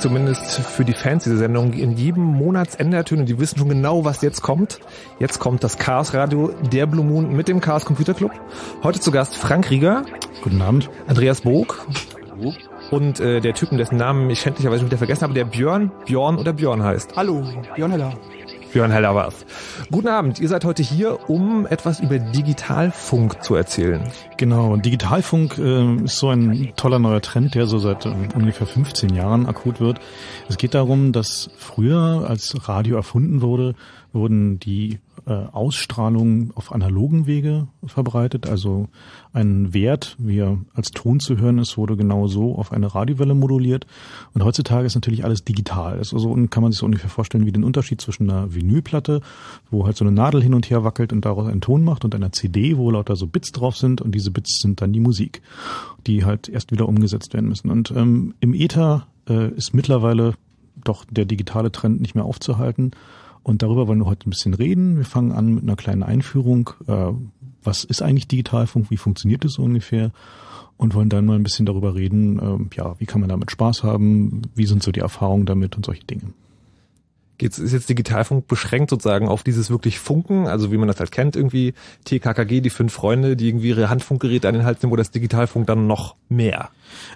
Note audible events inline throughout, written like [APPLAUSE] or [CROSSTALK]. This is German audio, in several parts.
zumindest für die Fans dieser Sendung in jedem Monatsende ertönen. Die wissen schon genau, was jetzt kommt. Jetzt kommt das Chaos Radio, der Blue Moon mit dem Chaos Computer Club. Heute zu Gast Frank Rieger. Guten Abend. Andreas Bog. Hallo. Und äh, der Typen, dessen Namen ich schändlicherweise wieder vergessen habe, der Björn, Björn oder Björn heißt. Hallo, Björn Heller. Björn Heller war's. Guten Abend, ihr seid heute hier, um etwas über Digitalfunk zu erzählen. Genau, Digitalfunk äh, ist so ein toller neuer Trend, der so seit äh, ungefähr 15 Jahren akut wird. Es geht darum, dass früher, als Radio erfunden wurde, wurden die äh, Ausstrahlungen auf analogen Wege verbreitet. Also ein Wert, wie er als Ton zu hören ist, wurde genau so auf eine Radiowelle moduliert. Und heutzutage ist natürlich alles digital. Also so kann man sich so ungefähr vorstellen wie den Unterschied zwischen einer Vinylplatte, wo halt so eine Nadel hin und her wackelt und daraus einen Ton macht, und einer CD, wo lauter so Bits drauf sind und diese Bits sind dann die Musik, die halt erst wieder umgesetzt werden müssen. Und ähm, im Ether äh, ist mittlerweile doch der digitale Trend nicht mehr aufzuhalten. Und darüber wollen wir heute ein bisschen reden. Wir fangen an mit einer kleinen Einführung. Äh, was ist eigentlich Digitalfunk? Wie funktioniert es so ungefähr? Und wollen dann mal ein bisschen darüber reden, äh, ja, wie kann man damit Spaß haben? Wie sind so die Erfahrungen damit und solche Dinge? Geht's, ist jetzt Digitalfunk beschränkt sozusagen auf dieses wirklich Funken, also wie man das halt kennt, irgendwie TKKG, die fünf Freunde, die irgendwie ihre Handfunkgeräte an den Hals nehmen, oder ist Digitalfunk dann noch mehr?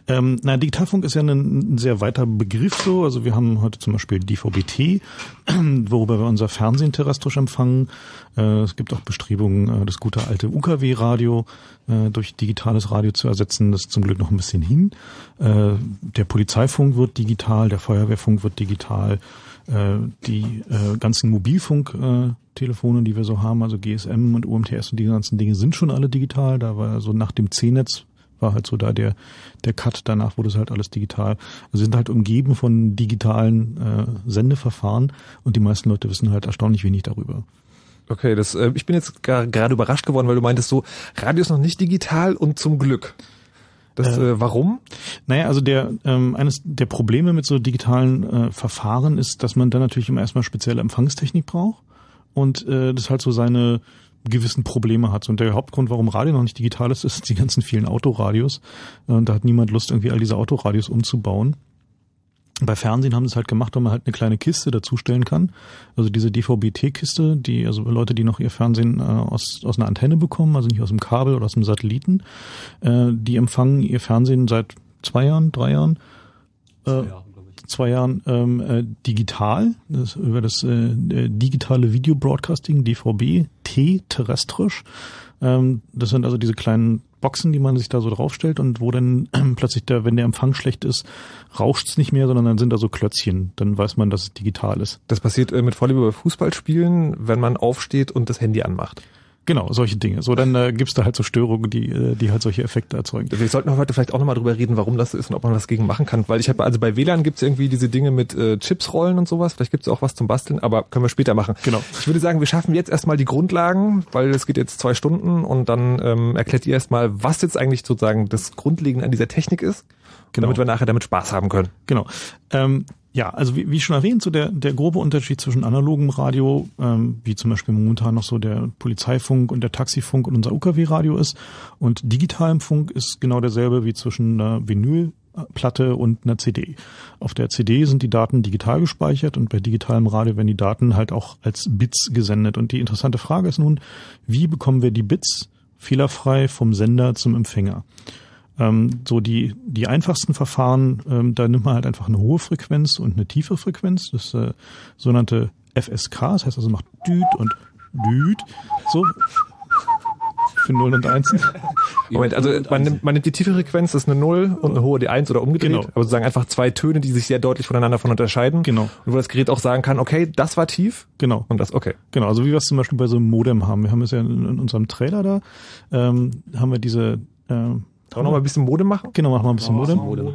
Ähm, na, Digitalfunk ist ja ein, ein, sehr weiter Begriff so. Also wir haben heute zum Beispiel DVB-T, [CLEARS THROAT] worüber wir unser Fernsehen terrestrisch empfangen. Äh, es gibt auch Bestrebungen, äh, das gute alte UKW-Radio äh, durch digitales Radio zu ersetzen. Das ist zum Glück noch ein bisschen hin. Äh, der Polizeifunk wird digital, der Feuerwehrfunk wird digital äh, die äh, ganzen Mobilfunktelefone, die wir so haben, also GSM und UMTS und die ganzen Dinge sind schon alle digital. Da war so nach dem C-Netz war halt so da der der Cut. Danach wurde es halt alles digital. Also sind halt umgeben von digitalen äh, Sendeverfahren und die meisten Leute wissen halt erstaunlich wenig darüber. Okay, das, äh, ich bin jetzt gerade überrascht geworden, weil du meintest so, Radio ist noch nicht digital und zum Glück. Das, äh, äh, warum? Naja, also der ähm, eines der Probleme mit so digitalen äh, Verfahren ist, dass man dann natürlich immer erstmal spezielle Empfangstechnik braucht. und äh, das halt so seine gewissen Probleme hat. Und der Hauptgrund, warum Radio noch nicht digital ist, [LAUGHS] ist die ganzen vielen Autoradios. Und da hat niemand Lust, irgendwie all diese Autoradios umzubauen. Bei Fernsehen haben sie es halt gemacht, weil man halt eine kleine Kiste dazustellen kann. Also diese DVB-T-Kiste, die, also Leute, die noch ihr Fernsehen äh, aus, aus einer Antenne bekommen, also nicht aus dem Kabel oder aus dem Satelliten, äh, die empfangen ihr Fernsehen seit zwei Jahren, drei Jahren. Äh, zwei Jahren zwei Jahren ähm, äh, digital, das, über das äh, digitale Video Broadcasting, DVB, T terrestrisch. Ähm, das sind also diese kleinen Boxen, die man sich da so draufstellt und wo dann [CLEARS THROAT] plötzlich der, wenn der Empfang schlecht ist, rauscht's nicht mehr, sondern dann sind da so Klötzchen. Dann weiß man, dass es digital ist. Das passiert äh, mit Vorliebe bei Fußballspielen, wenn man aufsteht und das Handy anmacht. Genau, solche Dinge. So, dann äh, gibt's da halt so Störungen, die, äh, die halt solche Effekte erzeugen. Wir sollten heute vielleicht auch nochmal drüber reden, warum das ist und ob man was gegen machen kann. Weil ich habe, also bei WLAN gibt's irgendwie diese Dinge mit äh, Chipsrollen und sowas. Vielleicht gibt's auch was zum Basteln, aber können wir später machen. Genau. Ich würde sagen, wir schaffen jetzt erstmal die Grundlagen, weil es geht jetzt zwei Stunden und dann ähm, erklärt ihr erstmal, was jetzt eigentlich sozusagen das Grundlegende an dieser Technik ist, genau. damit wir nachher damit Spaß haben können. Genau. Ähm, ja, also wie, wie schon erwähnt, so der, der grobe Unterschied zwischen analogem Radio, ähm, wie zum Beispiel momentan noch so der Polizeifunk und der Taxifunk und unser UKW-Radio ist, und digitalem Funk ist genau derselbe wie zwischen einer Vinylplatte und einer CD. Auf der CD sind die Daten digital gespeichert und bei digitalem Radio werden die Daten halt auch als Bits gesendet. Und die interessante Frage ist nun, wie bekommen wir die Bits fehlerfrei vom Sender zum Empfänger? Ähm, so die, die einfachsten Verfahren, ähm, da nimmt man halt einfach eine hohe Frequenz und eine tiefe Frequenz, das äh, sogenannte FSK, das heißt also macht Düt und Düt, so für 0 und 1. Moment, also man nimmt, man nimmt die tiefe Frequenz, das ist eine 0 und eine hohe die 1 oder umgedreht, genau. aber sozusagen einfach zwei Töne, die sich sehr deutlich voneinander von unterscheiden. Genau. Und wo das Gerät auch sagen kann, okay, das war tief. Genau. Und das, okay. Genau, also wie wir es zum Beispiel bei so einem Modem haben. Wir haben es ja in, in unserem Trailer da, ähm, haben wir diese äh, wollen wir noch mal ein bisschen Modem machen? Genau, machen wir ein bisschen Modem. Modem.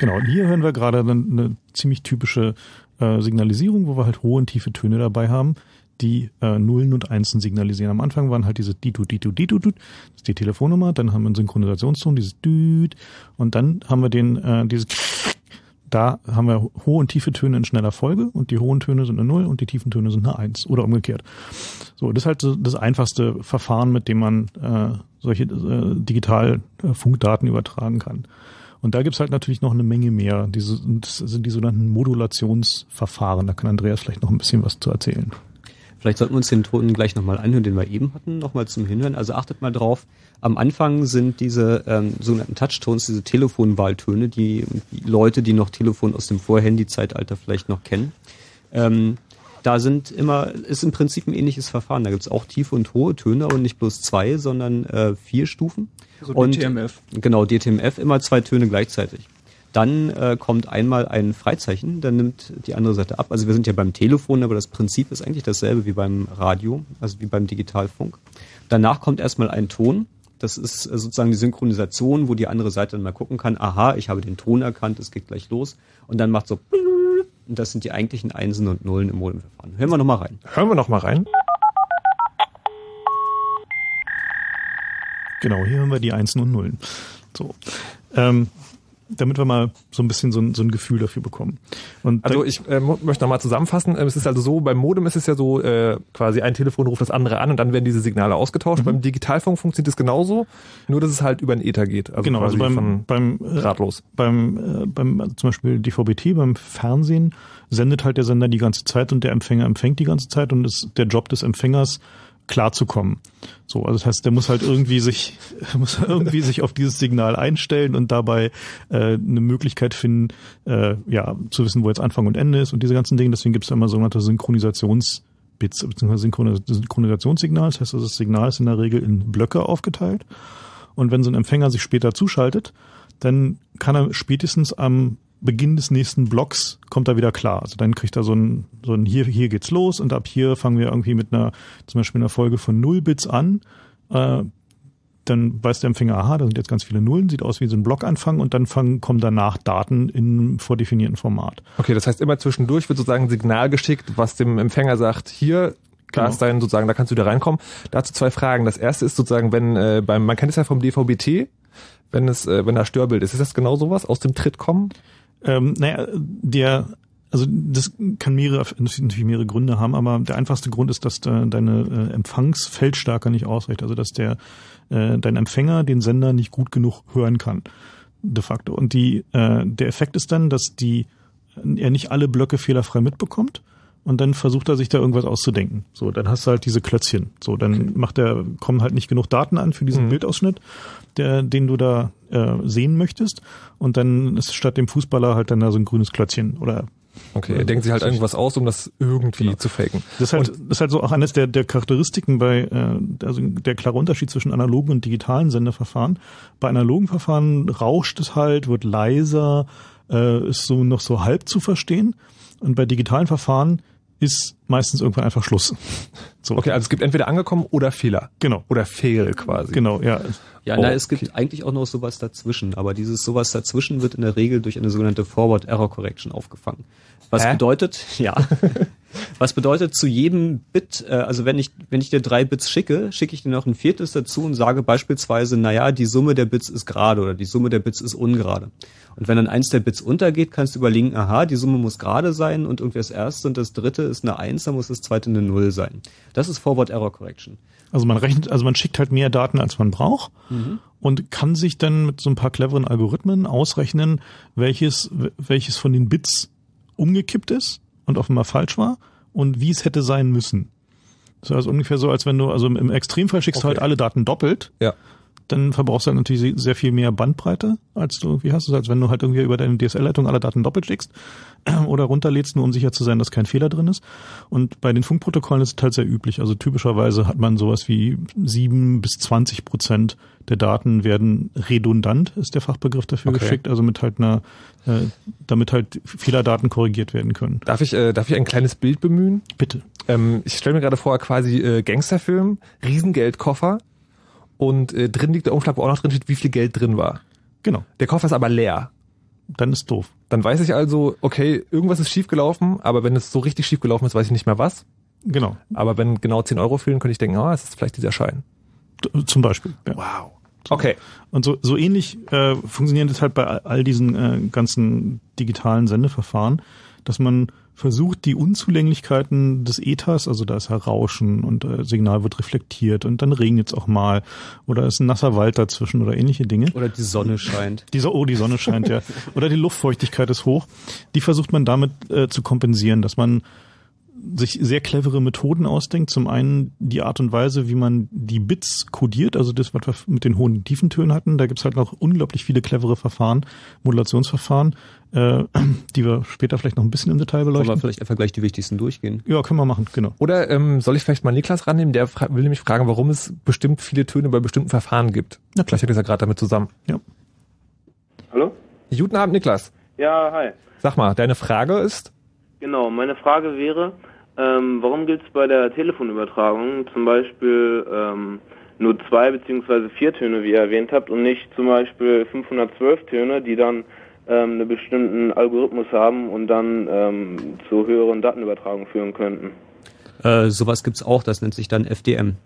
Genau, und hier hören wir gerade eine, eine ziemlich typische äh, Signalisierung, wo wir halt hohe und tiefe Töne dabei haben, die äh, Nullen und Einsen signalisieren. Am Anfang waren halt diese Ditu, Ditu, Ditu, Ditu, das ist die Telefonnummer, dann haben wir einen Synchronisationston, dieses Düt, und dann haben wir den, äh, dieses da haben wir hohe und tiefe Töne in schneller Folge und die hohen Töne sind eine Null und die tiefen Töne sind eine Eins oder umgekehrt. So, das ist halt das einfachste Verfahren, mit dem man äh, solche äh, digital äh, übertragen kann. Und da gibt's halt natürlich noch eine Menge mehr. Diese, das sind die sogenannten Modulationsverfahren. Da kann Andreas vielleicht noch ein bisschen was zu erzählen. Vielleicht sollten wir uns den Ton gleich nochmal anhören, den wir eben hatten, nochmal zum Hinhören. Also achtet mal drauf, am Anfang sind diese ähm, sogenannten Touchtones, diese Telefonwahltöne, die, die Leute, die noch Telefon aus dem Vorhandy-Zeitalter vielleicht noch kennen. Ähm, da sind immer, ist im Prinzip ein ähnliches Verfahren. Da gibt's auch tiefe und hohe Töne und nicht bloß zwei, sondern äh, vier Stufen. So und, DTMF. Genau, DTMF, immer zwei Töne gleichzeitig. Dann äh, kommt einmal ein Freizeichen, dann nimmt die andere Seite ab. Also wir sind ja beim Telefon, aber das Prinzip ist eigentlich dasselbe wie beim Radio, also wie beim Digitalfunk. Danach kommt erstmal ein Ton. Das ist äh, sozusagen die Synchronisation, wo die andere Seite dann mal gucken kann, aha, ich habe den Ton erkannt, es geht gleich los. Und dann macht so, und das sind die eigentlichen Einsen und Nullen im Modemverfahren. Hören wir nochmal rein. Hören wir nochmal rein. Genau, hier hören wir die Einsen und Nullen. So. Ähm, damit wir mal so ein bisschen so ein, so ein Gefühl dafür bekommen. Und also ich äh, möchte nochmal zusammenfassen. Ähm, es ist also so, beim Modem ist es ja so, äh, quasi ein Telefon ruft das andere an und dann werden diese Signale ausgetauscht. Mhm. Beim Digitalfunk funktioniert es genauso, nur dass es halt über den Ether geht. Also genau, also beim, beim äh, ratlos. Beim, äh, beim also zum Beispiel DVB-T, beim Fernsehen sendet halt der Sender die ganze Zeit und der Empfänger empfängt die ganze Zeit und ist der Job des Empfängers klarzukommen. So, also das heißt, der muss halt irgendwie sich, [LAUGHS] muss irgendwie sich auf dieses Signal einstellen und dabei äh, eine Möglichkeit finden, äh, ja, zu wissen, wo jetzt Anfang und Ende ist und diese ganzen Dinge. Deswegen gibt es immer sogenannte Synchronisationsbits bzw. Synchronisationssignal. Das heißt, das Signal ist in der Regel in Blöcke aufgeteilt. Und wenn so ein Empfänger sich später zuschaltet, dann kann er spätestens am Beginn des nächsten Blocks kommt er wieder klar. Also dann kriegt er so ein, so ein hier, hier geht's los und ab hier fangen wir irgendwie mit einer, zum Beispiel einer Folge von null Bits an. Äh, dann weiß der Empfänger, aha, da sind jetzt ganz viele Nullen, sieht aus wie so ein Blockanfang und dann fangen, kommen danach Daten in vordefinierten Format. Okay, das heißt immer zwischendurch wird sozusagen ein Signal geschickt, was dem Empfänger sagt, hier, da genau. ist dein sozusagen, da kannst du wieder reinkommen. Dazu zwei Fragen. Das erste ist sozusagen, wenn äh, beim, man kennt es ja vom DVB-T, wenn es, äh, wenn da Störbild ist, ist das genau sowas aus dem Tritt kommen? Ähm, naja, der also das kann mehrere, natürlich mehrere Gründe haben, aber der einfachste Grund ist, dass da deine äh, Empfangsfeldstärke nicht ausreicht. Also dass der äh, dein Empfänger den Sender nicht gut genug hören kann, de facto. Und die, äh, der Effekt ist dann, dass die er nicht alle Blöcke fehlerfrei mitbekommt und dann versucht er sich da irgendwas auszudenken. So, dann hast du halt diese Klötzchen. So, dann okay. macht er, kommen halt nicht genug Daten an für diesen mhm. Bildausschnitt, der, den du da äh, sehen möchtest. Und dann ist statt dem Fußballer halt dann da so ein grünes Klötzchen oder Okay, er denkt sich halt irgendwas aus, um das irgendwie genau. zu faken. Das ist halt, das ist halt so auch eines der, der Charakteristiken bei, äh, also der klare Unterschied zwischen analogen und digitalen Senderverfahren. Bei analogen Verfahren rauscht es halt, wird leiser, äh, ist so noch so halb zu verstehen. Und bei digitalen Verfahren ist meistens irgendwann einfach Schluss. [LAUGHS] So. Okay, also es gibt entweder angekommen oder Fehler. Genau. Oder Fehl quasi. Genau, ja. Ja, oh, na, es gibt eigentlich auch noch sowas dazwischen, aber dieses sowas dazwischen wird in der Regel durch eine sogenannte Forward Error Correction aufgefangen. Was Hä? bedeutet, [LAUGHS] ja, [LAUGHS] was bedeutet zu jedem Bit, äh, also wenn ich, wenn ich dir drei Bits schicke, schicke ich dir noch ein viertes dazu und sage beispielsweise, naja, die Summe der Bits ist gerade oder die Summe der Bits ist ungerade. Und wenn dann eins der Bits untergeht, kannst du überlegen, aha, die Summe muss gerade sein und irgendwie das erste und das dritte ist eine Eins, dann muss das zweite eine Null sein. Das ist Forward Error Correction. Also man rechnet, also man schickt halt mehr Daten, als man braucht mhm. und kann sich dann mit so ein paar cleveren Algorithmen ausrechnen, welches, welches von den Bits umgekippt ist und offenbar falsch war und wie es hätte sein müssen. Das ist also ungefähr so, als wenn du, also im Extremfall schickst okay. du halt alle Daten doppelt. Ja dann verbrauchst du halt natürlich sehr viel mehr Bandbreite, als du irgendwie hast. Also als wenn du halt irgendwie über deine DSL-Leitung alle Daten doppelt schickst [CLEARS THROAT] oder runterlädst, nur um sicher zu sein, dass kein Fehler drin ist. Und bei den Funkprotokollen ist es halt sehr üblich. Also typischerweise hat man sowas wie sieben bis zwanzig Prozent der Daten werden redundant, ist der Fachbegriff dafür okay. geschickt, also mit halt einer, äh, damit halt Fehlerdaten korrigiert werden können. Darf ich, äh, darf ich ein kleines Bild bemühen? Bitte. Ähm, ich stelle mir gerade vor, quasi äh, Gangsterfilm, Riesengeldkoffer, und äh, drin liegt der Umschlag, wo auch noch drin steht, wie viel Geld drin war. Genau. Der Koffer ist aber leer. Dann ist doof. Dann weiß ich also, okay, irgendwas ist schiefgelaufen, aber wenn es so richtig schiefgelaufen ist, weiß ich nicht mehr was. Genau. Aber wenn genau 10 Euro fehlen, könnte ich denken, ah, oh, es ist vielleicht dieser Schein. Zum Beispiel. Ja. Wow. Okay. Und so, so ähnlich äh, funktioniert es halt bei all diesen äh, ganzen digitalen Sendeverfahren, dass man versucht, die Unzulänglichkeiten des Ethers, also da ist ja Rauschen und äh, Signal wird reflektiert und dann regnet es auch mal oder ist ein nasser Wald dazwischen oder ähnliche Dinge. Oder die Sonne scheint. Die, oh, die Sonne scheint, ja. [LAUGHS] Oder die Luftfeuchtigkeit ist hoch. Die versucht man damit äh, zu kompensieren, dass man sich sehr clevere Methoden ausdenkt. Zum einen die Art und Weise, wie man die Bits codiert, also das, was wir mit den hohen Tiefentönen hatten. Da gibt's halt noch unglaublich viele clevere Verfahren, Modulationsverfahren, äh, die wir später vielleicht noch ein bisschen im Detail beleuchten. Können wir vielleicht einfach gleich die wichtigsten durchgehen? Ja, können wir machen, genau. Oder ähm, soll ich vielleicht mal Niklas rannehmen? Der will nämlich fragen, warum es bestimmt viele Töne bei bestimmten Verfahren gibt. Ja, vielleicht hängt das ja gerade damit zusammen. Ja. Hallo? Guten Abend, Niklas. Ja, hi. Sag mal, deine Frage ist? Genau, meine Frage wäre, ähm, warum gibt es bei der Telefonübertragung zum Beispiel ähm, nur zwei beziehungsweise vier Töne, wie ihr erwähnt habt, und nicht zum Beispiel 512 Töne, die dann ähm, einen bestimmten Algorithmus haben und dann ähm, zu höheren Datenübertragungen führen könnten? Äh, sowas gibt's auch, das nennt sich dann FDM.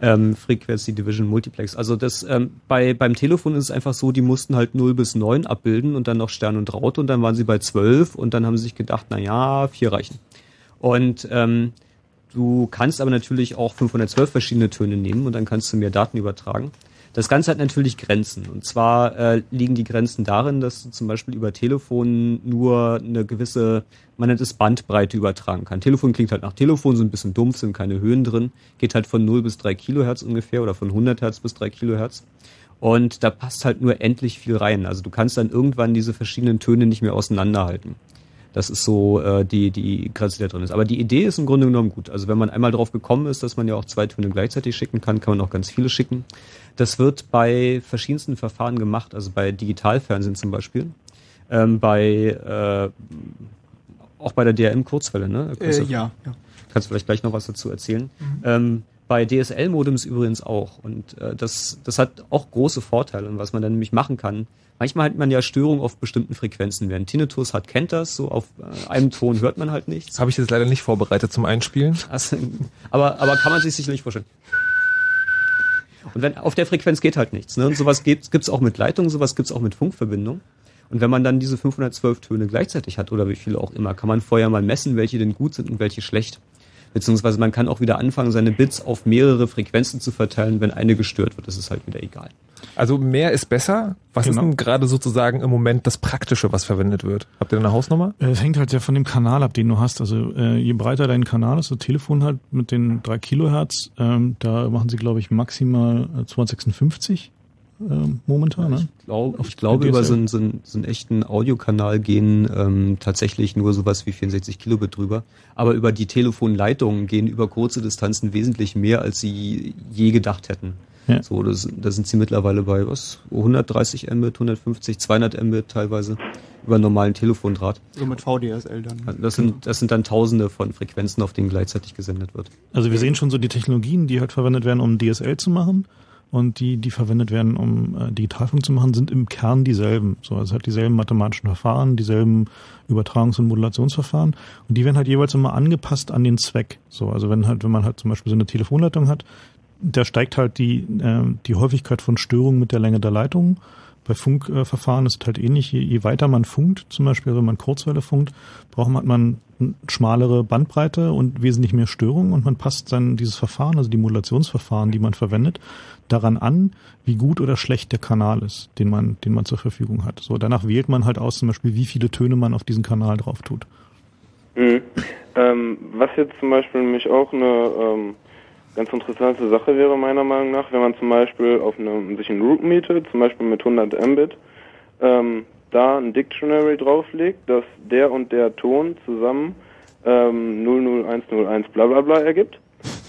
Ähm, Frequency Division Multiplex. Also das ähm, bei beim Telefon ist es einfach so, die mussten halt 0 bis 9 abbilden und dann noch Stern und Raute und dann waren sie bei 12 und dann haben sie sich gedacht, na ja, vier reichen. Und ähm, du kannst aber natürlich auch 512 verschiedene Töne nehmen und dann kannst du mehr Daten übertragen. Das Ganze hat natürlich Grenzen. Und zwar äh, liegen die Grenzen darin, dass du zum Beispiel über Telefon nur eine gewisse, man nennt es Bandbreite übertragen kann. Telefon klingt halt nach Telefon, so ein bisschen dumpf, sind keine Höhen drin, geht halt von 0 bis 3 Kilohertz ungefähr oder von 100 Hertz bis 3 Kilohertz. Und da passt halt nur endlich viel rein. Also du kannst dann irgendwann diese verschiedenen Töne nicht mehr auseinanderhalten. Das ist so äh, die, die Grenze, die da drin ist. Aber die Idee ist im Grunde genommen gut. Also wenn man einmal drauf gekommen ist, dass man ja auch zwei Töne gleichzeitig schicken kann, kann man auch ganz viele schicken. Das wird bei verschiedensten Verfahren gemacht, also bei Digitalfernsehen zum Beispiel, ähm, bei äh, auch bei der DRM-Kurzwelle, ne? Äh, ja, ja. Kannst du vielleicht gleich noch was dazu erzählen? Mhm. Ähm, bei DSL-Modems übrigens auch. Und äh, das, das hat auch große Vorteile. Und was man dann nämlich machen kann, manchmal hat man ja Störungen auf bestimmten Frequenzen. Wer einen Tinnitus hat, kennt das. So auf äh, einem Ton hört man halt nichts. Habe ich jetzt leider nicht vorbereitet zum Einspielen. [LAUGHS] Also, aber, aber kann man sich sicherlich vorstellen. Und wenn auf der Frequenz geht halt nichts. Ne? Und sowas gibt es auch mit Leitungen, sowas gibt es auch mit Funkverbindungen. Und wenn man dann diese 512 Töne gleichzeitig hat oder wie viele auch immer, kann man vorher mal messen, welche denn gut sind und welche schlecht. Beziehungsweise man kann auch wieder anfangen, seine Bits auf mehrere Frequenzen zu verteilen. Wenn eine gestört wird, ist es halt wieder egal. Also mehr ist besser. Was Genau. ist denn gerade sozusagen im Moment das Praktische, was verwendet wird? Habt ihr eine Hausnummer? Äh, Es hängt halt sehr von dem Kanal ab, den du hast. Also äh, je breiter dein Kanal ist, das Telefon halt mit den 3 Kilohertz, ähm, da machen sie, glaube ich, maximal äh, 256 ähm, momentan. Ne? Ich, glaub, Auf ich glaube, über so einen, so, einen, so einen echten Audiokanal gehen ähm, tatsächlich nur sowas wie 64 Kilobit drüber. Aber über die Telefonleitungen gehen über kurze Distanzen wesentlich mehr, als sie je gedacht hätten. Ja. So, da sind sie mittlerweile bei was? 130 Mbit, 150, 200 Mbit teilweise über einen normalen Telefondraht. So mit VDSL dann. Das sind, das sind dann Tausende von Frequenzen, auf denen gleichzeitig gesendet wird. Also wir sehen schon so die Technologien, die halt verwendet werden, um DSL zu machen und die, die verwendet werden, um äh, Digitalfunk zu machen, sind im Kern dieselben. So, also hat dieselben mathematischen Verfahren, dieselben Übertragungs- und Modulationsverfahren und die werden halt jeweils immer angepasst an den Zweck. So, also wenn halt, wenn man halt zum Beispiel so eine Telefonleitung hat, da steigt halt die, äh, die Häufigkeit von Störungen mit der Länge der Leitung. Bei Funkverfahren Verfahren ist es halt ähnlich. Je, je weiter man funkt, zum Beispiel wenn man Kurzwelle funkt, braucht man, hat man schmalere Bandbreite und wesentlich mehr Störungen und man passt dann dieses Verfahren, also die Modulationsverfahren, die man verwendet, daran an, wie gut oder schlecht der Kanal ist, den man, den man zur Verfügung hat. So, danach wählt man halt aus, zum Beispiel, wie viele Töne man auf diesen Kanal drauf tut. Mhm. Ähm, was jetzt zum Beispiel nämlich auch eine ähm, ganz interessante Sache wäre, meiner Meinung nach, wenn man zum Beispiel auf eine, sich einen Root mietet, zum Beispiel mit 100 Mbit, ähm, da ein Dictionary drauflegt, dass der und der Ton zusammen ähm, 00101 bla bla bla ergibt.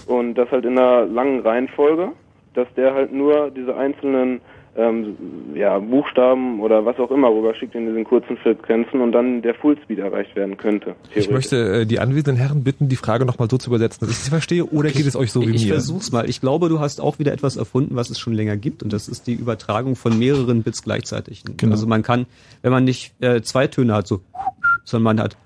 Und das halt in einer langen Reihenfolge, dass der halt nur diese einzelnen ähm, ja, Buchstaben oder was auch immer rüberschickt in diesen kurzen Frequenzen und dann der Fullspeed erreicht werden könnte. Ich möchte äh, die anwesenden Herren bitten, die Frage nochmal so zu übersetzen, dass ich sie verstehe, oder geht es euch so wie ich mir? versuch's mal. Ich glaube, du hast auch wieder etwas erfunden, was es schon länger gibt, und das ist die Übertragung von mehreren Bits gleichzeitig. Genau. Also man kann, wenn man nicht äh, zwei Töne hat, so, sondern man hat,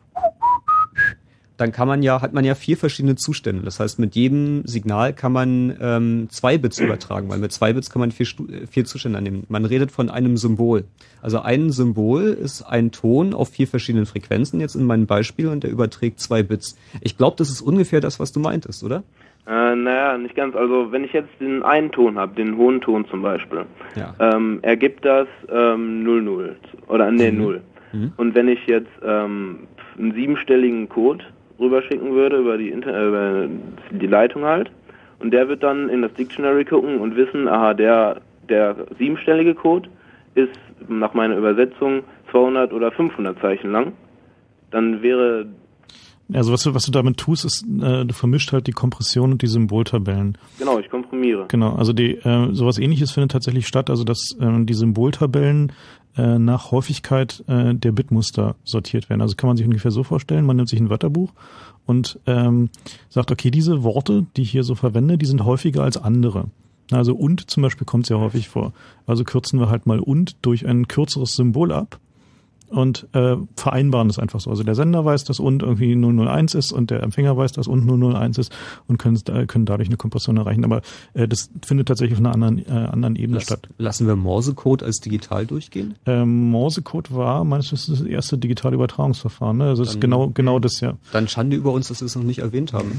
dann kann man ja, hat man ja vier verschiedene Zustände. Das heißt, mit jedem Signal kann man ähm, zwei Bits übertragen, weil mit zwei Bits kann man vier, äh, vier Zustände annehmen. Man redet von einem Symbol. Also ein Symbol ist ein Ton auf vier verschiedenen Frequenzen, jetzt in meinem Beispiel, und der überträgt zwei Bits. Ich glaube, das ist ungefähr das, was du meintest, oder? Äh, naja, nicht ganz. Also wenn ich jetzt den einen Ton habe, den hohen Ton zum Beispiel, Ja. ähm, ergibt das ähm, 00 oder nee, Mhm. 0. Mhm. Und wenn ich jetzt ähm, einen siebenstelligen Code rüberschicken würde über die, Inter äh, über die Leitung halt, und der wird dann in das Dictionary gucken und wissen, aha, der, der siebenstellige Code ist nach meiner Übersetzung 200 oder 500 Zeichen lang, dann wäre Also was du, was du damit tust, ist, äh, du vermischt halt die Kompression und die Symboltabellen. genau, ich komprimiere. Genau, also die äh, sowas ähnliches findet tatsächlich statt, also dass äh, die Symboltabellen äh, nach Häufigkeit äh, der Bitmuster sortiert werden. Also kann man sich ungefähr so vorstellen, man nimmt sich ein Wörterbuch und ähm, sagt, okay, diese Worte, die ich hier so verwende, die sind häufiger als andere. Also und zum Beispiel kommt sehr häufig vor. Also kürzen wir halt mal und durch ein kürzeres Symbol ab und äh, vereinbaren es einfach so. Also der Sender weiß, dass und irgendwie 001 ist und der Empfänger weiß, dass und 001 ist und können, äh, können dadurch eine Kompression erreichen. Aber äh, das findet tatsächlich auf einer anderen, äh, anderen Ebene Lass, statt. lassen wir Morsecode als digital durchgehen? Ähm, Morsecode war meines Wissens das erste digitale Übertragungsverfahren. Ne? Also das ist genau, genau das ja. Dann Schande über uns, dass wir es noch nicht erwähnt haben.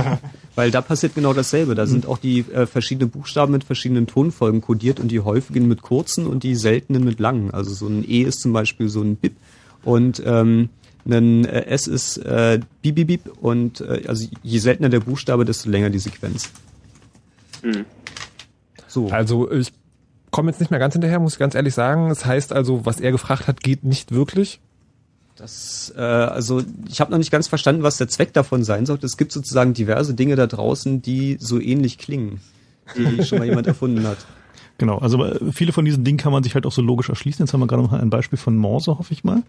[LAUGHS] Weil da passiert genau dasselbe. Da sind auch die äh, verschiedenen Buchstaben mit verschiedenen Tonfolgen kodiert und die häufigen mit kurzen und die seltenen mit langen. Also so ein E ist zum Beispiel so ein Bip und ähm, ein äh, S ist äh, Bip Bip Bip und äh, also je seltener der Buchstabe, desto länger die Sequenz. Hm. So. Also ich komme jetzt nicht mehr ganz hinterher, muss ich ganz ehrlich sagen. Das heißt also, was er gefragt hat, geht nicht wirklich. Das, äh, also ich habe noch nicht ganz verstanden, was der Zweck davon sein sollte. Es gibt sozusagen diverse Dinge da draußen, die so ähnlich klingen, die schon mal jemand erfunden hat. Genau. Also äh, viele von diesen Dingen kann man sich halt auch so logisch erschließen. Jetzt haben wir gerade noch ein Beispiel von Morse, hoffe ich mal.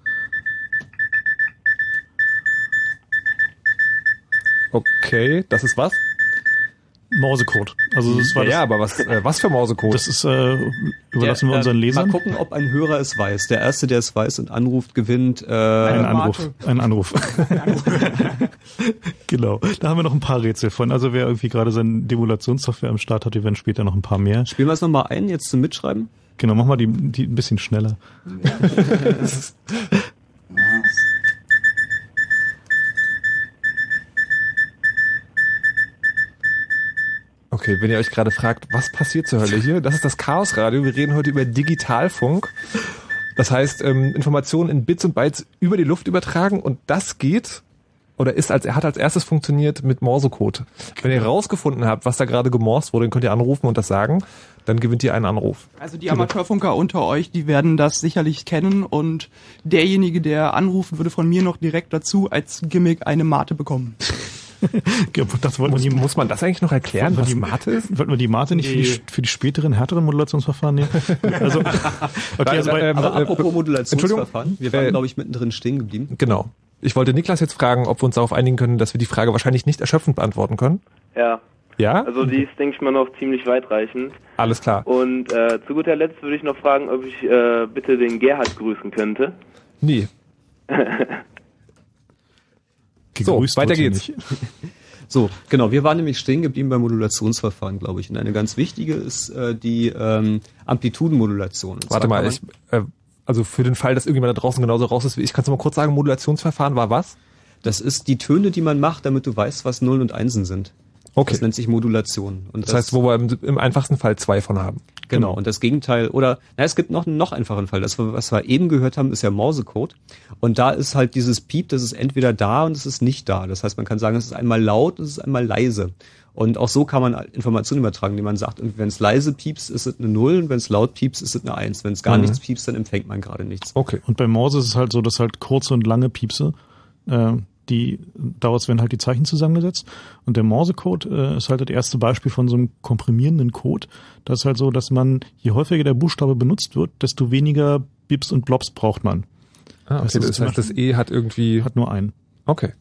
Okay, das ist was? Morsecode. Also das war ja, das, ja, aber was, äh, was für Morsecode? das ist äh, überlassen wir Der, unseren äh, Lesern. Mal gucken, ob ein Hörer es weiß. Der Erste, der es weiß und anruft, gewinnt. Äh, Ein Anruf. Ein Anruf. [LAUGHS] genau. Da haben wir noch ein paar Rätsel von. Also wer irgendwie gerade seine Demulationssoftware am Start hat, die werden später noch ein paar mehr. Spielen wir es nochmal ein, jetzt zum Mitschreiben? Genau, mach mal die, die ein bisschen schneller. [LAUGHS] Okay, wenn ihr euch gerade fragt, was passiert zur Hölle hier? Das ist das Chaos Radio. Wir reden heute über Digitalfunk. Das heißt, ähm, Informationen in Bits und Bytes über die Luft übertragen und das geht oder ist als er hat als erstes funktioniert mit Morsecode. Wenn ihr rausgefunden habt, was da gerade gemorst wurde, dann könnt ihr anrufen und das sagen, dann gewinnt ihr einen Anruf. Also die Amateurfunker unter euch, die werden das sicherlich kennen und derjenige, der anrufen würde von mir noch direkt dazu als Gimmick eine Mate bekommen. [LAUGHS] das Muss, muss man das eigentlich noch erklären, was die Mate ist? wollten wir die Mate nicht für, die, für die späteren, härteren Modulationsverfahren nehmen? [LAUGHS] Also, okay, also bei, Ähm, Aber äh, apropos Modulationsverfahren, wir waren, Äh, glaube ich, mittendrin stehen geblieben. Genau. Ich wollte Niklas jetzt fragen, ob wir uns darauf einigen können, dass wir die Frage wahrscheinlich nicht erschöpfend beantworten können. Ja, Ja? also die ist, denke ich mal, noch ziemlich weitreichend. Alles klar. Und äh, zu guter Letzt würde ich noch fragen, ob ich äh, bitte den Gerhard grüßen könnte. Nee. [LAUGHS] So, gegrüßt weiter wurde sie geht's. nicht. [LAUGHS] So, genau, wir waren nämlich stehen geblieben beim Modulationsverfahren, glaube ich. Und eine ganz wichtige ist äh, die ähm, Amplitudenmodulation. Warte mal, ich, äh, also für den Fall, dass irgendjemand da draußen genauso raus ist wie ich, kannst du mal kurz sagen, Modulationsverfahren war was? das ist die Töne, die man macht, damit du weißt, was Nullen und Einsen sind. Okay. Das nennt sich Modulation. Und Das heißt, wo wir im, im einfachsten Fall zwei von haben. Genau, und das Gegenteil, oder na, es gibt noch einen noch einfachen Fall. Das, was wir eben gehört haben, ist ja Morsecode. Und da ist halt dieses Piep, das ist entweder da und es ist nicht da. Das heißt, man kann sagen, es ist einmal laut und es ist einmal leise. Und auch so kann man Informationen übertragen, die man sagt, wenn es leise piepst, ist es eine Null und wenn es laut piepst, ist es eine Eins. Wenn es gar Mhm. nichts piepst, dann empfängt man gerade nichts. Okay. Und bei Morse ist es halt so, dass halt kurze und lange Piepse, äh, die daraus werden halt die Zeichen zusammengesetzt. Und der Morsecode äh, ist halt das erste Beispiel von so einem komprimierenden Code. Das ist halt so, dass man, je häufiger der Buchstabe benutzt wird, desto weniger Bips und Blobs braucht man. Ah, okay. Das Das, heißt, das E hat irgendwie. Hat nur einen. Okay.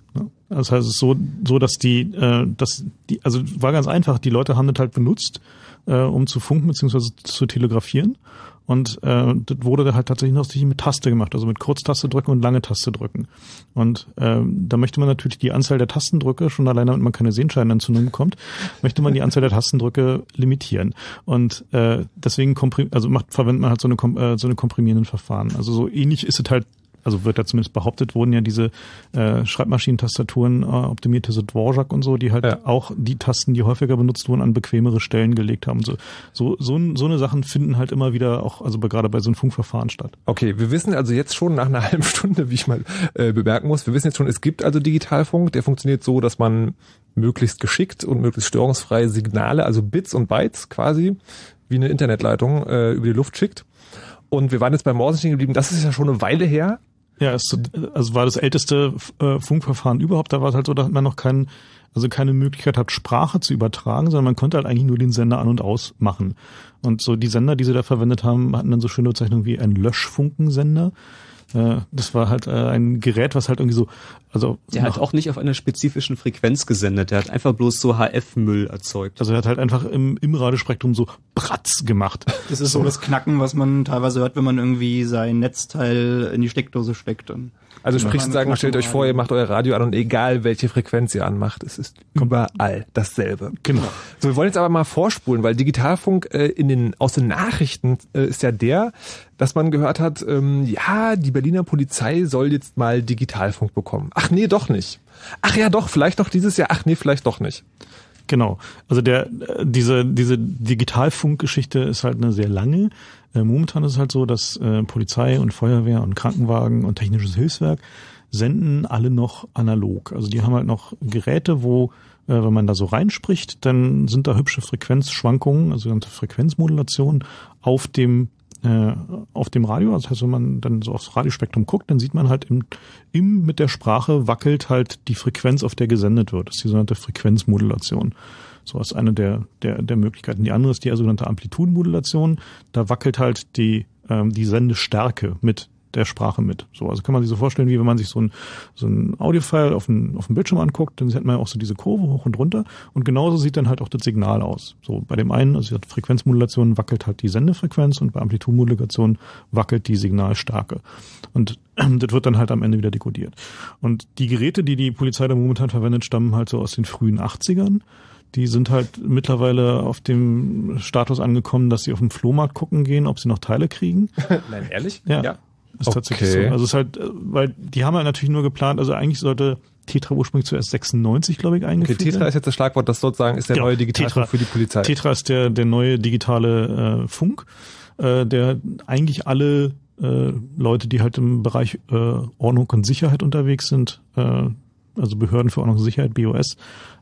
Das heißt, es ist so, so, dass die, äh, dass die, also war ganz einfach, die Leute haben das halt benutzt, äh, um zu funken bzw. zu telegrafieren. Und äh, das wurde halt tatsächlich noch mit Taste gemacht, also mit Kurztaste drücken und lange Taste drücken. Und äh, da möchte man natürlich die Anzahl der Tastendrücke, schon alleine damit man keine Sehenscheinentzündung bekommt, möchte man die Anzahl der Tastendrücke limitieren. Und äh, deswegen komprim also macht, verwendet man halt so eine, äh, so eine komprimierenden Verfahren. Also so ähnlich ist es halt also wird da zumindest behauptet, wurden ja diese äh, Schreibmaschinentastaturen äh, optimierte so Dvorak und so, die halt Ja. auch die Tasten, die häufiger benutzt wurden, an bequemere Stellen gelegt haben. So, so, so, so eine Sachen finden halt immer wieder auch, also gerade bei so einem Funkverfahren statt. Okay, wir wissen also jetzt schon nach einer [LAUGHS] halben Stunde, wie ich mal äh, bemerken muss, wir wissen jetzt schon, es gibt also Digitalfunk, der funktioniert so, dass man möglichst geschickt und möglichst störungsfreie Signale, also Bits und Bytes quasi, wie eine Internetleitung äh, über die Luft schickt. Und wir waren jetzt bei Morsen stehen geblieben, das ist ja schon eine Weile her. Ja, es also war das älteste äh, Funkverfahren überhaupt. Da war es halt so, dass man noch keinen, also keine Möglichkeit hat, Sprache zu übertragen, sondern man konnte halt eigentlich nur den Sender an und aus machen. Und so die Sender, die sie da verwendet haben, hatten dann so schöne Bezeichnungen wie ein Löschfunkensender. Das war halt äh, ein Gerät, was halt irgendwie so, also Der hat auch nicht auf einer spezifischen Frequenz gesendet. Der hat einfach bloß so HF-Müll erzeugt. also er hat halt einfach im, im Radiospektrum so Bratz gemacht. [LAUGHS] Das ist so das Knacken, was man teilweise hört, wenn man irgendwie sein Netzteil in die Steckdose steckt. Und Also sprich sozusagen, stellt euch vor, ihr macht euer Radio an und egal welche Frequenz ihr anmacht, es ist überall dasselbe. Genau. So, wir wollen jetzt aber mal vorspulen, weil Digitalfunk äh, in den aus den Nachrichten äh, ist ja der, dass man gehört hat, ähm, ja, die Berliner Polizei soll jetzt mal Digitalfunk bekommen. Ach nee, doch nicht. Ach ja, doch, vielleicht doch dieses Jahr. Ach nee, vielleicht doch nicht. Genau. Also der äh, diese diese Digitalfunkgeschichte ist halt eine sehr lange. Äh, momentan ist es halt so, dass äh, Polizei und Feuerwehr und Krankenwagen und technisches Hilfswerk senden alle noch analog. Also die haben halt noch Geräte, wo äh, wenn man da so reinspricht, dann sind da hübsche Frequenzschwankungen, also sogenannte Frequenzmodulation auf dem äh, auf dem Radio. Das heißt, wenn man dann so aufs Radiospektrum guckt, dann sieht man halt im, im mit der Sprache wackelt halt die Frequenz, auf der gesendet wird. Das ist die sogenannte Frequenzmodulation. So ist eine der, der, der Möglichkeiten. Die andere ist die sogenannte Amplitudenmodulation. Da wackelt halt die, ähm, die Sendestärke mit der Sprache mit. So, also kann man sich so vorstellen, wie wenn man sich so ein, so ein Audiofile auf dem, auf dem Bildschirm anguckt, dann sieht man ja auch so diese Kurve hoch und runter und genauso sieht dann halt auch das Signal aus. So, bei dem einen, also Frequenzmodulation wackelt halt die Sendefrequenz und bei Amplitudenmodulation wackelt die Signalstärke. Und [CLEARS THROAT] das wird dann halt am Ende wieder dekodiert. Und die Geräte, die die Polizei da momentan verwendet, stammen halt so aus den frühen 80ern. Die sind halt mittlerweile auf dem Status angekommen, dass sie auf den Flohmarkt gucken gehen, ob sie noch Teile kriegen. [LAUGHS] Nein, ehrlich? Ja. Ist tatsächlich Okay. so. Also es ist halt, äh, weil die haben ja natürlich nur geplant, also eigentlich sollte Tetra ursprünglich zuerst 96, glaube ich, Okay, eingeführt Tetra werden. ist jetzt das Schlagwort, das sozusagen ist der Genau, neue Digitalfunk Tetra. für die Polizei. Tetra ist der, der neue digitale äh, Funk, äh, der eigentlich alle äh, Leute, die halt im Bereich äh, Ordnung und Sicherheit unterwegs sind, äh, also Behörden für Ordnung und Sicherheit, BOS,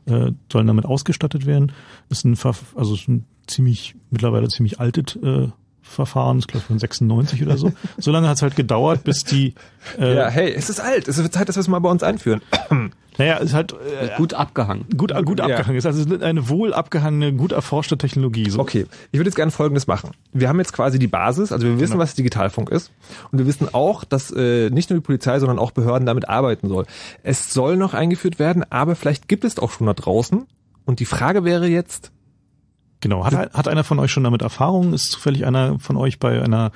äh, sollen damit ausgestattet werden. Ist ein, also ist ein ziemlich, mittlerweile ziemlich altes äh, Verfahren, ist glaube ich von 96 oder so. [LAUGHS] So lange hat es halt gedauert, bis die [LAUGHS] äh, ja, hey, es ist alt. Es wird Zeit, dass wir es mal bei uns einführen. [CLEARS THROAT] naja, ist halt äh, Gut abgehangen. gut, gut Ja. abgehangen ist. Also es ist eine wohl abgehangene, gut erforschte Technologie. So. Okay, ich würde jetzt gerne Folgendes machen. Wir haben jetzt quasi die Basis, also wir wissen, Genau. was Digitalfunk ist und wir wissen auch, dass äh, nicht nur die Polizei, sondern auch Behörden damit arbeiten soll. Es soll noch eingeführt werden, aber vielleicht gibt es auch schon da draußen. Und die Frage wäre jetzt, Genau. Hat, hat einer von euch schon damit Erfahrung? Ist zufällig einer von euch bei einer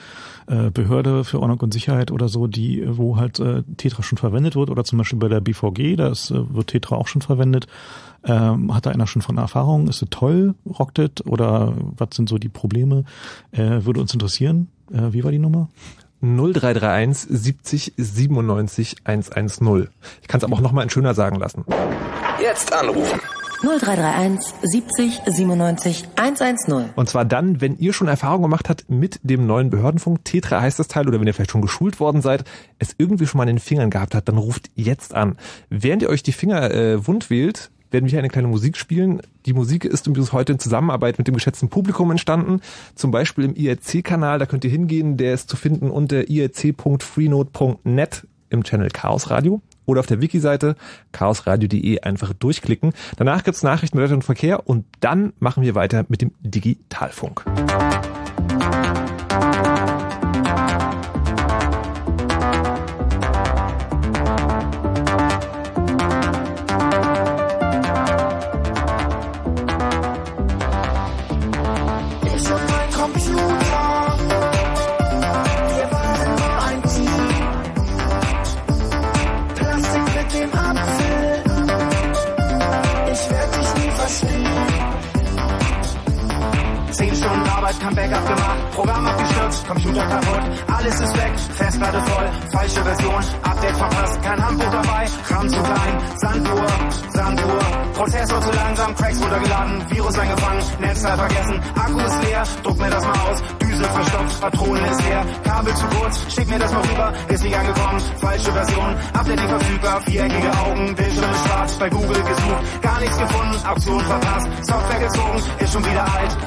äh, Behörde für Ordnung und Sicherheit oder so, die, wo halt äh, Tetra schon verwendet wird? Oder zum Beispiel bei der BVG, da ist, äh, wird Tetra auch schon verwendet. Ähm, hat da einer schon von Erfahrung? Ist es toll? Rockt es? Oder was sind so die Probleme? Äh, würde uns interessieren. Äh, wie war die Nummer? 0331 70 97 110. Ich kann es aber auch nochmal in schöner sagen lassen. Jetzt anrufen. 0331 70 97 110. Und zwar dann, wenn ihr schon Erfahrung gemacht habt mit dem neuen Behördenfunk, Tetra heißt das Teil, oder wenn ihr vielleicht schon geschult worden seid, es irgendwie schon mal in den Fingern gehabt habt, dann ruft jetzt an. Während ihr euch die Finger äh, wund wählt, werden wir hier eine kleine Musik spielen. Die Musik ist übrigens heute in Zusammenarbeit mit dem geschätzten Publikum entstanden. Zum Beispiel im IRC-Kanal, da könnt ihr hingehen, der ist zu finden unter irc.freenode.net im Channel Chaos Radio oder auf der Wiki-Seite chaosradio.de einfach durchklicken. Danach gibt's Nachrichten Wetter und Verkehr und dann machen wir weiter mit dem Digitalfunk. Computer kaputt, alles ist weg, Festplatte voll, falsche Version, Update verpasst, kein Handbuch dabei, RAM zu klein, Sanduhr, Sanduhr, Prozessor zu langsam, Cracks runtergeladen, Virus eingefangen, Netzteil vergessen, Akku ist leer, druck mir das mal aus, Düse verstopft, Patronen ist leer, Kabel zu kurz, schick mir das mal rüber, ist nicht angekommen, falsche Version, Update nicht verfügbar, viereckige Augen, Bildschirm schwarz, bei Google gesucht, gar nichts gefunden, Auktion verpasst, Software gezogen, ist schon wieder alt,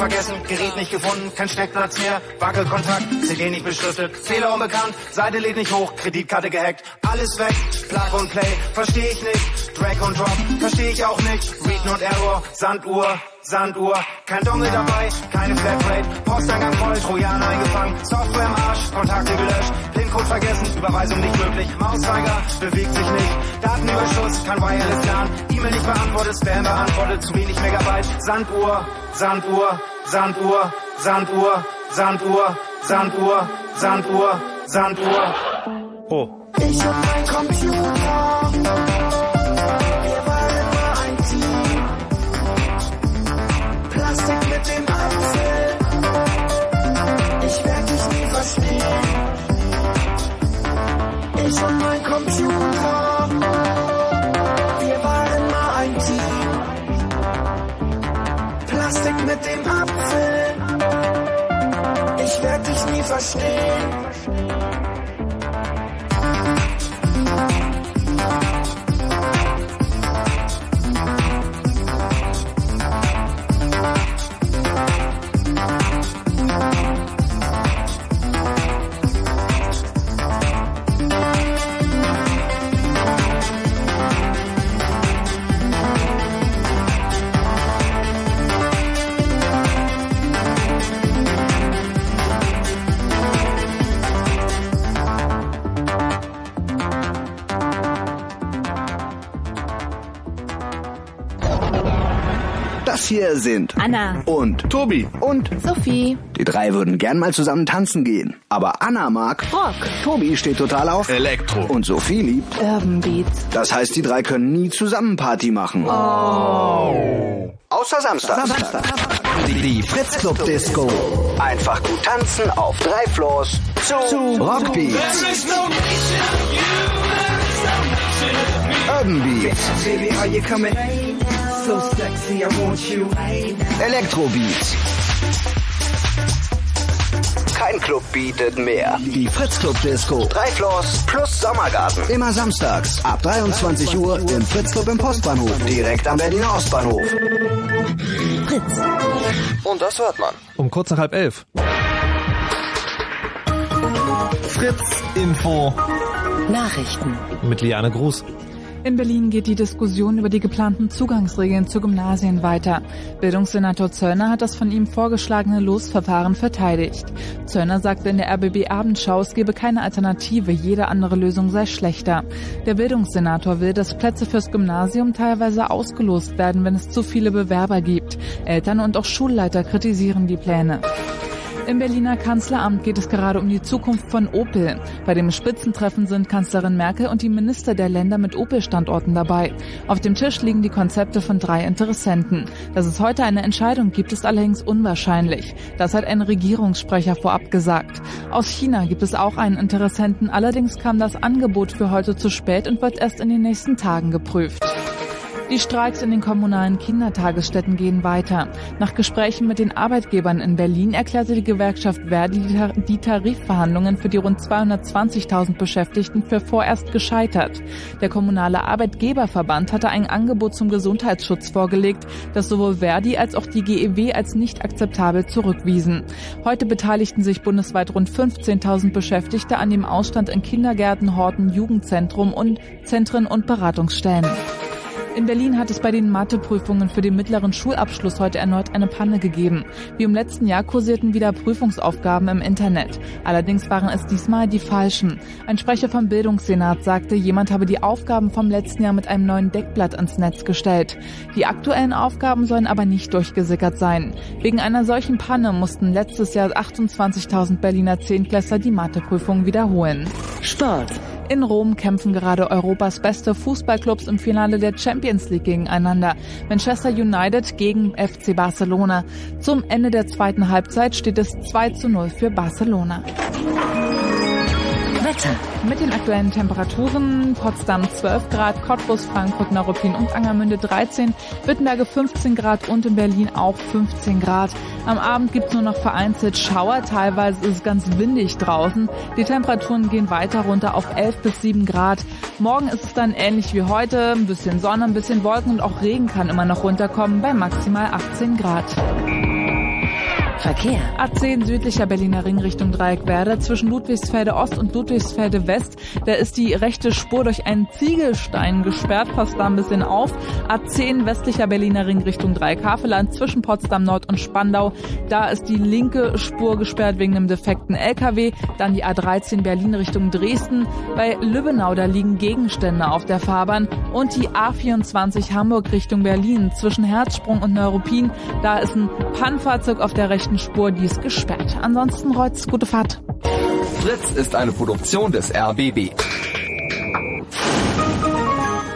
vergessen, Gerät nicht gefunden, kein Steckplatz mehr, Wackelkontakt, CD nicht beschriftet, Fehler unbekannt, Seite lädt nicht hoch, Kreditkarte gehackt, alles weg, Plug und Play, versteh ich nicht, Drag und Drop, versteh ich auch nicht, Read und Error, Sanduhr, Sanduhr, kein Dongle dabei, keine Flatrate, Posteingang voll, Trojaner eingefangen, Software im Arsch, Kontakte gelöscht, PIN-Code vergessen, Überweisung nicht möglich, Mauszeiger bewegt sich nicht, Datenüberschuss, kein Wireless LAN, E-Mail nicht beantwortet, Spam beantwortet, zu wenig Megabyte, Sanduhr, Sanduhr, Sanduhr, Sanduhr, Sanduhr, Sanduhr, Sanduhr, Sanduhr. Oh. Ich und mein Computer, understand. Sind Anna und Tobi und Sophie. die drei würden gern mal zusammen tanzen gehen. Aber Anna mag Rock. Tobi steht total auf Elektro. und Sophie liebt. Urban Beats. Das heißt, die drei können nie zusammen Party machen. Oh. Außer Samstag. Die, die Fritz Club Disco. Einfach gut tanzen auf drei Floors zu, Rockbeats. Urban Beats. Elektrobeats. Kein Club bietet mehr. Die Fritz Club Disco. Drei Floors plus Sommergarten. Immer samstags ab 23 Uhr im Fritz Club im Postbahnhof. Direkt am Berliner Ostbahnhof. Fritz. Und das hört man. Um kurz nach halb elf. Fritz Info. Nachrichten. Mit Liane Gruß. In Berlin geht die Diskussion über die geplanten Zugangsregeln zu Gymnasien weiter. Bildungssenator Zöllner hat das von ihm vorgeschlagene Losverfahren verteidigt. Zöllner sagte in der RBB Abendschau, es gebe keine Alternative, jede andere Lösung sei schlechter. Der Bildungssenator will, dass Plätze fürs Gymnasium teilweise ausgelost werden, wenn es zu viele Bewerber gibt. Eltern und auch Schulleiter kritisieren die Pläne. Im Berliner Kanzleramt geht es gerade um die Zukunft von Opel. Bei dem Spitzentreffen sind Kanzlerin Merkel und die Minister der Länder mit Opel-Standorten dabei. Auf dem Tisch liegen die Konzepte von drei Interessenten. Dass es heute eine Entscheidung gibt, ist allerdings unwahrscheinlich. Das hat ein Regierungssprecher vorab gesagt. Aus China gibt es auch einen Interessenten, allerdings kam das Angebot für heute zu spät und wird erst in den nächsten Tagen geprüft. Die Streiks in den kommunalen Kindertagesstätten gehen weiter. Nach Gesprächen mit den Arbeitgebern in Berlin erklärte die Gewerkschaft Verdi die Tar- die Tarifverhandlungen für die rund 220.000 Beschäftigten für vorerst gescheitert. Der kommunale Arbeitgeberverband hatte ein Angebot zum Gesundheitsschutz vorgelegt, das sowohl Verdi als auch die GEW als nicht akzeptabel zurückwiesen. Heute beteiligten sich bundesweit rund 15.000 Beschäftigte an dem Ausstand in Kindergärten, Horten, Jugendzentrum und Zentren und Beratungsstellen. In Berlin hat es bei den Matheprüfungen für den mittleren Schulabschluss heute erneut eine Panne gegeben. Wie im letzten Jahr kursierten wieder Prüfungsaufgaben im Internet. Allerdings waren es diesmal die falschen. Ein Sprecher vom Bildungssenat sagte, jemand habe die Aufgaben vom letzten Jahr mit einem neuen Deckblatt ans Netz gestellt. Die aktuellen Aufgaben sollen aber nicht durchgesickert sein. Wegen einer solchen Panne mussten letztes Jahr 28.000 Berliner Zehntklässler die Matheprüfung wiederholen. Sport. In Rom kämpfen gerade Europas beste Fußballclubs im Finale der Champions League gegeneinander. Manchester United gegen FC Barcelona. Zum Ende der zweiten Halbzeit steht es 2 zu 0 für Barcelona. Wetter. Mit den aktuellen Temperaturen Potsdam 12 Grad, Cottbus, Frankfurt, Neuruppin und Angermünde 13, Wittenberge 15 Grad und in Berlin auch 15 Grad. Am Abend gibt's nur noch vereinzelt Schauer, teilweise ist es ganz windig draußen. Die Temperaturen gehen weiter runter auf 11 bis 7 Grad. Morgen ist es dann ähnlich wie heute, ein bisschen Sonne, ein bisschen Wolken und auch Regen kann immer noch runterkommen bei maximal 18 Grad. Verkehr. A10 südlicher Berliner Ring Richtung Dreieckwerder zwischen Ludwigsfelde Ost und Ludwigsfelde West. Da ist die rechte Spur durch einen Ziegelstein gesperrt. Passt da ein bisschen auf. A10 westlicher Berliner Ring Richtung Dreieckhaveland zwischen Potsdam Nord und Spandau. Da ist die linke Spur gesperrt wegen einem defekten LKW. Dann die A13 Berlin Richtung Dresden. Bei Lübbenau, da liegen Gegenstände auf der Fahrbahn. Und die A24 Hamburg Richtung Berlin zwischen Herzsprung und Neuruppin. Da ist ein Pannfahrzeug auf der rechten Spur, die ist gesperrt. Ansonsten Reutz, gute Fahrt. Fritz ist eine Produktion des RBB.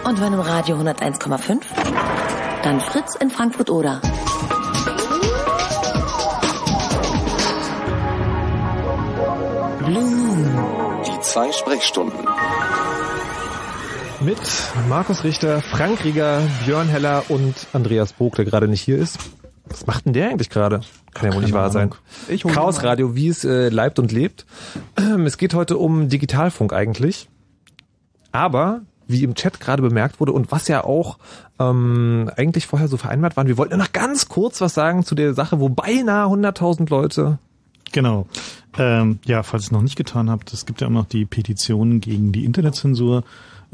Und wenn im Radio 101,5? Dann Fritz in Frankfurt oder. Blue Moon. Die zwei Sprechstunden. Mit Markus Richter, Frank Rieger, Björn Heller und Andreas Bog, der gerade nicht hier ist. Was macht denn der eigentlich gerade? Kann ja wohl nicht wahr sein. Chaos. Radio, wie es äh, leibt und lebt. [CLEARS THROAT] Es geht heute um Digitalfunk eigentlich. Aber, wie im Chat gerade bemerkt wurde und was ja auch ähm, eigentlich vorher so vereinbart waren, wir wollten ja noch ganz kurz was sagen zu der Sache, wo beinahe 100.000 Leute Genau. Ähm, ja, falls ihr es noch nicht getan habt, es gibt ja immer noch die Petition gegen die Internetzensur.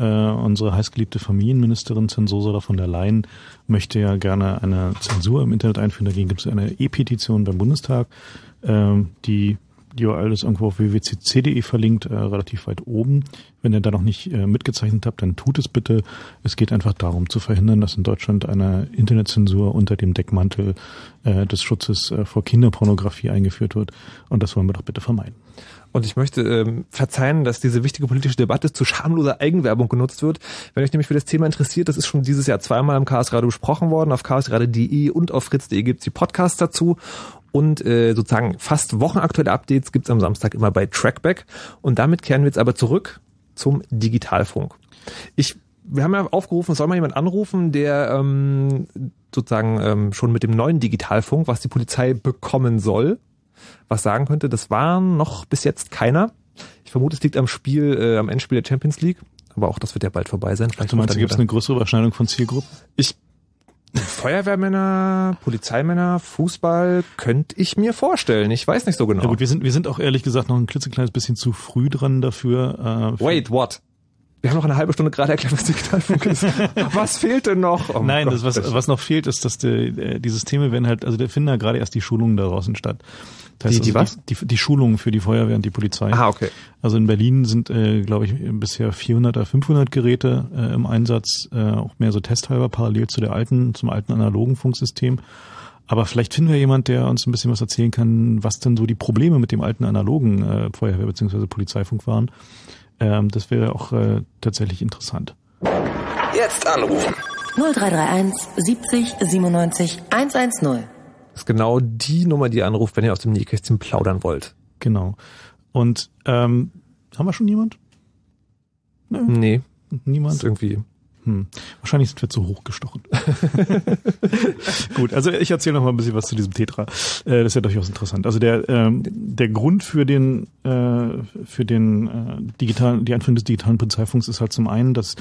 Äh, unsere heißgeliebte Familienministerin Zensursula von der Leyen möchte ja gerne eine Zensur im Internet einführen. Dagegen gibt es eine E-Petition beim Bundestag. Ähm, die die URL ist irgendwo auf www.cc.de verlinkt, äh, relativ weit oben. Wenn ihr da noch nicht äh, mitgezeichnet habt, dann tut es bitte. Es geht einfach darum zu verhindern, dass in Deutschland eine Internetzensur unter dem Deckmantel äh, des Schutzes äh, vor Kinderpornografie eingeführt wird. Und das wollen wir doch bitte vermeiden. Und ich möchte ähm, verzeihen, dass diese wichtige politische Debatte zu schamloser Eigenwerbung genutzt wird. Wenn euch nämlich für das Thema interessiert, das ist schon dieses Jahr zweimal im Chaos Radio besprochen worden. Auf chaosradio.de und auf fritz.de gibt's die Podcasts dazu. Und äh, sozusagen fast wochenaktuelle Updates gibt's am Samstag immer bei Trackback. Und damit kehren wir jetzt aber zurück zum Digitalfunk. Ich, wir haben ja aufgerufen, soll mal jemand anrufen, der ähm, sozusagen ähm, schon mit dem neuen Digitalfunk, was die Polizei bekommen soll, was sagen könnte. Das war noch bis jetzt keiner. Ich vermute, es liegt am Spiel, äh, am Endspiel der Champions League. Aber auch das wird ja bald vorbei sein. Vielleicht du meinst, gibt es eine größere Überschneidung von Zielgruppen? Ich Feuerwehrmänner, Polizeimänner, Fußball könnte ich mir vorstellen. Ich weiß nicht so genau. Ja gut, wir sind, wir sind auch ehrlich gesagt noch ein klitzekleines bisschen zu früh dran dafür. Äh, Wait, what? Wir haben noch eine halbe Stunde gerade erklärt, was Digitalfunk ist. [LAUGHS] was fehlt denn noch? Oh Nein, das, was, was noch fehlt, ist, dass die, die Systeme werden halt, also der finden ja gerade erst die Schulungen da draußen statt. Das heißt die, die also was? Die, die, die Schulungen für die Feuerwehr und die Polizei. Ah, okay. Also in Berlin sind, äh, glaube ich, bisher 400 oder 500 Geräte äh, im Einsatz, äh, auch mehr so testhalber parallel zu der alten, zum alten analogen Funksystem. Aber vielleicht finden wir jemand, der uns ein bisschen was erzählen kann, was denn so die Probleme mit dem alten analogen äh, Feuerwehr- bzw. Polizeifunk waren. Ähm, das wäre auch äh, tatsächlich interessant. Jetzt anrufen. 0331 70 97 110. Das ist genau die Nummer, die ihr anruft, wenn ihr aus dem Nähkästchen plaudern wollt. Genau. Und ähm, haben wir schon jemand? Nö. Nee. Niemand? ist irgendwie. Hm. Wahrscheinlich sind wir zu hoch gestochen. [LAUGHS] Gut, also ich erzähle noch mal ein bisschen was zu diesem Tetra. Äh, das ist ja durchaus interessant. Also der ähm, der Grund für den äh, für den äh, digitalen die Einführung des digitalen Polizeifunks ist halt zum einen, dass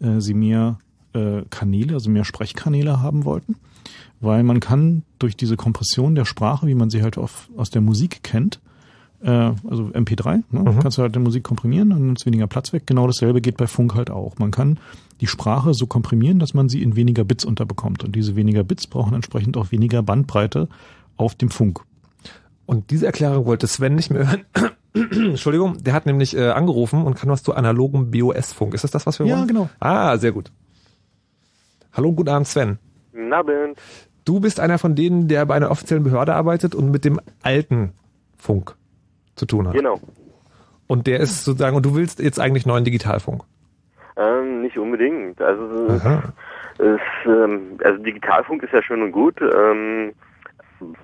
äh, sie mehr äh, Kanäle, also mehr Sprechkanäle haben wollten, weil man kann durch diese Kompression der Sprache, wie man sie halt auf, aus der Musik kennt, also MP3, ne, Mhm. kannst du halt die Musik komprimieren, dann nimmt weniger Platz weg. Genau dasselbe geht bei Funk halt auch. Man kann die Sprache so komprimieren, dass man sie in weniger Bits unterbekommt. Und diese weniger Bits brauchen entsprechend auch weniger Bandbreite auf dem Funk. Und diese Erklärung wollte Sven nicht mehr hören. [CLEARS THROAT] Entschuldigung, der hat nämlich äh, angerufen und kann was zu analogem BOS-Funk. Ist das das, was wir Ja, wollen? genau. Ah, sehr gut. Hallo, guten Abend, Sven. Guten Abend. Du bist einer von denen, der bei einer offiziellen Behörde arbeitet und mit dem alten Funk zu tun hat. Genau. Und der ist sozusagen, und du willst jetzt eigentlich neuen Digitalfunk. Ähm, nicht unbedingt. Also, es, ähm, also Digitalfunk ist ja schön und gut. Ähm,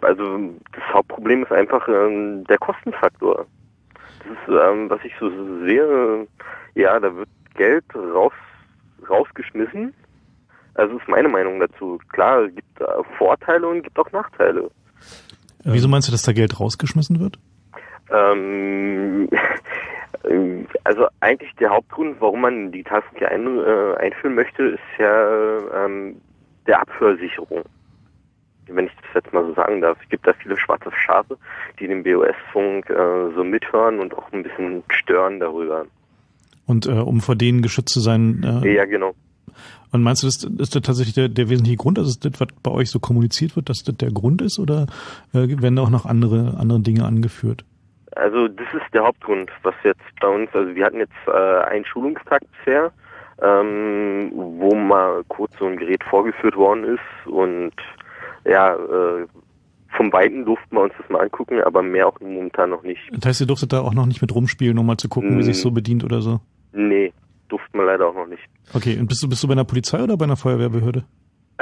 also das Hauptproblem ist einfach ähm, der Kostenfaktor. Das ist, ähm, was ich so sehe, ja, da wird Geld raus, rausgeschmissen. Also ist meine Meinung dazu. Klar, es gibt Vorteile und gibt auch Nachteile. Wieso meinst du, dass da Geld rausgeschmissen wird? Ähm, [LAUGHS] also eigentlich der Hauptgrund, warum man Digitalfunk hier ein, äh, einführen möchte, ist ja ähm, der Abhörsicherung. Wenn ich das jetzt mal so sagen darf. Es gibt da viele schwarze Schafe, die den BOS-Funk äh, so mithören und auch ein bisschen stören darüber. Und äh, um vor denen geschützt zu sein. Äh, Ja, genau. Und meinst du, das ist das tatsächlich der, der wesentliche Grund, dass das, was bei euch so kommuniziert wird, dass das der Grund ist oder äh, werden da auch noch andere, andere Dinge angeführt? Also das ist der Hauptgrund, was jetzt bei uns, also wir hatten jetzt äh, einen Schulungstag bisher, ähm, wo mal kurz so ein Gerät vorgeführt worden ist und ja, äh, vom Weiten durften wir uns das mal angucken, aber mehr auch momentan noch nicht. Das heißt, ihr durftet da auch noch nicht mit rumspielen, um mal zu gucken, wie Mm. sich so bedient oder so? Nee, durften wir leider auch noch nicht. Okay, und bist du, bist du bei einer Polizei oder bei einer Feuerwehrbehörde?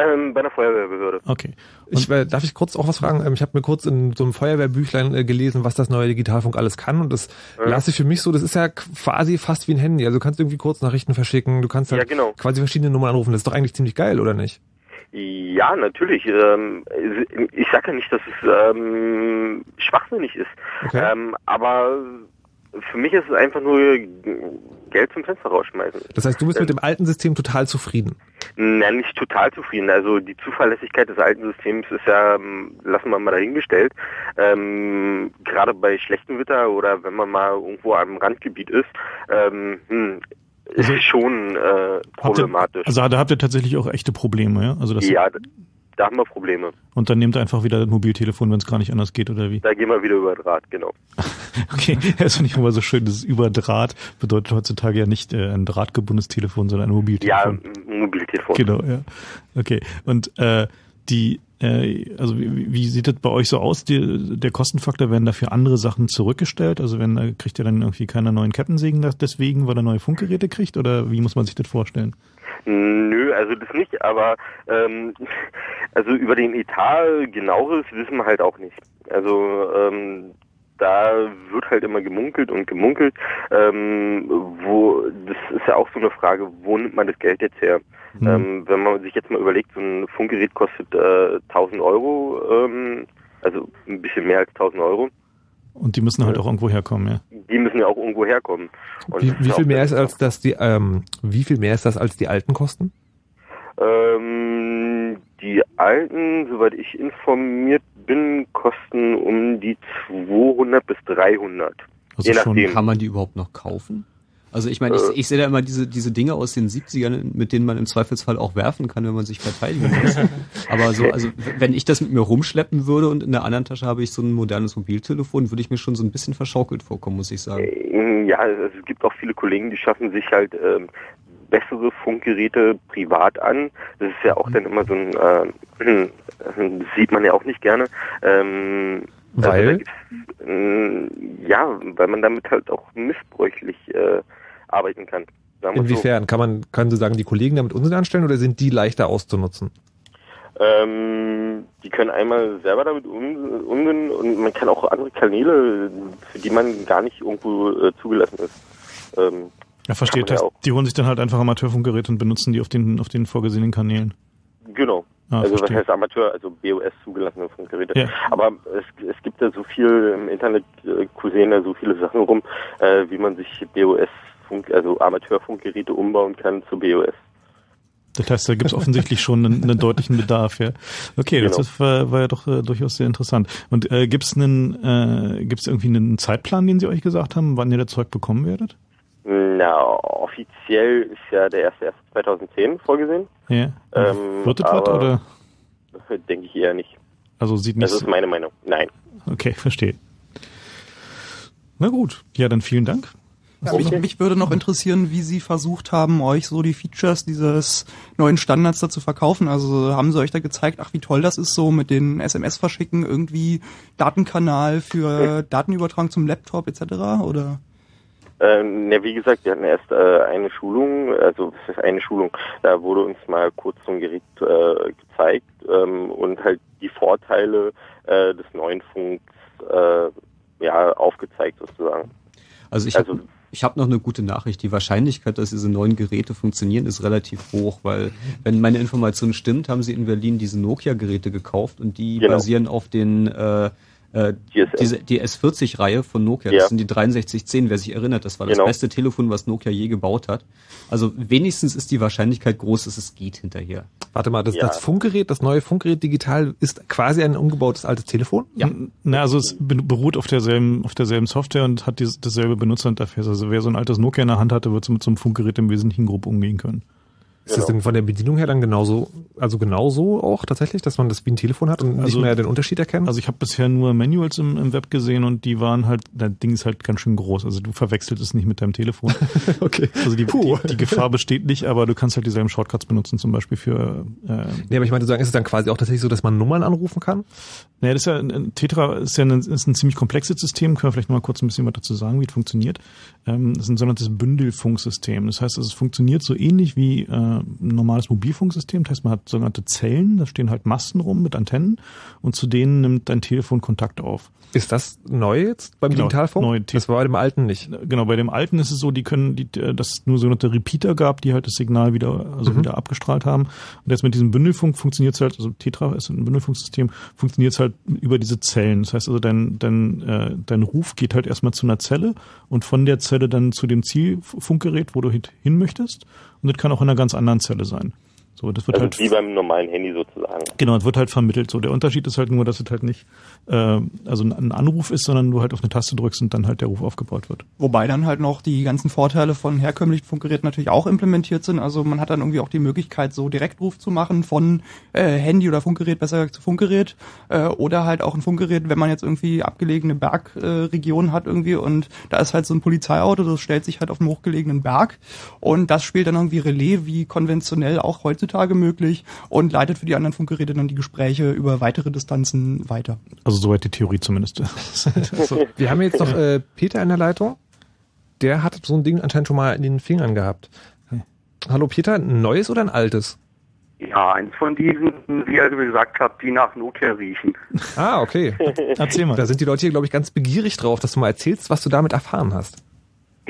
Ähm, bei einer Feuerwehrbehörde. Okay. Ich, äh, darf ich kurz auch was fragen? Ähm, Ich habe mir kurz in so einem Feuerwehrbüchlein äh, gelesen, was das neue Digitalfunk alles kann. Und das Ja. lasse ich für mich so, das ist ja quasi fast wie ein Handy. Also du kannst irgendwie Kurznachrichten verschicken, du kannst halt Ja, genau. quasi verschiedene Nummern anrufen. Das ist doch eigentlich ziemlich geil, oder nicht? Ja, natürlich. Ähm, ich sage ja nicht, dass es ähm, schwachsinnig ist. Okay. Ähm, aber für mich ist es einfach nur Geld zum Fenster rausschmeißen. Das heißt, du bist Ähm, mit dem alten System total zufrieden. Na, nicht total zufrieden. Also die Zuverlässigkeit des alten Systems ist ja, ähm, lassen wir mal dahingestellt. Ähm, Gerade bei schlechtem Wetter oder wenn man mal irgendwo am Randgebiet ist, ähm, hm, ist Also- schon äh, Habt ihr, problematisch. also da habt ihr tatsächlich auch echte Probleme, ja? Also das ja, da haben wir Probleme. Und dann nehmt ihr einfach wieder das Mobiltelefon, wenn es gar nicht anders geht, oder wie? Da gehen wir wieder über Draht, genau. [LAUGHS] Okay, das finde ich immer so schön, das über Draht bedeutet heutzutage ja nicht äh, ein drahtgebundenes Telefon, sondern ein Mobiltelefon. Ja, ein Mobiltelefon. Genau, ja. Okay. Und äh, die, also wie, wie sieht das bei euch so aus? Die, der Kostenfaktor werden dafür andere Sachen zurückgestellt? Also wenn äh, kriegt ihr dann irgendwie keine neuen Kettensägen deswegen, weil er neue Funkgeräte kriegt? Oder wie muss man sich das vorstellen? Nö, also das nicht, aber ähm, also über den Etat genaueres wissen wir halt auch nicht. Also ähm, da wird halt immer gemunkelt und gemunkelt. Ähm, wo das ist ja auch so eine Frage, wo nimmt man das Geld jetzt her? Hm. Ähm, wenn man sich jetzt mal überlegt, so ein Funkgerät kostet äh, 1000 Euro, ähm, also ein bisschen mehr als 1000 Euro. Und die müssen halt auch irgendwo herkommen, ja. Die müssen ja auch irgendwo herkommen. Und Wie, wie viel mehr ist als das die ähm, wie viel mehr ist das als die alten Kosten? Ähm, die alten, soweit ich informiert bin, kosten um die 200 bis 300. Also Je nachdem. Kann man die überhaupt noch kaufen? Also ich meine, ich, Äh. ich sehe da immer diese, diese Dinge aus den 70ern, mit denen man im Zweifelsfall auch werfen kann, wenn man sich verteidigen [LAUGHS] muss. Aber so, also wenn ich das mit mir rumschleppen würde und in der anderen Tasche habe ich so ein modernes Mobiltelefon, würde ich mir schon so ein bisschen verschaukelt vorkommen, muss ich sagen. Ähm, Ja, es es gibt auch viele Kollegen, die schaffen sich halt ähm, bessere Funkgeräte privat an. Das ist ja auch dann immer so ein, [CLEARS THROAT] äh, das sieht man ja auch nicht gerne. Ähm, Weil? Also da gibt's, ähm, ja, weil man damit halt auch missbräuchlich äh, arbeiten kann. Wir's so. Inwiefern kann man können Sie sagen, die Kollegen damit Unsinn anstellen oder sind die leichter auszunutzen? Ähm, die können einmal selber damit um, umgehen und man kann auch andere Kanäle, für die man gar nicht irgendwo äh, zugelassen ist. Ähm, Ja, versteht. kann ja auch. die holen sich dann halt einfach Amateurfunkgeräte und benutzen die auf den, auf den vorgesehenen Kanälen. Genau. Ah, also verstehe. was heißt Amateur, also BOS zugelassene Funkgeräte. Ja. Aber es, es gibt da so viel im Internet äh, kursieren da so viele Sachen rum, äh, wie man sich BOS Funk, also Amateurfunkgeräte umbauen kann zu BOS. Das heißt, da gibt es offensichtlich schon einen, einen deutlichen Bedarf, ja. Okay, das Genau. ist, war, war ja doch äh, durchaus sehr interessant. Und äh, gibt es einen, äh, gibt's irgendwie einen Zeitplan, den Sie euch gesagt haben, wann ihr das Zeug bekommen werdet? Na, offiziell ist ja der 1.1.2010 vorgesehen. Ja. Ähm, Wird das was oder? [LAUGHS] Denke ich eher nicht. Also sieht nicht. Das ist meine Meinung. Nein. Okay, verstehe. Na gut, ja, dann vielen Dank. Ja, mich, mich würde noch interessieren, wie Sie versucht haben, euch so die Features dieses neuen Standards da zu verkaufen. Also haben Sie euch da gezeigt, ach wie toll das ist, so mit den SMS verschicken, irgendwie Datenkanal für Datenübertragung zum Laptop etc. Oder? Ähm, ja, wie gesagt, wir hatten erst äh, eine Schulung, also was ist eine Schulung? Da wurde uns mal kurz so ein Gerät äh, gezeigt ähm, und halt die Vorteile äh, des neuen Funks äh, ja aufgezeigt sozusagen. Also ich habe ich hab noch eine gute Nachricht. Die Wahrscheinlichkeit, dass diese neuen Geräte funktionieren, ist relativ hoch, weil wenn meine Information stimmt, haben sie in Berlin diese Nokia-Geräte gekauft und die Genau. basieren auf den äh, äh, diese, die S40-Reihe von Nokia. Ja. Das sind die 6310, wer sich erinnert. Das war das Genau. beste Telefon, was Nokia je gebaut hat. Also wenigstens ist die Wahrscheinlichkeit groß, dass es geht hinterher. Warte mal, das, Ja. das Funkgerät, das neue Funkgerät digital ist quasi ein umgebautes altes Telefon? Ja. Na, also es be- beruht auf derselben, auf derselben Software und hat dieses, dasselbe Benutzerinterface. Also wer so ein altes Nokia in der Hand hatte, wird so mit so einem Funkgerät im Wesentlichen grob umgehen können. Ist das denn von der Bedienung her dann genauso, also genauso auch tatsächlich, dass man das wie ein Telefon hat und nicht mehr den Unterschied erkennt? Also ich habe bisher nur Manuals im, im Web gesehen und die waren halt, das Ding ist halt ganz schön groß. Also du verwechselt es nicht mit deinem Telefon. [LAUGHS] okay. Also die, die, die Gefahr besteht nicht, aber du kannst halt dieselben Shortcuts benutzen, zum Beispiel für äh, Nee, aber ich meine, du sagen, ist es dann quasi auch tatsächlich so, dass man Nummern anrufen kann? Naja, das ist ja Tetra ist ja ein, ist ein ziemlich komplexes System. Können wir vielleicht noch mal kurz ein bisschen was dazu sagen, wie es funktioniert. Ähm, das ist ein sogenanntes Bündelfunksystem. Das heißt, es funktioniert so ähnlich wie äh, ein normales Mobilfunksystem. Das heißt, man hat sogenannte Zellen, da stehen halt Masten rum mit Antennen und zu denen nimmt dein Telefon Kontakt auf. Ist das neu jetzt beim Genau, Digitalfunk? neu. das war bei dem alten nicht. Genau, bei dem alten ist es so, die können, die, äh, dass es nur sogenannte Repeater gab, die halt das Signal wieder, also Mhm. wieder abgestrahlt haben. Und jetzt mit diesem Bündelfunk funktioniert es halt, also Tetra ist ein Bündelfunksystem, funktioniert es halt über diese Zellen. Das heißt also, dein, dein, äh, dein Ruf geht halt erstmal zu einer Zelle und von der Zelle dann zu dem Zielfunkgerät, wo du hin hin möchtest. Und das kann auch in einer ganz anderen Zelle sein. So, das wird Also halt wie beim normalen Handy sozusagen. Genau, es wird halt vermittelt. So, der Unterschied ist halt nur, dass es halt nicht äh, also ein Anruf ist, sondern du halt auf eine Taste drückst und dann halt der Ruf aufgebaut wird. Wobei dann halt noch die ganzen Vorteile von herkömmlichen Funkgeräten natürlich auch implementiert sind. Also man hat dann irgendwie auch die Möglichkeit, so Direktruf zu machen von äh, Handy oder Funkgerät, besser gesagt zu Funkgerät. Äh, oder halt auch ein Funkgerät, wenn man jetzt irgendwie abgelegene Bergregionen äh, hat irgendwie und da ist halt so ein Polizeiauto, das stellt sich halt auf einen hochgelegenen Berg und das spielt dann irgendwie Relais wie konventionell auch heutzutage möglich und leitet für die anderen Funkgeräte dann die Gespräche über weitere Distanzen weiter. Also soweit die Theorie zumindest. [LAUGHS] so, wir haben jetzt noch äh, Peter in der Leitung. Der hat so ein Ding anscheinend schon mal in den Fingern gehabt. Hallo Peter, ein neues oder ein altes? Ja, eins von diesen, wie ihr gesagt habt, die nach Nokia riechen. Ah, okay. Erzähl mal. Da sind die Leute hier, glaube ich, ganz begierig drauf, dass du mal erzählst, was du damit erfahren hast.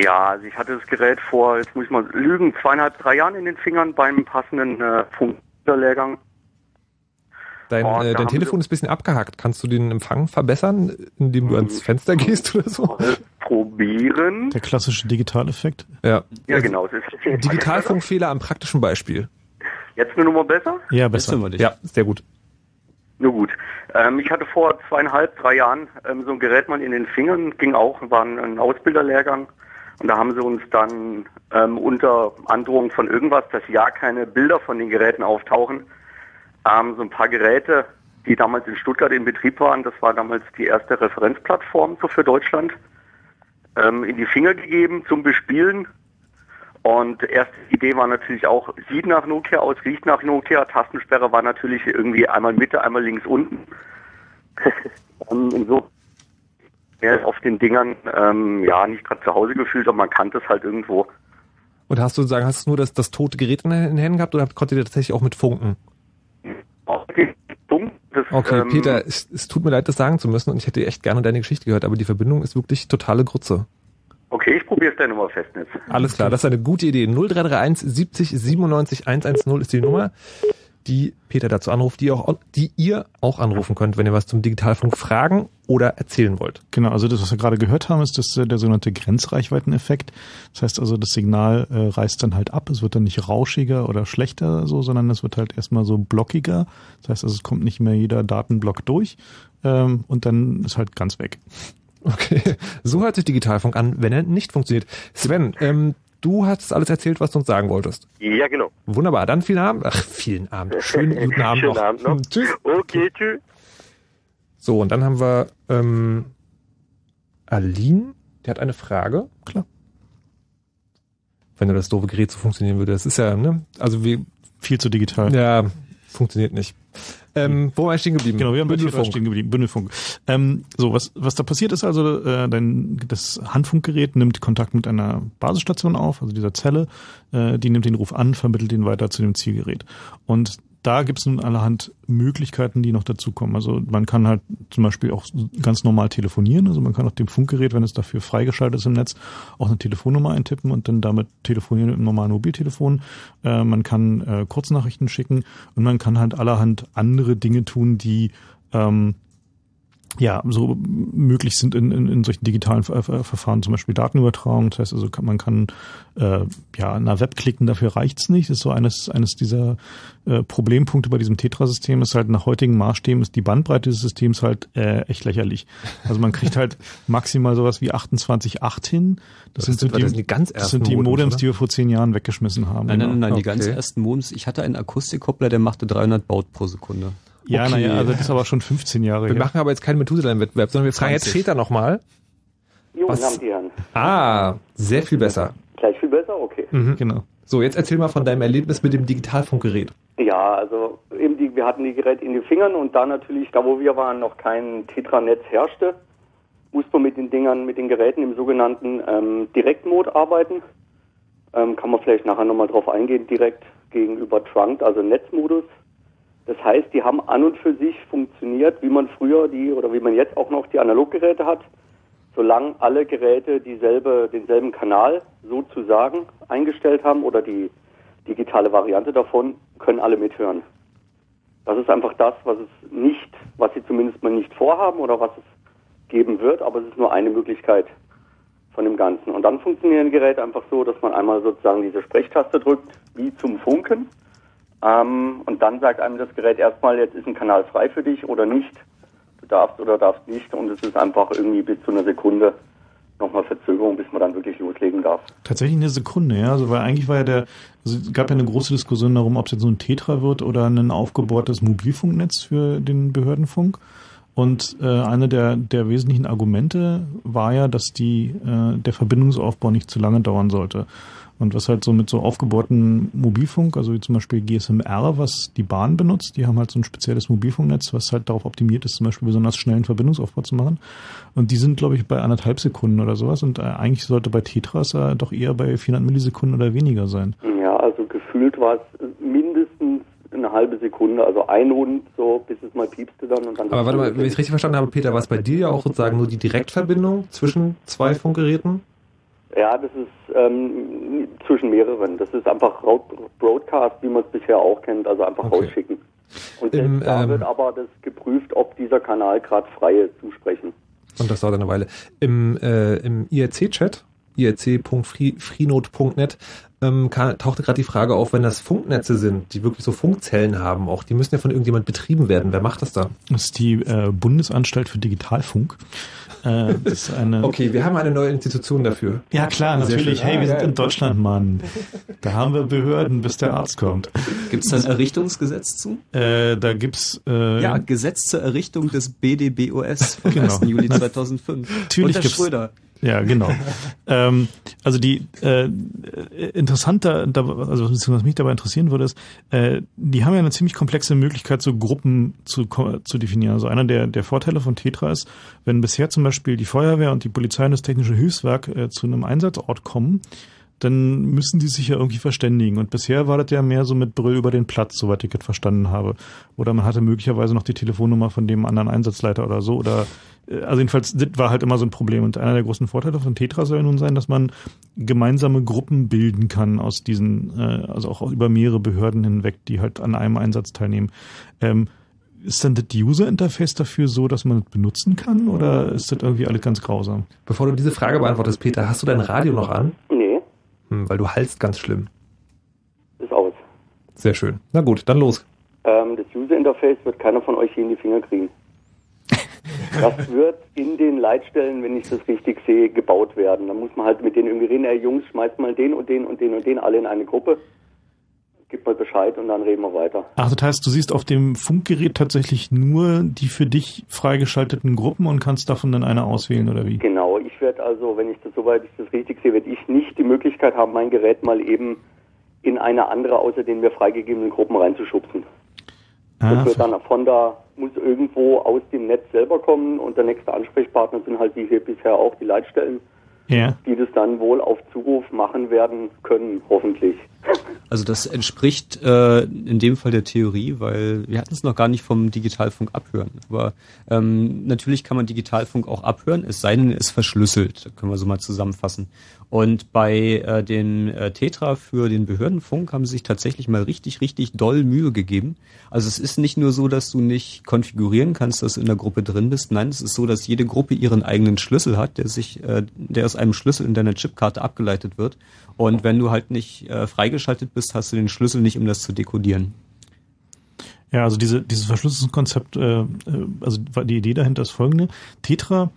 Ja, also ich hatte das Gerät vor, jetzt muss ich mal lügen, zweieinhalb, drei Jahren in den Fingern beim passenden äh, Funklehrgang. Dein, Oh, äh, dein Telefon ist ein bisschen abgehackt. Kannst du den Empfang verbessern, indem du ans Fenster gehst oder so? Probieren. Der klassische Digitaleffekt. Ja. Ja, genau. Es ist Digitalfunkfehler am praktischen Beispiel. Jetzt eine Nummer besser? Ja, besser. Ja, sehr gut. Nur gut. Ähm, ich hatte vor zweieinhalb, drei Jahren ähm, so ein Gerät mal in den Fingern, ging auch, war ein, ein Ausbilderlehrgang. Und da haben sie uns dann ähm, unter Androhung von irgendwas, dass ja keine Bilder von den Geräten auftauchen, ähm, so ein paar Geräte, die damals in Stuttgart in Betrieb waren, das war damals die erste Referenzplattform so für Deutschland, ähm, in die Finger gegeben zum Bespielen. Und erste Idee war natürlich auch, sieht nach Nokia aus, riecht nach Nokia. Tastensperre war natürlich irgendwie einmal Mitte, einmal links unten. [LAUGHS] ähm, er auf den Dingern ähm, ja nicht gerade zu Hause gefühlt, aber man kannte es halt irgendwo. Und hast du sagen, hast du nur das, das tote Gerät in den Händen gehabt oder konntet ihr tatsächlich auch mit funken? Das, Okay, ähm, Peter, es, es tut mir leid, das sagen zu müssen und ich hätte echt gerne deine Geschichte gehört, aber die Verbindung ist wirklich totale Grütze. Okay, ich probiere es dann nochmal Festnetz. Alles klar, das ist eine gute Idee. 0331 70 97 110 ist die Nummer, die Peter dazu anruft, die, ihr auch, die ihr auch anrufen könnt, wenn ihr was zum Digitalfunk fragen oder erzählen wollt. Genau, also das, was wir gerade gehört haben, ist das äh, der sogenannte Grenzreichweiteneffekt. Das heißt also, das Signal äh, reißt dann halt ab. Es wird dann nicht rauschiger oder schlechter so, sondern es wird halt erstmal so blockiger. Das heißt also, es kommt nicht mehr jeder Datenblock durch ähm, und dann ist halt ganz weg. Okay, so hört sich Digitalfunk an, wenn er nicht funktioniert. Sven, ähm, du hast alles erzählt, was du uns sagen wolltest. Ja, genau. Wunderbar, dann vielen Abend. Ach, vielen Abend. Schönen guten [LAUGHS] Abend Schönen noch. Abend noch. [LAUGHS] Tschüss. Okay, tschüss. So, und dann haben wir ähm, Aline, der hat eine Frage. Klar. Wenn das doofe Gerät so funktionieren würde. Das ist ja, ne? Also wie. Viel zu digital. Ja, funktioniert nicht. Ähm, wo war ich stehen geblieben? Genau, wir haben Bündelfunk. Bündelfunk stehen geblieben. Bündelfunk. Ähm, so, was, was da passiert ist also, äh, dein, das Handfunkgerät nimmt Kontakt mit einer Basisstation auf, also dieser Zelle, äh, die nimmt den Ruf an, vermittelt ihn weiter zu dem Zielgerät. Und da gibt es nun allerhand Möglichkeiten, die noch dazukommen. Also man kann halt zum Beispiel auch ganz normal telefonieren. Also man kann auf dem Funkgerät, wenn es dafür freigeschaltet ist im Netz, auch eine Telefonnummer eintippen und dann damit telefonieren mit einem normalen Mobiltelefon. Äh, man kann äh, Kurznachrichten schicken und man kann halt allerhand andere Dinge tun, die ähm, ja, so möglich sind in, in, in solchen digitalen Ver Ver Verfahren, zum Beispiel Datenübertragung. Das heißt also, kann, man kann äh, ja an einer Web klicken, dafür reicht's nicht. Das ist so eines, eines dieser äh, Problempunkte bei diesem Tetra-System, ist halt nach heutigen Maßstäben ist die Bandbreite des Systems halt äh, echt lächerlich. Also man kriegt halt [LAUGHS] maximal sowas wie 28.8 hin. Das, Das sind, so die, das sind die ganz das sind ersten die Modems, Modems, die wir vor zehn Jahren weggeschmissen haben. Nein, nein, Genau. nein, die ganz Okay. ersten Modems. Ich hatte einen Akustikkoppler, der machte 300 Baut pro Sekunde. Ja, Okay. naja, also das ist aber schon 15 Jahre Wir her. machen aber jetzt keinen Methuselah-Wettbewerb, sondern wir fragen jetzt 20. später nochmal. Was- haben die Herren. Ah, sehr viel besser. Gleich viel besser? Okay. Mhm. Genau. So, jetzt erzähl mal von deinem Erlebnis mit dem Digitalfunkgerät. Ja, also eben die, wir hatten die Geräte in den Fingern und da natürlich, da wo wir waren, noch kein Tetra-Netz herrschte, musste man mit den Dingern, mit den Geräten im sogenannten ähm, Direktmode arbeiten. Ähm, kann man vielleicht nachher nochmal drauf eingehen, direkt gegenüber Trunked, also Netzmodus. Das heißt, die haben an und für sich funktioniert, wie man früher die oder wie man jetzt auch noch die Analoggeräte hat, solange alle Geräte dieselbe, denselben Kanal sozusagen eingestellt haben oder die digitale Variante davon, können alle mithören. Das ist einfach das, was es nicht, was sie zumindest mal nicht vorhaben oder was es geben wird, aber es ist nur eine Möglichkeit von dem Ganzen. Und dann funktionieren Geräte einfach so, dass man einmal sozusagen diese Sprechtaste drückt, wie zum Funken. Ähm, und dann sagt einem das Gerät erstmal, jetzt ist ein Kanal frei für dich oder nicht. Du darfst oder darfst nicht. Und es ist einfach irgendwie bis zu einer Sekunde nochmal Verzögerung, bis man dann wirklich loslegen darf. Tatsächlich eine Sekunde, ja. Also weil eigentlich war ja der, also es gab ja eine große Diskussion darum, ob es jetzt so ein Tetra wird oder ein aufgebohrtes Mobilfunknetz für den Behördenfunk. Und äh, eine der, der wesentlichen Argumente war ja, dass die, äh, der Verbindungsaufbau nicht zu lange dauern sollte. Und was halt so mit so aufgebohrten Mobilfunk, also wie zum Beispiel GSMR, was die Bahn benutzt, die haben halt so ein spezielles Mobilfunknetz, was halt darauf optimiert ist, zum Beispiel besonders schnellen Verbindungsaufbau zu machen. Und die sind, glaube ich, bei anderthalb Sekunden oder sowas. Und äh, eigentlich sollte bei Tetras äh, doch eher bei 400 Millisekunden oder weniger sein. Ja, also gefühlt war es mindestens eine halbe Sekunde, also ein Rund, so bis es mal piepste dann und dann. Aber warte mal, wenn ich es richtig verstanden habe, Peter, war es bei dir ja auch sozusagen nur die Direktverbindung zwischen zwei Funkgeräten? Ja, das ist ähm, zwischen mehreren. Das ist einfach Broadcast, wie man es bisher auch kennt, also einfach Okay. rausschicken. Und Im, da ähm, wird aber das geprüft, ob dieser Kanal gerade freie zusprechen. Und das dauert eine Weile. Im, äh, im IRC-Chat, irc.freenode.net, ähm, tauchte gerade die Frage auf, wenn das Funknetze sind, die wirklich so Funkzellen haben, auch die müssen ja von irgendjemand betrieben werden. Wer macht das da? Das ist die äh, Bundesanstalt für Digitalfunk. Äh, das ist eine Okay, wir haben eine neue Institution dafür. Ja klar, Sehr natürlich. schön. Hey, Ah, wir sind geil. in Deutschland, Mann. Da haben wir Behörden, bis der Arzt kommt. Gibt es da ein Errichtungsgesetz zu? Äh, da gibt's äh, Ja, Gesetz zur Errichtung des BDBOS vom Genau. 1. Juli 2005. Natürlich Unter Schröder. Ja, genau. [LAUGHS] ähm, also die äh, interessanter, also was mich dabei interessieren würde, ist, äh, die haben ja eine ziemlich komplexe Möglichkeit, so Gruppen zu, zu definieren. Also einer der, der Vorteile von Tetra ist, wenn bisher zum Beispiel die Feuerwehr und die Polizei und das technische Hilfswerk äh, zu einem Einsatzort kommen, dann müssen die sich ja irgendwie verständigen. Und bisher war das ja mehr so mit Brüll über den Platz, soweit ich das verstanden habe. Oder man hatte möglicherweise noch die Telefonnummer von dem anderen Einsatzleiter oder so. Oder also jedenfalls, das war halt immer so ein Problem. Und einer der großen Vorteile von Tetra soll ja nun sein, dass man gemeinsame Gruppen bilden kann aus diesen, äh, also auch über mehrere Behörden hinweg, die halt an einem Einsatz teilnehmen. Ähm, ist dann das User Interface dafür so, dass man das benutzen kann oder ist das irgendwie alles ganz grausam? Bevor du diese Frage beantwortest, Peter, hast du dein Radio noch an? Nee, Hm, weil du hallst ganz schlimm. ist aus. Sehr schön. Na gut, dann los. Ähm, das User Interface wird keiner von euch hier in die Finger kriegen. Das wird in den Leitstellen, wenn ich das richtig sehe, gebaut werden. Da muss man halt mit denen irgendwie reden, ey Jungs, schmeißt mal den und den und den und den alle in eine Gruppe. Gib mal Bescheid und dann reden wir weiter. Ach, das heißt, du siehst auf dem Funkgerät tatsächlich nur die für dich freigeschalteten Gruppen und kannst davon dann eine auswählen oder wie? Genau, ich werde also, wenn ich das soweit ich das richtig sehe, werde ich nicht die Möglichkeit haben, mein Gerät mal eben in eine andere außer den mir freigegebenen Gruppen reinzuschubsen. Ah, Das wird dann von da, muss irgendwo aus dem Netz selber kommen und der nächste Ansprechpartner sind halt wie hier bisher auch die Leitstellen, ja. die das dann wohl auf Zuruf machen werden können, hoffentlich. Also das entspricht äh, in dem Fall der Theorie, weil wir hatten es noch gar nicht vom Digitalfunk abhören. Aber ähm, natürlich kann man Digitalfunk auch abhören, es sei denn, es ist verschlüsselt. Können wir so mal zusammenfassen. Und bei äh, den äh, Tetra für den Behördenfunk haben sie sich tatsächlich mal richtig, richtig doll Mühe gegeben. Also es ist nicht nur so, dass du nicht konfigurieren kannst, dass du in der Gruppe drin bist. Nein, es ist so, dass jede Gruppe ihren eigenen Schlüssel hat, der sich, äh, der aus einem Schlüssel in deiner Chipkarte abgeleitet wird. Und wenn du halt nicht äh, freigeschaltet bist, hast du den Schlüssel nicht, um das zu dekodieren. Ja, also diese, dieses Verschlüsselungskonzept, äh, äh, also die Idee dahinter ist folgende. Tetra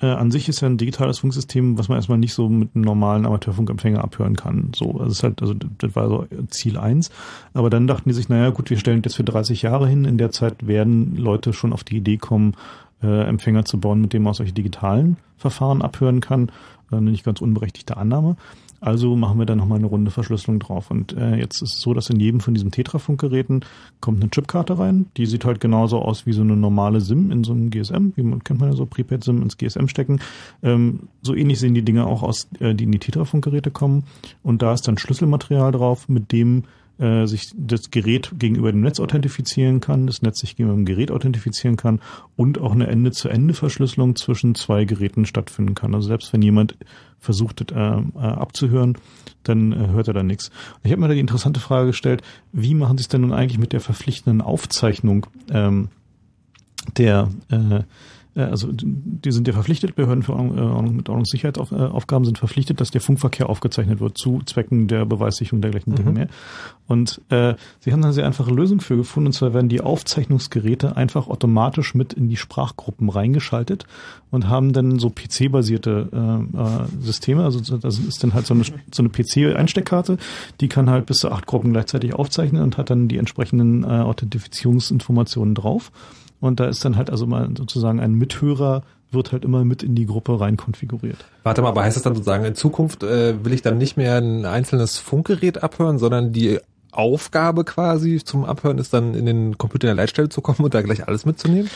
äh, an sich ist ja ein digitales Funksystem, was man erstmal nicht so mit einem normalen Amateurfunkempfänger abhören kann. So, also ist halt, also das war so Ziel eins. Aber dann dachten die sich, naja gut, wir stellen das für 30 Jahre hin. In der Zeit werden Leute schon auf die Idee kommen, äh, Empfänger zu bauen, mit dem man solche digitalen Verfahren abhören kann. Äh, eine nicht ganz unberechtigte Annahme. Also machen wir da nochmal eine Runde Verschlüsselung drauf. Und äh, jetzt ist es so, dass in jedem von diesen Tetra-Funkgeräten kommt eine Chipkarte rein. Die sieht halt genauso aus wie so eine normale SIM in so einem GSM. Wie man kennt man ja so Prepaid-SIM ins GSM stecken. Ähm, so ähnlich sehen die Dinge auch aus, äh, die in die Tetra-Funkgeräte kommen. Und da ist dann Schlüsselmaterial drauf, mit dem äh, sich das Gerät gegenüber dem Netz authentifizieren kann, das Netz sich gegenüber dem Gerät authentifizieren kann und auch eine Ende-zu-Ende-Verschlüsselung zwischen zwei Geräten stattfinden kann. Also selbst wenn jemand versucht, äh, äh, abzuhören, dann äh, hört er da nichts. Ich habe mir da die interessante Frage gestellt, wie machen Sie es denn nun eigentlich mit der verpflichtenden Aufzeichnung ähm, der, äh, also die sind ja verpflichtet, Behörden für Ordnung, äh, mit Ordnungssicherheitsaufgaben sind verpflichtet, dass der Funkverkehr aufgezeichnet wird zu Zwecken der Beweissicherung dergleichen Dinge Mhm. mehr. Und äh, sie haben da eine sehr einfache Lösung für gefunden, und zwar werden die Aufzeichnungsgeräte einfach automatisch mit in die Sprachgruppen reingeschaltet und haben dann so PC-basierte äh, äh, Systeme. Also das ist dann halt so eine, so eine PC-Einsteckkarte, die kann halt bis zu acht Gruppen gleichzeitig aufzeichnen und hat dann die entsprechenden äh, Authentifizierungsinformationen drauf. Und da ist dann halt also mal sozusagen ein Mithörer wird halt immer mit in die Gruppe rein konfiguriert. Warte mal, aber heißt das dann sozusagen, in Zukunft äh, will ich dann nicht mehr ein einzelnes Funkgerät abhören, sondern die Aufgabe quasi zum Abhören ist dann in den Computer in der Leitstelle zu kommen und da gleich alles mitzunehmen?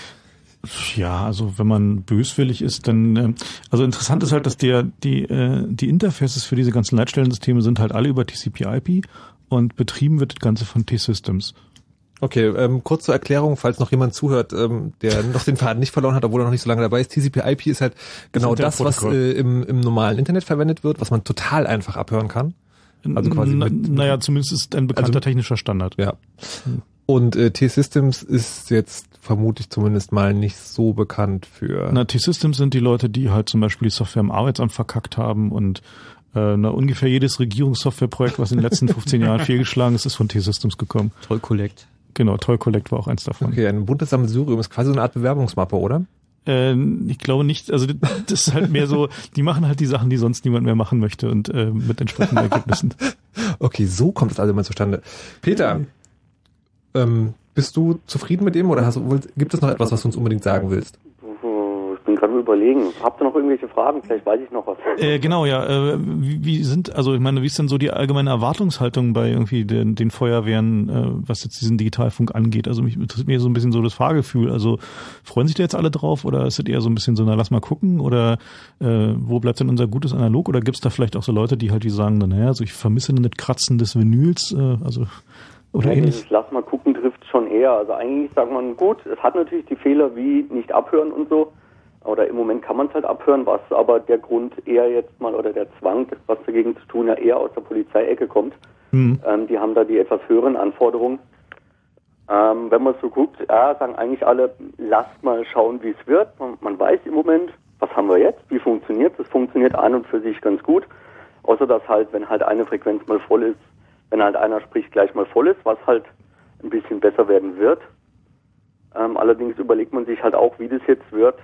Ja, also wenn man böswillig ist, dann äh, also interessant ist halt, dass der die äh, die Interfaces für diese ganzen Leitstellensysteme sind halt alle über TCP/IP und betrieben wird das Ganze von T-Systems. Okay, ähm, kurz zur Erklärung, falls noch jemand zuhört, ähm, der noch den Faden nicht verloren hat, obwohl er noch nicht so lange dabei ist. TCP/IP ist halt genau das, was Internetprotokoll. äh, im, im normalen Internet verwendet wird, was man total einfach abhören kann. Also quasi Na, mit, naja, zumindest ist ein bekannter Also- technischer Standard. Ja. Und äh, T-Systems ist jetzt vermutlich zumindest mal nicht so bekannt für. Na, T-Systems sind die Leute, die halt zum Beispiel die Software im Arbeitsamt verkackt haben und äh, na, ungefähr jedes Regierungssoftwareprojekt, was in den letzten [LAUGHS] 15 Jahren fehlgeschlagen ist, ist von T-Systems gekommen. Toll Collect. Genau, Toll Collect war auch eins davon. Okay, ein buntes Sammelsurium ist quasi so eine Art Bewerbungsmappe, oder? Äh, ich glaube nicht, also das ist halt mehr so, die machen halt die Sachen, die sonst niemand mehr machen möchte und äh, mit entsprechenden Ergebnissen. [LAUGHS] Okay, so kommt das also mal zustande. Peter, ähm, bist du zufrieden mit dem oder hast, du- gibt es noch etwas, was du uns unbedingt sagen willst? Gerade am überlegen. Habt ihr noch irgendwelche Fragen? Vielleicht weiß ich noch was. Äh, genau, ja. Äh, wie, wie sind, also ich meine, wie ist denn so die allgemeine Erwartungshaltung bei irgendwie den, den Feuerwehren, äh, was jetzt diesen Digitalfunk angeht? Also mich interessiert mir so ein bisschen so das Fahrgefühl. Also freuen sich da jetzt alle drauf oder ist es eher so ein bisschen so, na lass mal gucken oder äh, wo bleibt denn unser gutes Analog? Oder gibt es da vielleicht auch so Leute, die halt die sagen, na, naja, also ich vermisse das Kratzen des Vinyls, äh, also oder Ja, ähnlich? Lass mal gucken trifft schon eher. Also eigentlich sagt man, gut, es hat natürlich die Fehler wie nicht abhören und so. Oder im Moment kann man es halt abhören, was aber der Grund eher jetzt mal oder der Zwang, was dagegen zu tun, ja eher aus der Polizeiecke kommt. Hm. Ähm, die haben da die etwas höheren Anforderungen. Ähm, wenn man so guckt, ja, sagen eigentlich alle, lasst mal schauen, wie es wird. Man, man weiß im Moment, was haben wir jetzt, wie funktioniert es. Es funktioniert an und für sich ganz gut. Außer dass halt, wenn halt eine Frequenz mal voll ist, wenn halt einer spricht, gleich mal voll ist, was halt ein bisschen besser werden wird. Ähm, allerdings überlegt man sich halt auch, wie das jetzt wird,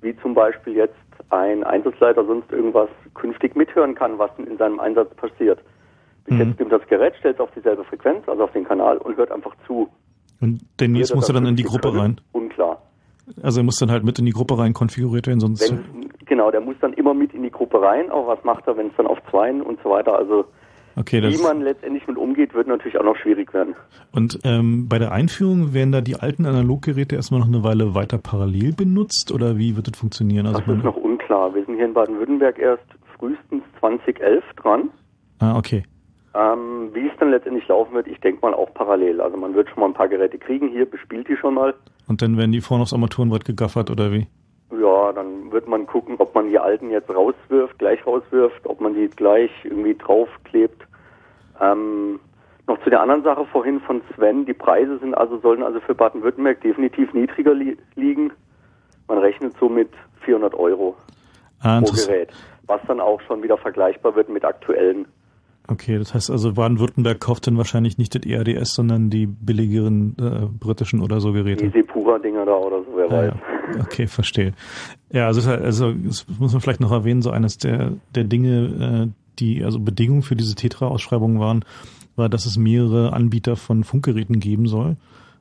wie zum Beispiel jetzt ein Einsatzleiter sonst irgendwas künftig mithören kann, was in seinem Einsatz passiert. Bis Mhm. jetzt nimmt das Gerät, stellt es auf dieselbe Frequenz, also auf den Kanal und hört einfach zu. Und Wird muss er dann in die Gruppe rein. Unklar. Also er muss dann halt mit in die Gruppe rein konfiguriert werden, sonst Wenn, genau, der muss dann immer mit in die Gruppe rein, aber was macht er, wenn es dann auf Zweien und so weiter, also okay, wie man letztendlich mit umgeht, wird natürlich auch noch schwierig werden. Und ähm, bei der Einführung werden da die alten Analoggeräte erstmal noch eine Weile weiter parallel benutzt oder wie wird das funktionieren? Also Das ist noch unklar. Wir sind hier in Baden-Württemberg erst frühestens 2011 dran. ah, okay. Ähm, wie es dann letztendlich laufen wird, ich denke mal auch parallel. Also man wird schon mal ein paar Geräte kriegen hier, bespielt die schon mal. Und dann werden die vorne aufs Armaturenbrett gegaffert oder wie? Ja, dann wird man gucken, ob man die alten jetzt rauswirft, gleich rauswirft, ob man die gleich irgendwie draufklebt. Ähm, noch zu der anderen Sache vorhin von Sven, die Preise sind also, sollen also für Baden-Württemberg definitiv niedriger li liegen. Man rechnet so mit 400 Euro Ah, pro. Gerät, was dann auch schon wieder vergleichbar wird mit aktuellen. Okay, das heißt also Baden-Württemberg kauft dann wahrscheinlich nicht das ERDS, sondern die billigeren äh, britischen oder so Geräte. Die Sepura-Dinger da oder so, wer Ah, weiß. ja. [LAUGHS] Okay, verstehe. Ja, also, also das muss man vielleicht noch erwähnen, so eines der, der Dinge, äh, die also Bedingungen für diese Tetra-Ausschreibung waren, war, dass es mehrere Anbieter von Funkgeräten geben soll,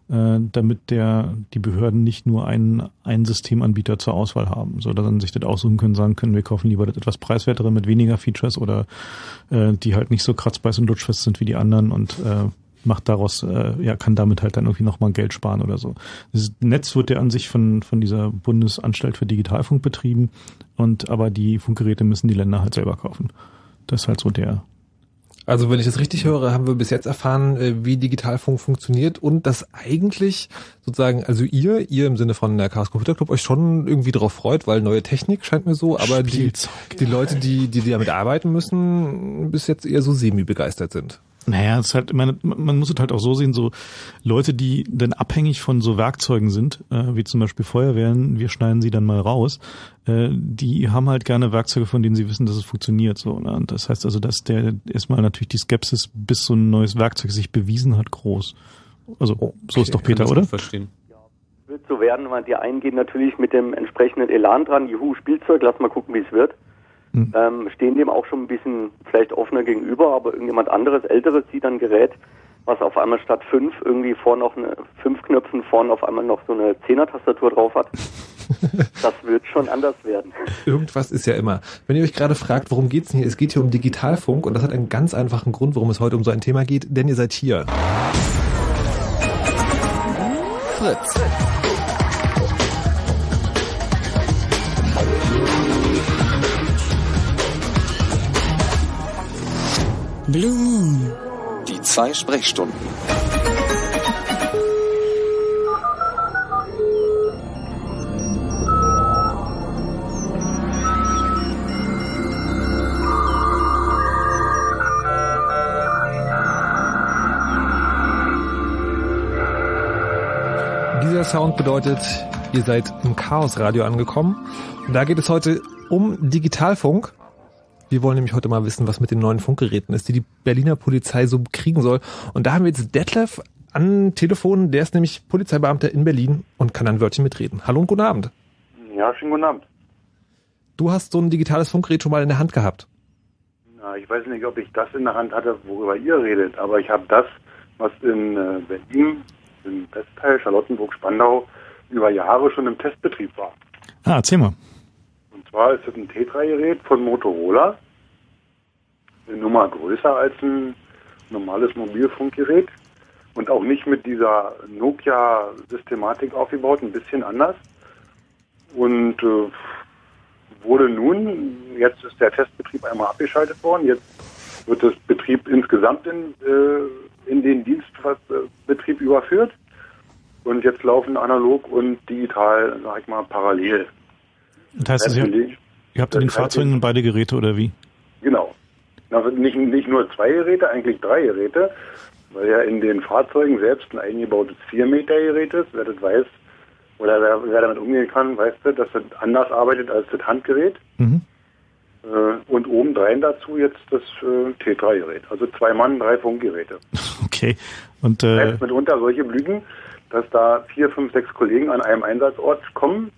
äh, damit der die Behörden nicht nur einen, einen Systemanbieter zur Auswahl haben, so dass dann sich das aussuchen können, sagen können, wir kaufen lieber das etwas preiswertere mit weniger Features oder äh, die halt nicht so kratzbeiß und lutschfest sind wie die anderen und äh, macht daraus, äh, ja, kann damit halt dann irgendwie nochmal Geld sparen oder so. Das Netz wird ja an sich von, von dieser Bundesanstalt für Digitalfunk betrieben und aber die Funkgeräte müssen die Länder halt selber kaufen. Das ist halt so der. Also wenn ich das richtig höre, haben wir bis jetzt erfahren, äh, wie Digitalfunk funktioniert und dass eigentlich sozusagen, also ihr, ihr im Sinne von der Chaos Computer Club euch schon irgendwie drauf freut, weil neue Technik scheint mir so, aber die, die Leute, die, die damit arbeiten müssen, bis jetzt eher so semi-begeistert sind. Naja, es ist halt, meine, man muss es halt auch so sehen, so Leute, die dann abhängig von so Werkzeugen sind, äh, wie zum Beispiel Feuerwehren, wir schneiden sie dann mal raus, äh, die haben halt gerne Werkzeuge, von denen sie wissen, dass es funktioniert. So, ne? Und das heißt also, dass der erstmal natürlich die Skepsis, bis so ein neues Werkzeug sich bewiesen hat, groß. Also so ist doch Peter, oder? Verstehen. Wird so werden, weil die einen gehen natürlich mit dem entsprechenden Elan dran, juhu, Spielzeug, lass mal gucken, wie es wird. Hm. Ähm, stehen dem auch schon ein bisschen vielleicht offener gegenüber, aber irgendjemand anderes, älteres sieht dann ein Gerät, was auf einmal statt fünf irgendwie vorne noch eine, fünf Knöpfen vorne auf einmal noch so eine Zehner-Tastatur drauf hat. [LAUGHS] das wird schon anders werden. Irgendwas ist ja immer. Wenn ihr euch gerade fragt, worum geht's denn hier? Es geht hier um Digitalfunk und das hat einen ganz einfachen Grund, warum es heute um so ein Thema geht, denn ihr seid hier. Fritz. Blue Moon. Die zwei Sprechstunden. Dieser Sound bedeutet, ihr seid im Chaosradio angekommen. Und da geht es heute um Digitalfunk. Wir wollen nämlich heute mal wissen, was mit den neuen Funkgeräten ist, die die Berliner Polizei so kriegen soll. Und da haben wir jetzt Detlef an Telefon, der ist nämlich Polizeibeamter in Berlin und kann ein Wörtchen mitreden. Hallo und guten Abend. Ja, schönen guten Abend. Du hast so ein digitales Funkgerät schon mal in der Hand gehabt. Na, ich weiß nicht, ob ich das in der Hand hatte, worüber ihr redet, aber ich habe das, was in äh, Berlin, im Westteil, Charlottenburg, Spandau, über Jahre schon im Testbetrieb war. Ah, erzähl mal. Zwar ist es ein Tetra-Gerät von Motorola, eine Nummer größer als ein normales Mobilfunkgerät und auch nicht mit dieser Nokia-Systematik aufgebaut, ein bisschen anders. Und äh, wurde nun, jetzt ist der Testbetrieb einmal abgeschaltet worden, jetzt wird das Betrieb insgesamt in, äh, in den Dienstbetrieb überführt und jetzt laufen analog und digital, sag ich mal, parallel. Das heißt, also, ihr, ihr habt in den Fahrzeugen beide Geräte oder wie? Genau. Also nicht, nicht nur zwei Geräte, eigentlich drei Geräte, weil ja in den Fahrzeugen selbst ein eingebautes 4-Meter-Gerät ist. Wer das weiß, oder wer, wer damit umgehen kann, weiß das, dass das anders arbeitet als das Handgerät. Mhm. Äh, und obendrein dazu jetzt das äh, T3-Gerät. Also zwei Mann, drei Funkgeräte. [LAUGHS] Okay. Und Das äh, heißt mitunter solche Blüten, dass da vier, fünf, sechs Kollegen an einem Einsatzort kommen, äh,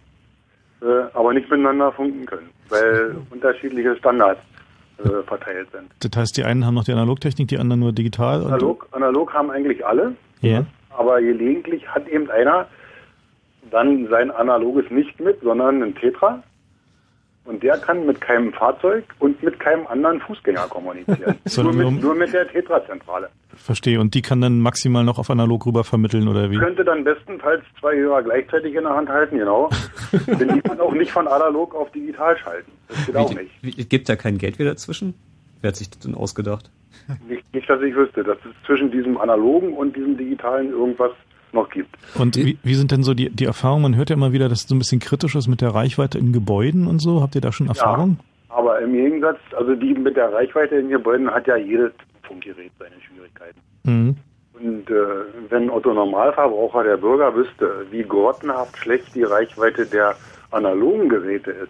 aber nicht miteinander funken können, weil unterschiedliche Standards äh, verteilt sind. das heißt, die einen haben noch die Analogtechnik, die anderen nur digital. Analog, analog haben eigentlich alle, Ja. aber gelegentlich hat eben einer dann sein analoges nicht mit, sondern ein Tetra. Und der kann mit keinem Fahrzeug und mit keinem anderen Fußgänger kommunizieren. [LAUGHS] nur, mit, nur- mit der Tetra-Zentrale. Verstehe. Und die kann dann maximal noch auf analog rüber vermitteln oder wie? Könnte dann bestenfalls zwei Hörer gleichzeitig in der Hand halten, genau. [LAUGHS] Denn die kann auch nicht von analog auf digital schalten. Das geht auch nicht. Wie, gibt da kein Geld wieder dazwischen? Wer hat sich das denn ausgedacht? nicht. Nicht, dass ich wüsste, dass es zwischen diesem analogen und diesem digitalen irgendwas noch gibt. Und wie, wie sind denn so die, die Erfahrungen? Man hört ja immer wieder, dass es so ein bisschen kritisch ist mit der Reichweite in Gebäuden und so. Habt ihr da schon Erfahrung? Aber im Gegensatz, also die mit der Reichweite in Gebäuden hat ja jedes Funkgerät seine Schwierigkeiten. Mhm. Und äh, wenn Otto Normalverbraucher, der Bürger, wüsste, wie grottenhaft schlecht die Reichweite der analogen Geräte ist,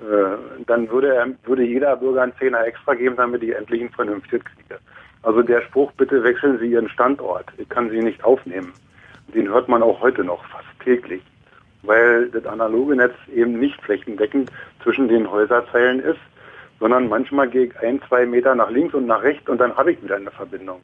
äh, dann würde, er, würde jeder Bürger einen Zehner extra geben, damit ich endlich ein vernünftiges kriege. Also der Spruch, bitte wechseln Sie Ihren Standort, ich kann Sie nicht aufnehmen, den hört man auch heute noch fast täglich, weil das analoge Netz eben nicht flächendeckend zwischen den Häuserzeilen ist, sondern manchmal gehe ich ein, zwei Meter nach links und nach rechts und dann habe ich wieder eine Verbindung.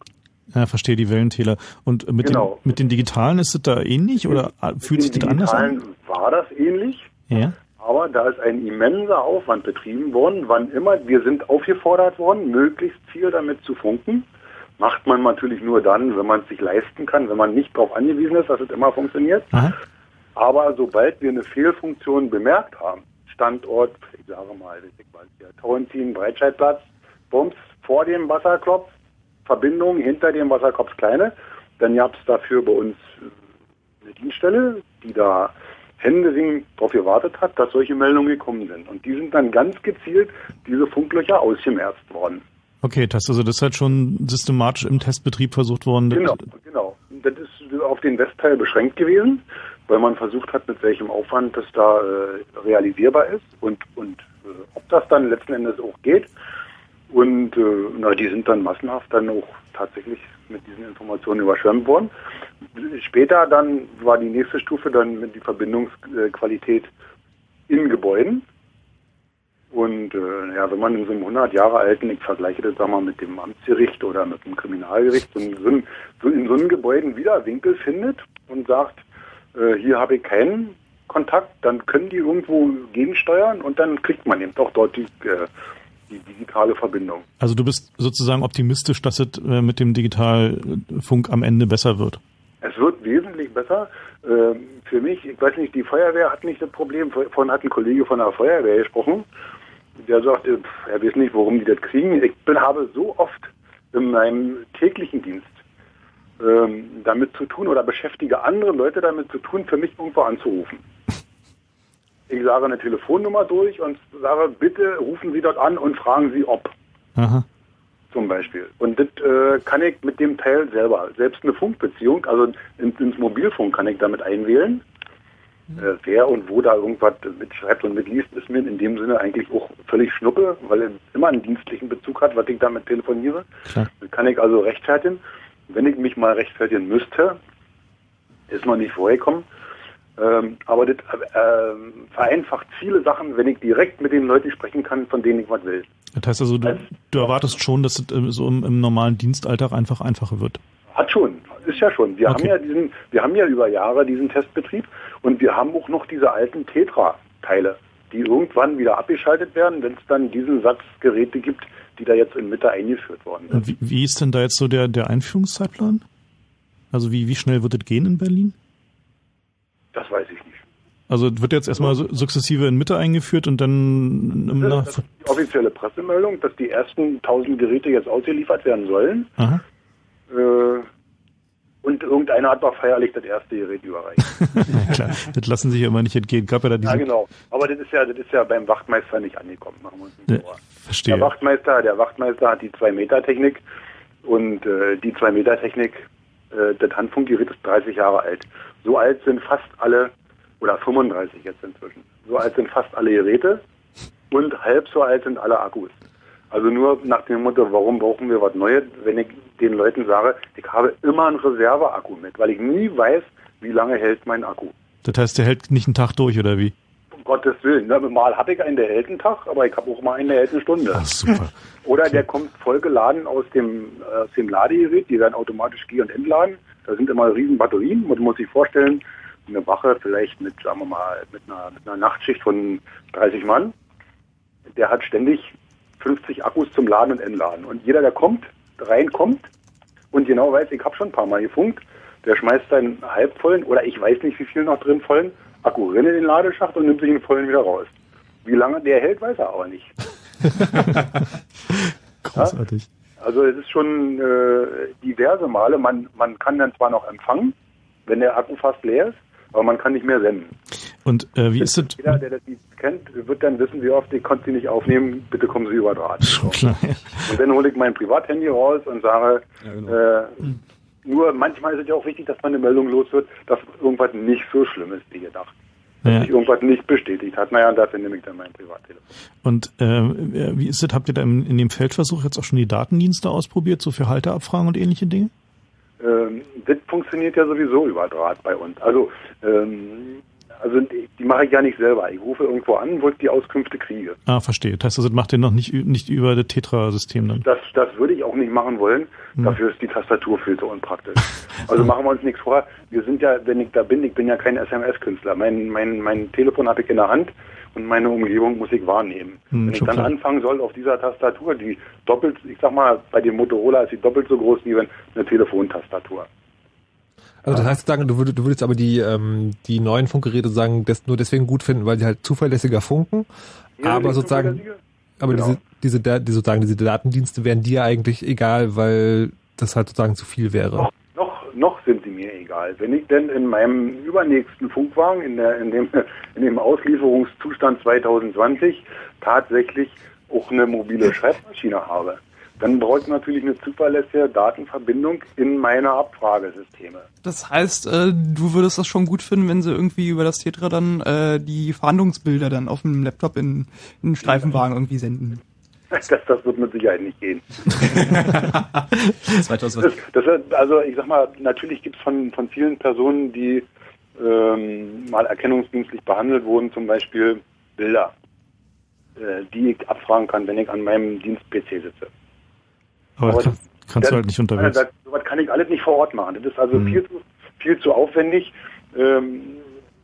Ja, verstehe die Wellentäler. Und mit, Genau. den, mit den digitalen ist es da ähnlich oder fühlt sich das anders an? Digitalen war das ähnlich, Ja. Aber da ist ein immenser Aufwand betrieben worden, wann immer, wir sind aufgefordert worden, möglichst viel damit zu funken. Macht man natürlich nur dann, wenn man es sich leisten kann, wenn man nicht darauf angewiesen ist, dass es immer funktioniert. Aber sobald wir eine Fehlfunktion bemerkt haben, Standort, ich sage mal, Tauentziehen, Breitscheidplatz, Bums vor dem Wasserkopf, Verbindung hinter dem Wasserkopf kleine, dann gab es dafür bei uns äh, eine Dienststelle, die da händeringend darauf gewartet hat, dass solche Meldungen gekommen sind. Und die sind dann ganz gezielt, diese Funklöcher, ausgemerzt worden. Okay, das, also das ist halt schon systematisch im Testbetrieb versucht worden. Genau, genau. Das ist auf den Westteil beschränkt gewesen, weil man versucht hat, mit welchem Aufwand das da äh, realisierbar ist und, und äh, ob das dann letzten Endes auch geht. Und äh, na, die sind dann massenhaft dann auch tatsächlich mit diesen Informationen überschwemmt worden. Später dann war die nächste Stufe dann mit die Verbindungsqualität in Gebäuden. Und äh, ja, wenn man in so einem 100 Jahre alten, ich vergleiche das sag mal mit dem Amtsgericht oder mit dem Kriminalgericht, so in so, einem- in so einem Gebäuden wieder Winkel findet und sagt, äh, hier habe ich keinen Kontakt, dann können die irgendwo gegensteuern und dann kriegt man eben auch dort die, äh, die digitale Verbindung. Also du bist sozusagen optimistisch, dass es äh, mit dem Digitalfunk am Ende besser wird. Es wird wesentlich besser. Ähm, für mich, ich weiß nicht, die Feuerwehr hat nicht das Problem. Vorhin hat ein Kollege von der Feuerwehr gesprochen. Der sagte, pff, er weiß nicht, warum die das kriegen. Ich bin, habe so oft in meinem täglichen Dienst ähm, damit zu tun oder beschäftige andere Leute damit zu tun, für mich irgendwo anzurufen. Ich sage eine Telefonnummer durch und sage, bitte rufen Sie dort an und fragen Sie, ob Aha. zum Beispiel. Und das äh, kann ich mit dem Teil selber. Selbst eine Funkbeziehung, also ins, ins Mobilfunk kann ich damit einwählen. Äh, wer und wo da irgendwas mitschreibt und mitliest, ist mir in dem Sinne eigentlich auch völlig schnuppe, weil er immer einen dienstlichen Bezug hat, was ich damit telefoniere. Klar. Das kann ich also rechtfertigen. Wenn ich mich mal rechtfertigen müsste, ist noch nicht vorgekommen. Ähm, aber das äh, ähm, vereinfacht viele Sachen, wenn ich direkt mit den Leuten sprechen kann, von denen ich was will. Das heißt also, du, du erwartest schon, dass es äh, so im, im normalen Dienstalltag einfach einfacher wird. Hat schon, ist ja schon. Wir Okay. haben ja diesen, wir haben ja über Jahre diesen Testbetrieb und wir haben auch noch diese alten Tetra-Teile, die irgendwann wieder abgeschaltet werden, wenn es dann diesen Satz Geräte gibt, die da jetzt in Mitte eingeführt worden sind. Wie, wie ist denn da jetzt so der, der Einführungszeitplan? Also wie, wie schnell wird es gehen in Berlin? Das weiß ich nicht. Also wird jetzt erstmal sukzessive in Mitte eingeführt und dann im Nach Das ist die offizielle Pressemeldung, dass die ersten 1000 Geräte jetzt ausgeliefert werden sollen. Aha. Äh, und irgendeiner hat noch feierlich das erste Gerät überreicht. [LAUGHS] Klar, das lassen sich ja immer nicht entgehen. Gab ja da Ja, genau. Aber das ist ja, das ist ja beim Wachtmeister nicht angekommen. Machen wir uns nicht vor. verstehe. Der Wachtmeister, der Wachtmeister hat die 2-Meter-Technik und äh, die 2-Meter-Technik, äh, das Handfunkgerät ist 30 Jahre alt. So alt sind fast alle, oder 35 jetzt inzwischen, so alt sind fast alle Geräte und halb so alt sind alle Akkus. Also nur nach dem Motto, warum brauchen wir was Neues, wenn ich den Leuten sage, ich habe immer einen Reserveakku mit, weil ich nie weiß, wie lange hält mein Akku. Das heißt, der hält nicht einen Tag durch, oder wie? Gottes Willen. Ne? Mal habe ich einen, der hält einen Tag, aber ich habe auch mal einen, der hält eine Stunde. Ach, super. [LAUGHS] Oder der kommt vollgeladen aus dem, äh, aus dem Ladegerät, die werden automatisch geh- und entladen. Da sind immer riesen Batterien. Man muss sich vorstellen, eine Wache vielleicht mit, sagen wir mal, mit einer, mit einer Nachtschicht von 30 Mann, der hat ständig 50 Akkus zum Laden und Entladen. Und jeder, der kommt, reinkommt und genau weiß, ich habe schon ein paar Mal gefunkt, der schmeißt seinen halbvollen oder ich weiß nicht, wie viel noch drin vollen Akku in den Ladeschacht und nimmt sich den vollen wieder raus. Wie lange der hält, weiß er aber nicht. [LAUGHS] Großartig. Also es ist schon äh, diverse Male. Man, man kann dann zwar noch empfangen, wenn der Akku fast leer ist, aber man kann nicht mehr senden. Und äh, wie ist es? Jeder, der das nicht kennt, wird dann wissen, wie oft ich konnte sie nicht aufnehmen, bitte kommen Sie über Draht. Schon klar. ja. Und dann hole ich mein Privathandy raus und sage, äh, nur manchmal ist es ja auch wichtig, dass man eine Meldung los wird, dass irgendwas nicht so schlimm ist wie gedacht. Ja. Sich irgendwas nicht bestätigt hat. Naja, und dafür nehme ich dann mein Privattelefon. Und äh, wie ist es? Habt ihr da im, in dem Feldversuch jetzt auch schon die Datendienste ausprobiert, so für Halteabfragen und ähnliche Dinge? Ähm, das funktioniert ja sowieso über Draht bei uns. Also, ähm, also die, mache ich ja nicht selber. Ich rufe irgendwo an, wo ich die Auskünfte kriege. Ah, verstehe. Das heißt, also, das macht ihr noch nicht, nicht über das Tetra-System dann. Das, das würde ich auch nicht machen wollen. Hm. Dafür ist die Tastatur viel zu unpraktisch. [LAUGHS] Also machen wir uns nichts vor. Wir sind ja, wenn ich da bin, ich bin ja kein SMS-Künstler. Mein, mein, mein Telefon habe ich in der Hand und meine Umgebung muss ich wahrnehmen. Hm, wenn ich dann klar. anfangen soll auf dieser Tastatur, die doppelt, ich sag mal, bei dem Motorola ist sie doppelt so groß wie wenn eine Telefontastatur. Also das heißt du würdest, du würdest aber die, ähm, die neuen Funkgeräte sagen, das nur deswegen gut finden, weil sie halt zuverlässiger funken. Ja, aber sozusagen, aber Genau. diese, diese, die, sozusagen diese Datendienste wären dir eigentlich egal, weil das halt sozusagen zu viel wäre. Noch, noch, noch sind die mir egal. Wenn ich denn in meinem übernächsten Funkwagen, in, der, in, dem, in dem Auslieferungszustand 2020, tatsächlich auch eine mobile Schreibmaschine habe, dann brauche ich natürlich eine zuverlässige Datenverbindung in meine Abfragesysteme. Das heißt, äh, du würdest das schon gut finden, wenn sie irgendwie über das Tetra dann äh, die Fahndungsbilder dann auf dem Laptop in, in einen Streifenwagen irgendwie senden. [LAUGHS] Das, das wird mit Sicherheit nicht gehen. [LAUGHS] 2000 Das, das, also ich sag mal, natürlich gibt es von, von vielen Personen, die ähm, mal erkennungsdienstlich behandelt wurden, zum Beispiel Bilder, äh, die ich abfragen kann, wenn ich an meinem Dienst-PC sitze. Aber, Aber kann, kannst du halt nicht unterwegs. Das, sowas kann ich alles nicht vor Ort machen. Das ist also Mhm. viel, zu, viel zu aufwendig. Ähm,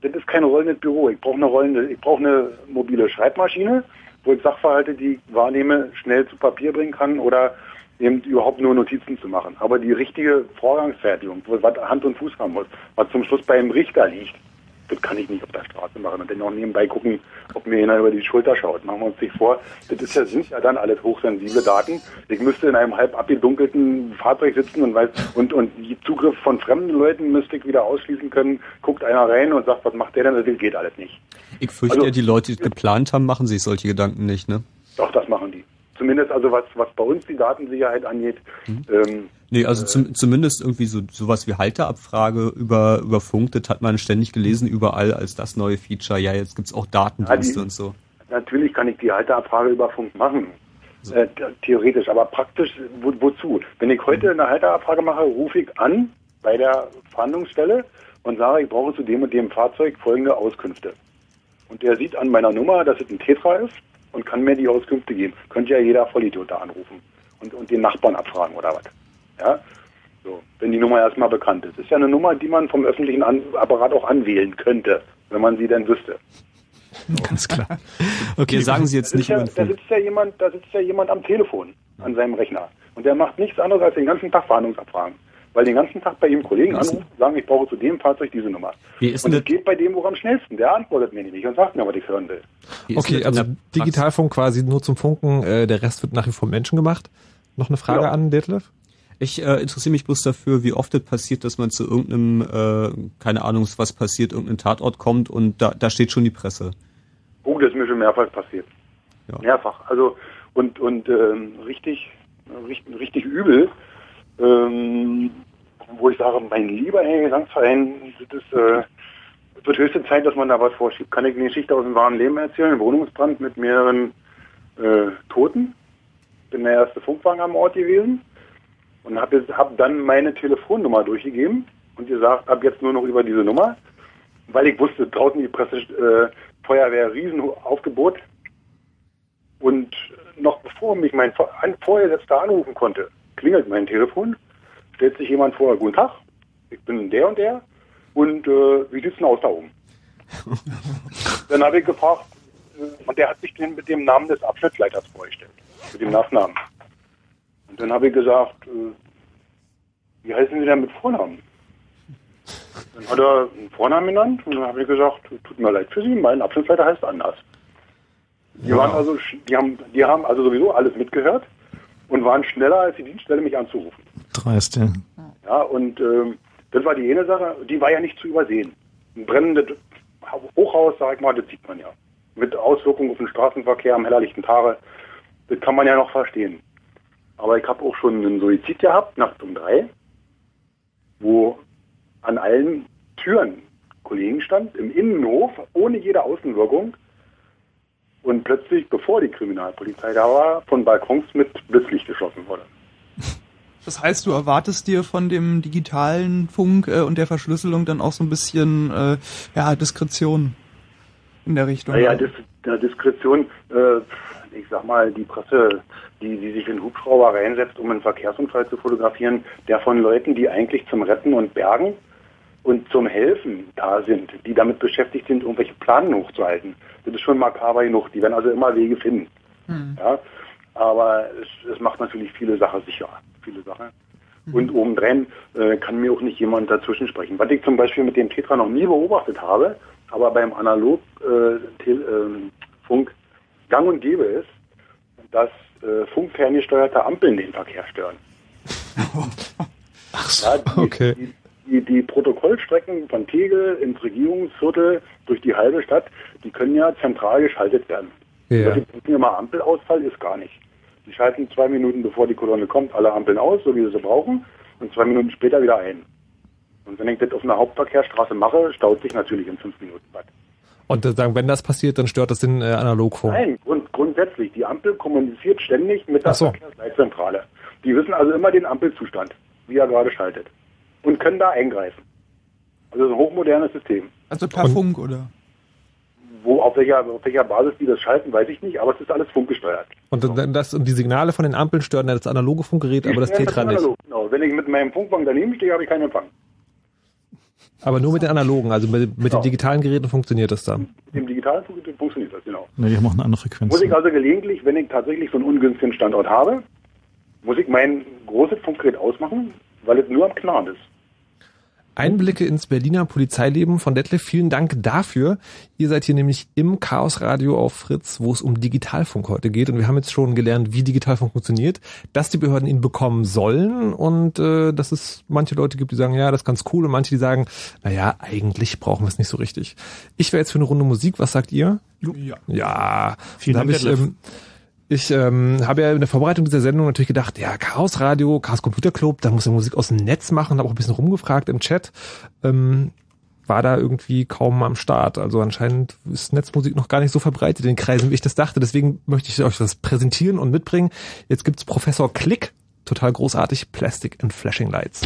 das ist kein rollendes Büro. Ich brauche eine rollende, ich brauche eine mobile Schreibmaschine, wo ich Sachverhalte, die ich wahrnehme, schnell zu Papier bringen kann oder eben überhaupt nur Notizen zu machen. Aber die richtige Vorgangsfertigung, wo was Hand und Fuß haben muss, was zum Schluss beim Richter liegt, das kann ich nicht auf der Straße machen und dann auch nebenbei gucken, ob mir einer über die Schulter schaut. Machen wir uns nicht vor, das ist ja, sind ja dann alles hochsensible Daten. Ich müsste in einem halb abgedunkelten Fahrzeug sitzen und weiß, und, und die Zugriff von fremden Leuten müsste ich wieder ausschließen können. Guckt einer rein und sagt, was macht der denn? Das geht alles nicht. Ich fürchte Also- ja, die Leute, die es geplant haben, machen sich solche Gedanken nicht, ne? Doch, das machen die. Zumindest also was, was bei uns die Datensicherheit angeht. Ähm, Nee, also zum, zumindest irgendwie so sowas wie Halteabfrage über, über Funk, das hat man ständig gelesen, überall als das neue Feature. Ja, jetzt gibt's auch Datendienste Ja, die- und so. Natürlich kann ich die Halterabfrage über Funk machen. Äh, t- theoretisch, aber praktisch wo, wozu? Wenn ich heute eine Halterabfrage mache, rufe ich an bei der Verhandlungsstelle und sage, ich brauche zu dem und dem Fahrzeug folgende Auskünfte. Und der sieht an meiner Nummer, dass es ein Tetra ist und kann mir die Auskünfte geben. Könnte ja jeder Vollidiot da anrufen und, und den Nachbarn abfragen oder was. Ja? So, wenn die Nummer erstmal bekannt ist. Ist ja eine Nummer, die man vom öffentlichen an Apparat auch anwählen könnte, wenn man sie denn wüsste. [LAUGHS] Ganz klar. Okay, sagen Sie jetzt Da nicht sitzt ja, da sitzt ja jemand, da sitzt ja jemand am Telefon an seinem Rechner und der macht nichts anderes als den ganzen Tag Verhandlungsabfragen. Weil den ganzen Tag bei ihm Kollegen anrufen, sagen, ich brauche zu dem Fahrzeug diese Nummer. Wie ist und es geht bei dem wohl am schnellsten. Der antwortet mir nicht und sagt mir, was ich hören will. Okay, also? Digitalfunk quasi nur zum Funken, äh, der Rest wird nach wie vor Menschen gemacht. Noch eine Frage Genau. an Detlef? Ich äh, interessiere mich bloß dafür, wie oft es passiert, dass man zu irgendeinem, äh, keine Ahnung, was passiert, irgendein Tatort kommt und da, da steht schon die Presse. Oh, das ist mir schon mehrfach passiert. Ja. Mehrfach. Also und und ähm, richtig, richtig, richtig übel. Ähm, wo ich sage, mein lieber Herr Gesangsverein, das ist, äh, es wird höchste Zeit, dass man da was vorschiebt. Kann ich eine Geschichte aus dem wahren Leben erzählen? Ein Wohnungsbrand mit mehreren äh, Toten. Bin der erste Funkwagen am Ort gewesen und habe hab dann meine Telefonnummer durchgegeben und gesagt, ab jetzt nur noch über diese Nummer, weil ich wusste, draußen die Presse, äh, Feuerwehr, Riesenaufgebot. Und noch bevor mich mein Vorgesetzter anrufen konnte, klingelt mein Telefon, stellt sich jemand vor, guten Tag, ich bin der und der und äh, wie sieht's denn aus da oben? [LAUGHS] Dann habe ich gefragt, äh, und der hat sich dann mit dem Namen des Abschnittsleiters vorgestellt, mit dem Nachnamen. Und dann habe ich gesagt, äh, wie heißen Sie denn mit Vornamen? Dann hat er einen Vornamen genannt und dann habe ich gesagt, tut mir leid für Sie, mein Abschnittsleiter heißt anders. Die waren also, die haben, die haben also sowieso alles mitgehört und waren schneller als die Dienststelle mich anzurufen. Dreist, ja. Ja, und ähm, das war die eine Sache, die war ja nicht zu übersehen. Ein brennendes Hochhaus, sag ich mal, das sieht man ja. Mit Auswirkungen auf den Straßenverkehr am hellerlichten Tage, das kann man ja noch verstehen. Aber ich habe auch schon einen Suizid gehabt, nachts um drei, wo an allen Türen Kollegen stand, im Innenhof, ohne jede Außenwirkung. Und plötzlich, bevor die Kriminalpolizei da war, von Balkons mit Blitzlicht geschossen wurde. Das heißt, du erwartest dir von dem digitalen Funk äh, und der Verschlüsselung dann auch so ein bisschen äh, ja, Diskretion in der Richtung. Naja, Dis der Diskretion, äh, ich sag mal, die Presse, die, die sich in Hubschrauber reinsetzt, um einen Verkehrsunfall zu fotografieren, der von Leuten, die eigentlich zum Retten und Bergen und zum Helfen da sind, die damit beschäftigt sind, irgendwelche Planen hochzuhalten. Das ist schon makaber genug. Die werden also immer Wege finden. Hm. Ja? Aber es, es macht natürlich viele Sachen sicher. Viele Sachen. Und obendrein äh, kann mir auch nicht jemand dazwischen sprechen. Was ich zum Beispiel mit dem Tetra noch nie beobachtet habe, aber beim Analog äh, ähm, Funk gang und gäbe ist, dass äh, funkferngesteuerte Ampeln den Verkehr stören. Ach [LAUGHS] so, ja, die, okay. Die, die, die Protokollstrecken von Tegel ins Regierungsviertel durch die halbe Stadt, die können ja zentral geschaltet werden. Ja. Das denken immer Ampelausfall ist gar nicht. Sie schalten zwei Minuten bevor die Kolonne kommt alle Ampeln aus, so wie sie sie brauchen, und zwei Minuten später wieder ein. Und wenn ich das auf einer Hauptverkehrsstraße mache, staut sich natürlich in fünf Minuten was. Und äh, sagen, wenn das passiert, dann stört das den äh, Analogfunk. Nein, grund, grundsätzlich. Die Ampel kommuniziert ständig mit der Ach so. Verkehrsleitzentrale. Die wissen also immer den Ampelzustand, wie er gerade schaltet. Und können da eingreifen. Also ein hochmodernes System. Also per Funk, oder? Wo, auf welcher, auf welcher Basis die das schalten, weiß ich nicht, aber es ist alles funkgesteuert. Und, dann das, und die Signale von den Ampeln stören dann das analoge Funkgerät, aber das Tetra nicht. Genau. Wenn ich mit meinem Funkwagen daneben stehe, habe ich keinen Empfang. Aber nur mit den analogen, also mit, mit den digitalen Geräten funktioniert das dann. Mit dem digitalen Funkgerät funktioniert das, genau. Ne, die haben auch eine andere Frequenz. Muss ich also gelegentlich, wenn ich tatsächlich so einen ungünstigen Standort habe, muss ich mein großes Funkgerät ausmachen, weil es nur am Knarren ist. Einblicke ins Berliner Polizeileben von Detlef. Vielen Dank dafür. Ihr seid hier nämlich im Chaos Radio auf Fritz, wo es um Digitalfunk heute geht. Und wir haben jetzt schon gelernt, wie Digitalfunk funktioniert, dass die Behörden ihn bekommen sollen und äh, dass es manche Leute gibt, die sagen, ja, das ist ganz cool und manche, die sagen, naja, eigentlich brauchen wir es nicht so richtig. Ich wäre jetzt für eine Runde Musik. Was sagt ihr? Ja. Ja. Vielen Dank, ich, Detlef. Ich ähm, habe ja in der Vorbereitung dieser Sendung natürlich gedacht, ja, Chaos Radio, Chaos Computer Club, da muss er Musik aus dem Netz machen, habe auch ein bisschen rumgefragt im Chat. Ähm, war da irgendwie kaum am Start. Also anscheinend ist Netzmusik noch gar nicht so verbreitet in den Kreisen, wie ich das dachte. Deswegen möchte ich euch das präsentieren und mitbringen. Jetzt gibt's Professor Klick, total großartig, Plastic and Flashing Lights.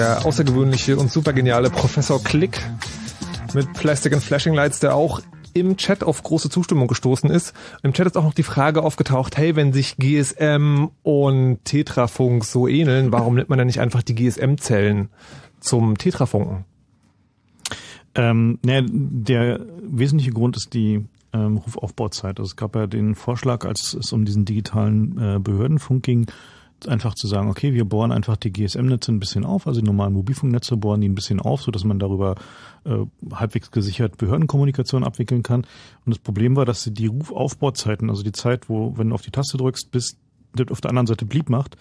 Der außergewöhnliche und supergeniale Professor Click mit Plastic and Flashing Lights, der auch im Chat auf große Zustimmung gestoßen ist. Im Chat ist auch noch die Frage aufgetaucht, hey, wenn sich GSM und Tetrafunk so ähneln, warum nimmt man dann nicht einfach die GSM-Zellen zum Tetrafunken? Ähm, ne, der wesentliche Grund ist die ähm, Rufaufbauzeit. Also es gab ja den Vorschlag, als es um diesen digitalen äh, Behördenfunk ging, einfach zu sagen, okay, wir bohren einfach die GSM-Netze ein bisschen auf, also die normalen Mobilfunknetze bohren die ein bisschen auf, so dass man darüber äh, halbwegs gesichert Behördenkommunikation abwickeln kann. Und das Problem war, dass sie die Rufaufbauzeiten, also die Zeit, wo, wenn du auf die Taste drückst, bis auf der anderen Seite blieb macht,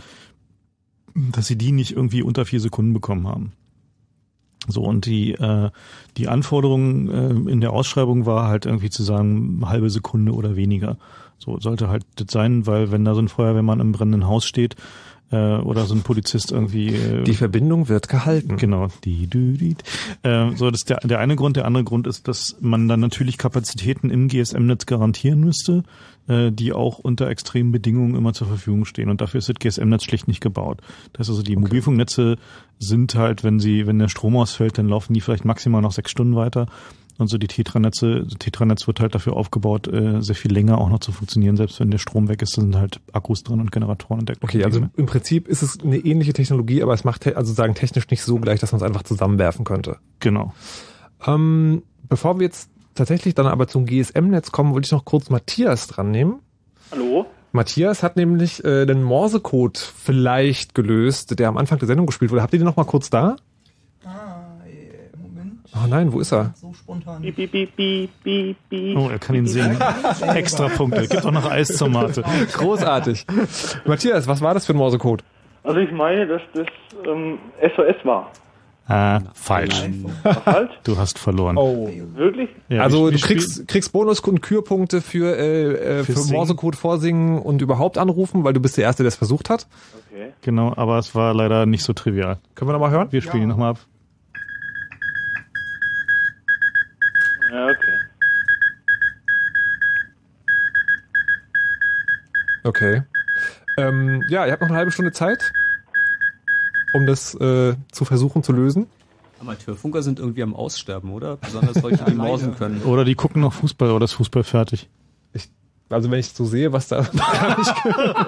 dass sie die nicht irgendwie unter vier Sekunden bekommen haben. So, und die, äh, die Anforderung äh, in der Ausschreibung war halt irgendwie zu sagen, halbe Sekunde oder weniger. So sollte halt das sein, weil wenn da so ein Feuerwehrmann im brennenden Haus steht, äh, oder so ein Polizist irgendwie. Äh, Die Verbindung wird gehalten. Genau. Die, die, die. Äh, so, das ist der, der eine Grund. Der andere Grund ist, dass man dann natürlich Kapazitäten im GSM-Netz garantieren müsste, äh, die auch unter extremen Bedingungen immer zur Verfügung stehen. Und dafür ist das GSM-Netz schlicht nicht gebaut. Das heißt also, die Mobilfunknetze sind halt, wenn sie, wenn der Strom ausfällt, dann laufen die vielleicht maximal noch sechs Stunden weiter. Und so die Tetranetze, Tetranetz wird halt dafür aufgebaut, äh, sehr viel länger auch noch zu funktionieren. Selbst wenn der Strom weg ist, sind halt Akkus drin und Generatoren und Okay, also im Prinzip ist es eine ähnliche Technologie, aber es macht also sagen technisch nicht so gleich, dass man es einfach zusammenwerfen könnte. Genau. Ähm, bevor wir jetzt tatsächlich dann aber zum GSM-Netz kommen, wollte ich noch kurz Matthias dran nehmen. Hallo? Matthias hat nämlich äh, den Morsecode vielleicht gelöst, der am Anfang der Sendung gespielt wurde. Habt ihr den noch mal kurz da? Oh nein, wo ist er? So spontan. Piep, piep, piep. Oh, er kann ihn singen. Extra Punkte. Gibt auch noch Eis zur Mate. Großartig. Matthias, was war das für ein Morsecode? Also ich meine, dass das ähm, SOS war. Ah, falsch. falsch? Du hast verloren. Oh. Wirklich? Ja, also du kriegst, kriegst Bonus- und Kürpunkte für, äh, äh, für Singen. Morsecode vorsingen und überhaupt anrufen, weil du bist der Erste, der es versucht hat. Okay. Genau, aber es war leider nicht so trivial. Können wir nochmal hören? Wir spielen ihn nochmal ab. Ja, okay. Okay. Ähm, ja, ihr habt noch eine halbe Stunde Zeit, um das äh, zu versuchen zu lösen. Amateurfunker sind irgendwie am Aussterben, oder? Besonders solche, die [LAUGHS] morsen können. Oder die gucken noch Fußball oder ist Fußball fertig? Also wenn ich so sehe, was da... [LAUGHS]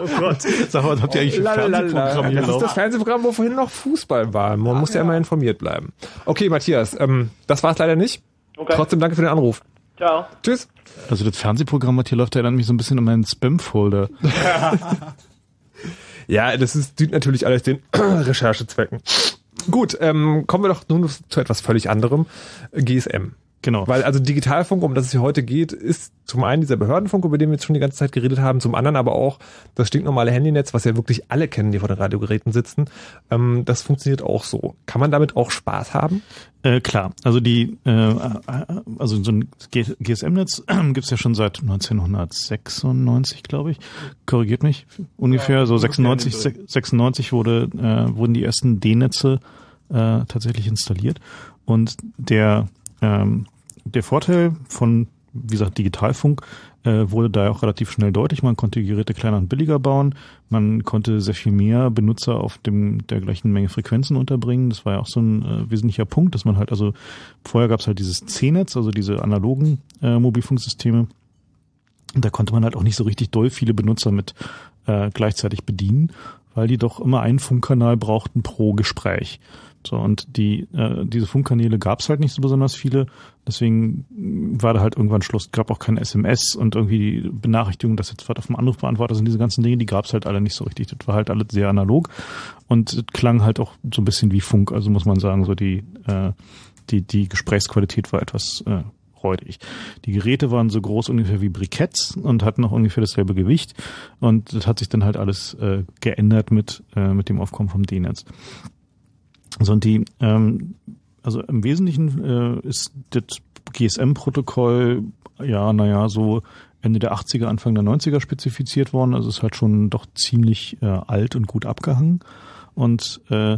oh Gott. Sag mal, was habt ihr eigentlich für Lalalala. Fernsehprogramm hier Das ist das? Fernsehprogramm, wo vorhin noch Fußball war. Man muss ja immer informiert bleiben. Okay, Matthias, ähm, das war es leider nicht. Okay. Trotzdem danke für den Anruf. Ciao. Tschüss. Also das Fernsehprogramm, was hier läuft, erinnert mich so ein bisschen an meinen Spam-Folder. [LAUGHS] Ja, das ist, dient natürlich alles den [CLEARS THROAT] Recherchezwecken. Gut, ähm, kommen wir doch nun zu etwas völlig anderem. GSM. Genau. Weil also Digitalfunk, um das es hier heute geht, ist zum einen dieser Behördenfunk, über den wir jetzt schon die ganze Zeit geredet haben, zum anderen aber auch das stinknormale Handynetz, was ja wirklich alle kennen, die vor den Radiogeräten sitzen. Ähm, das funktioniert auch so. Kann man damit auch Spaß haben? Äh, klar, also die, äh, also so ein GSM-Netz [CLEARS THROAT] gibt's ja schon seit 1996, glaube ich. Korrigiert mich ungefähr. so 96, 96 wurde äh, wurden die ersten D-Netze äh, tatsächlich installiert und der ähm, der Vorteil von wie gesagt Digitalfunk äh, wurde da auch relativ schnell deutlich. Man konnte Geräte kleiner und billiger bauen. Man konnte sehr viel mehr Benutzer auf dem der gleichen Menge Frequenzen unterbringen. Das war ja auch so ein äh, wesentlicher Punkt, dass man halt also vorher gab es halt dieses C-Netz, also diese analogen äh, Mobilfunksysteme. Und da konnte man halt auch nicht so richtig doll viele Benutzer mit äh, gleichzeitig bedienen, weil die doch immer einen Funkkanal brauchten pro Gespräch. So, und die, äh, diese Funkkanäle gab es halt nicht so besonders viele. Deswegen war da halt irgendwann Schluss. Gab auch kein SMS und irgendwie die Benachrichtigung, dass jetzt was auf dem Anrufbeantworter sind, diese ganzen Dinge, die gab es halt alle nicht so richtig. Das war halt alles sehr analog und klang halt auch so ein bisschen wie Funk. Also muss man sagen, so die, äh, die, die Gesprächsqualität war etwas äh, räudig. Die Geräte waren so groß ungefähr wie Briketts und hatten auch ungefähr dasselbe Gewicht. Und das hat sich dann halt alles äh, geändert mit, äh, mit dem Aufkommen vom D-Netz. So, und die, ähm, also im Wesentlichen äh, ist das GSM-Protokoll, ja, naja, so Ende der 80er, Anfang der 90er spezifiziert worden. Also es ist halt schon doch ziemlich äh, alt und gut abgehangen. Und äh,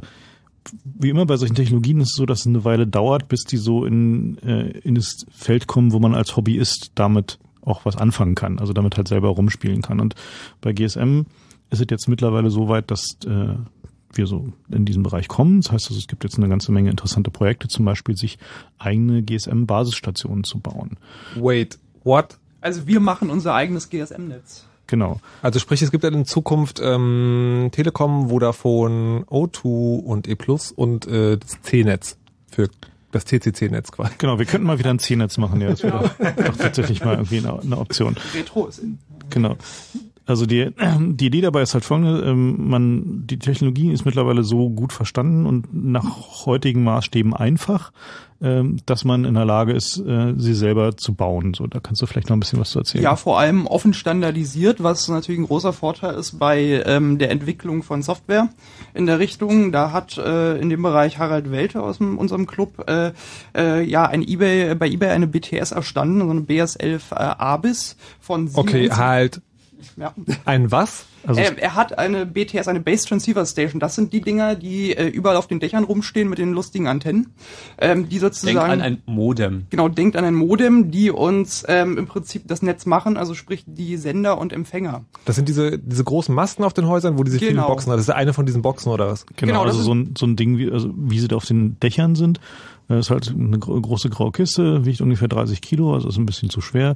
wie immer bei solchen Technologien ist es so, dass es eine Weile dauert, bis die so in, äh, in das Feld kommen, wo man als Hobbyist damit auch was anfangen kann, also damit halt selber rumspielen kann. Und bei GSM ist es jetzt mittlerweile so weit, dass äh, wir so in diesen Bereich kommen. Das heißt also, es gibt jetzt eine ganze Menge interessante Projekte, zum Beispiel sich eigene GSM-Basisstationen zu bauen. Wait, what? Also wir machen unser eigenes GSM-Netz. Genau. Also sprich, es gibt dann in Zukunft ähm, Telekom, Vodafone, O2 und E Plus und äh, das C-Netz für das TCC-Netz quasi. Genau, wir könnten mal wieder ein C-Netz machen, ja. Das wäre doch, doch tatsächlich mal irgendwie eine, eine Option. Retro ist in. Genau. Also die, [CLEARS THROAT] die Idee dabei ist halt folgende, ähm, man, die Technologie ist mittlerweile so gut verstanden und nach heutigen Maßstäben einfach, ähm, dass man in der Lage ist, äh, sie selber zu bauen. So, da kannst du vielleicht noch ein bisschen was zu erzählen. Ja, vor allem offen standardisiert, was natürlich ein großer Vorteil ist bei ähm, der Entwicklung von Software in der Richtung. Da hat äh, in dem Bereich Harald Welte aus dem, unserem Club äh, äh, ja ein eBay bei eBay eine BTS erstanden, so eine BS11 äh, Abis von Siemens. Okay, halt. Ja. Ein was? Also er, er hat eine BTS, eine Base Transceiver Station. Das sind die Dinger, die äh, überall auf den Dächern rumstehen mit den lustigen Antennen. Ähm, die sozusagen. Denk an ein Modem. Genau, denkt an ein Modem, die uns ähm, im Prinzip das Netz machen, also sprich die Sender und Empfänger. Das sind diese, diese großen Masten auf den Häusern, wo diese vielen Genau. Boxen hat. Das ist eine von diesen Boxen oder was? Genau, Genau, also so ein, so ein Ding, wie, also wie sie da auf den Dächern sind. Das ist halt eine gro große graue Kiste, wiegt ungefähr 30 Kilo, also ist ein bisschen zu schwer.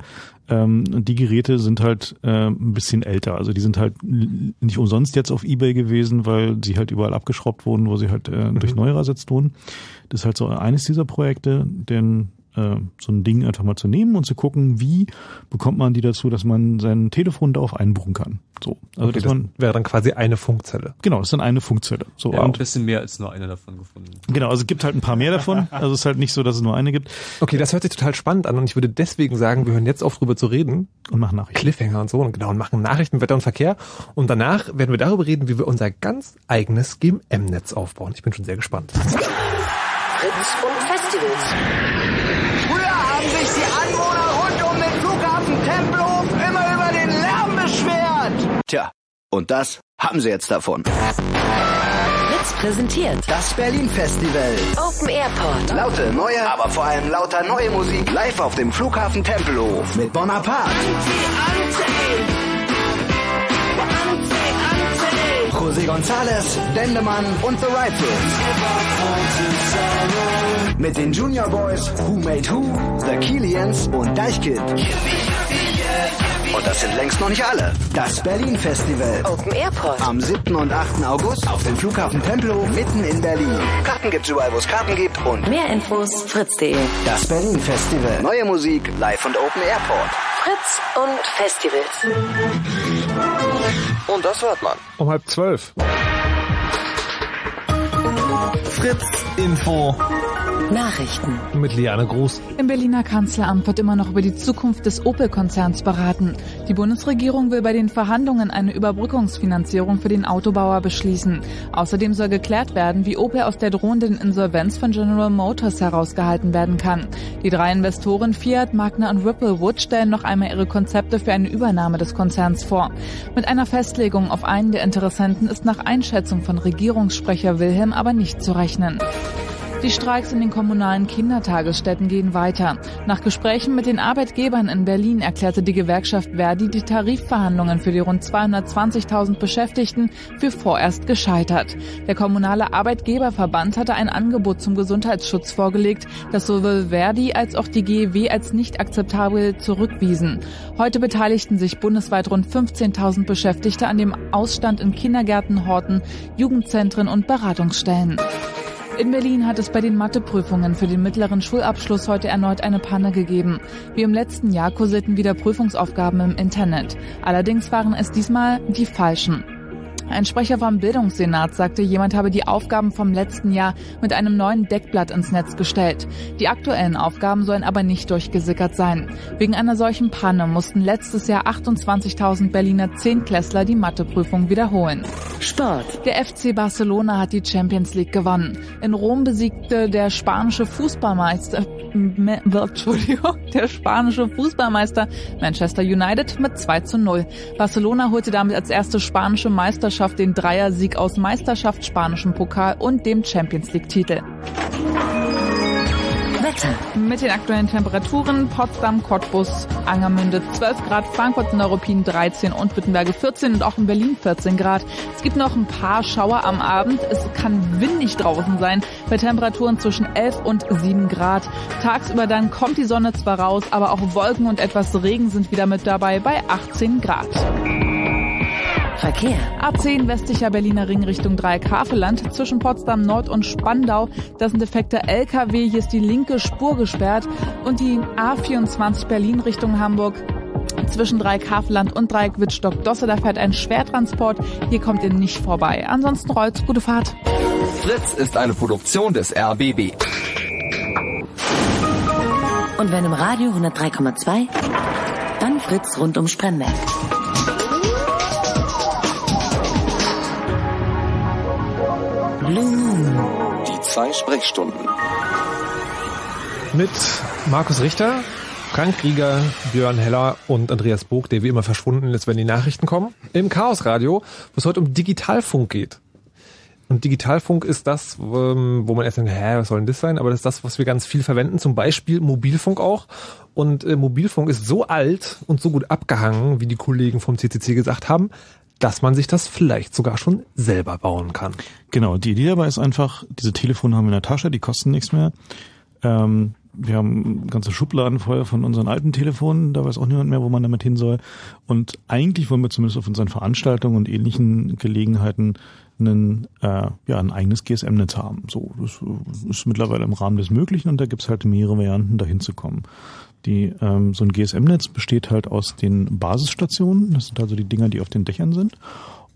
Ähm, und die Geräte sind halt äh, ein bisschen älter. Also die sind halt nicht umsonst jetzt auf Ebay gewesen, weil sie halt überall abgeschraubt wurden, wo sie halt äh, durch neuere ersetzt wurden. Das ist halt so eines dieser Projekte, denn äh, so ein Ding einfach mal zu nehmen und zu gucken, wie bekommt man die dazu, dass man sein Telefon darauf einbuchen kann. So, also Okay, dass das man wäre dann quasi eine Funkzelle. genau, das ist dann eine Funkzelle. So Ja, ein und bisschen mehr als nur einer davon gefunden. Genau, also es gibt halt ein paar mehr davon. [LAUGHS] Also es ist halt nicht so, dass es nur eine gibt. Okay, das hört sich total spannend an und ich würde deswegen sagen, wir hören jetzt auf drüber zu reden. Und machen Nachrichten. Cliffhanger und so und genau und machen Nachrichten, Wetter und Verkehr und danach werden wir darüber reden, wie wir unser ganz eigenes GMM-Netz aufbauen. Ich bin schon sehr gespannt. Fritz und Festivals. Die Anwohner rund um den Flughafen Tempelhof immer über den Lärm beschwert. Tja, und das haben sie jetzt davon. Fritz präsentiert Das Berlin Festival. Open Airport. Laute, neue, aber vor allem lauter neue Musik live auf dem Flughafen Tempelhof mit Bonaparte, José González, Dendemann und The Rifles. Mit den Junior Boys, Who Made Who, The Killians und Deichkind. Und das sind längst noch nicht alle. Das Berlin Festival. Open Airport. Am 7. und 8. August auf dem Flughafen Tempelhof mitten in Berlin. Karten gibt's überall, wo es Karten gibt und Mehr Infos fritz.de. das Berlin Festival. Neue Musik live und Open Airport. Fritz und Festivals. Und das hört man. Um halb zwölf. Fritz Info. Nachrichten. Mit Liane Gruß. Im Berliner Kanzleramt wird immer noch über die Zukunft des Opel-Konzerns beraten. Die Bundesregierung will bei den Verhandlungen eine Überbrückungsfinanzierung für den Autobauer beschließen. Außerdem soll geklärt werden, wie Opel aus der drohenden Insolvenz von General Motors herausgehalten werden kann. Die drei Investoren Fiat, Magna und Ripplewood stellen noch einmal ihre Konzepte für eine Übernahme des Konzerns vor. Mit einer Festlegung auf einen der Interessenten ist nach Einschätzung von Regierungssprecher Wilhelm aber nicht zu rechnen. Die Streiks in den kommunalen Kindertagesstätten gehen weiter. Nach Gesprächen mit den Arbeitgebern in Berlin erklärte die Gewerkschaft Verdi die Tarifverhandlungen für die rund 220.000 Beschäftigten für vorerst gescheitert. Der kommunale Arbeitgeberverband hatte ein Angebot zum Gesundheitsschutz vorgelegt, das sowohl Verdi als auch die GEW als nicht akzeptabel zurückwiesen. Heute beteiligten sich bundesweit rund 15.000 Beschäftigte an dem Ausstand in Kindergärten, Horten, Jugendzentren und Beratungsstellen. In Berlin hat es bei den Matheprüfungen für den mittleren Schulabschluss heute erneut eine Panne gegeben. Wie im letzten Jahr kursierten wieder Prüfungsaufgaben im Internet. Allerdings waren es diesmal die falschen. Ein Sprecher vom Bildungssenat sagte, jemand habe die Aufgaben vom letzten Jahr mit einem neuen Deckblatt ins Netz gestellt. Die aktuellen Aufgaben sollen aber nicht durchgesickert sein. Wegen einer solchen Panne mussten letztes Jahr 28.000 Berliner Zehntklässler die Matheprüfung wiederholen. Sport. Der FC Barcelona hat die Champions League gewonnen. In Rom besiegte der spanische Fußballmeister, Entschuldigung, der spanische Fußballmeister Manchester United mit 2 zu 0. Barcelona holte damit als erste spanische Meisterschaft den Dreiersieg aus Meisterschaft, spanischem Pokal und dem Champions League Titel. Wetter. Mit den aktuellen Temperaturen Potsdam, Cottbus, Angermünde 12 Grad, Frankfurt und Neuruppin 13 und Wittenberge 14 und auch in Berlin 14 Grad. Es gibt noch ein paar Schauer am Abend. Es kann windig draußen sein bei Temperaturen zwischen 11 und 7 Grad. Tagsüber dann kommt die Sonne zwar raus, aber auch Wolken und etwas Regen sind wieder mit dabei bei 18 Grad. Verkehr. A10 westlicher Berliner Ring Richtung Dreieck-Havelland zwischen Potsdam Nord und Spandau. Das sind defekte LKW. Hier ist die linke Spur gesperrt. Und die A24 Berlin Richtung Hamburg zwischen Dreieck-Havelland und Dreieck-Wittstock-Dosse. Da fährt ein Schwertransport. Hier kommt ihr nicht vorbei. Ansonsten rollt. Gute Fahrt. Fritz ist eine Produktion des RBB. Und wenn im Radio 103,2, dann Fritz rund um Spremberg. Blue. Die zwei Sprechstunden. Mit Markus Richter, Frank Rieger, Björn Heller und Andreas Bog, der wie immer verschwunden ist, wenn die Nachrichten kommen. Im Chaosradio, wo es heute um Digitalfunk geht. Und Digitalfunk ist das, ähm, wo man erst denkt, hä, was soll denn das sein? Aber das ist das, was wir ganz viel verwenden, zum Beispiel Mobilfunk auch. Und äh, Mobilfunk ist so alt und so gut abgehangen, wie die Kollegen vom CCC gesagt haben, dass man sich das vielleicht sogar schon selber bauen kann. Genau, die Idee dabei ist einfach, diese Telefone haben wir in der Tasche, die kosten nichts mehr. Ähm, wir haben ganze Schubladen vorher von unseren alten Telefonen, da weiß auch niemand mehr, wo man damit hin soll. Und eigentlich wollen wir zumindest auf unseren Veranstaltungen und ähnlichen Gelegenheiten einen, äh, ja, ein eigenes GSM-Netz haben. So, das ist mittlerweile im Rahmen des Möglichen und da gibt's halt mehrere Varianten, dahin zu kommen. Die, ähm, so ein GSM-Netz besteht halt aus den Basisstationen, das sind also die Dinger, die auf den Dächern sind.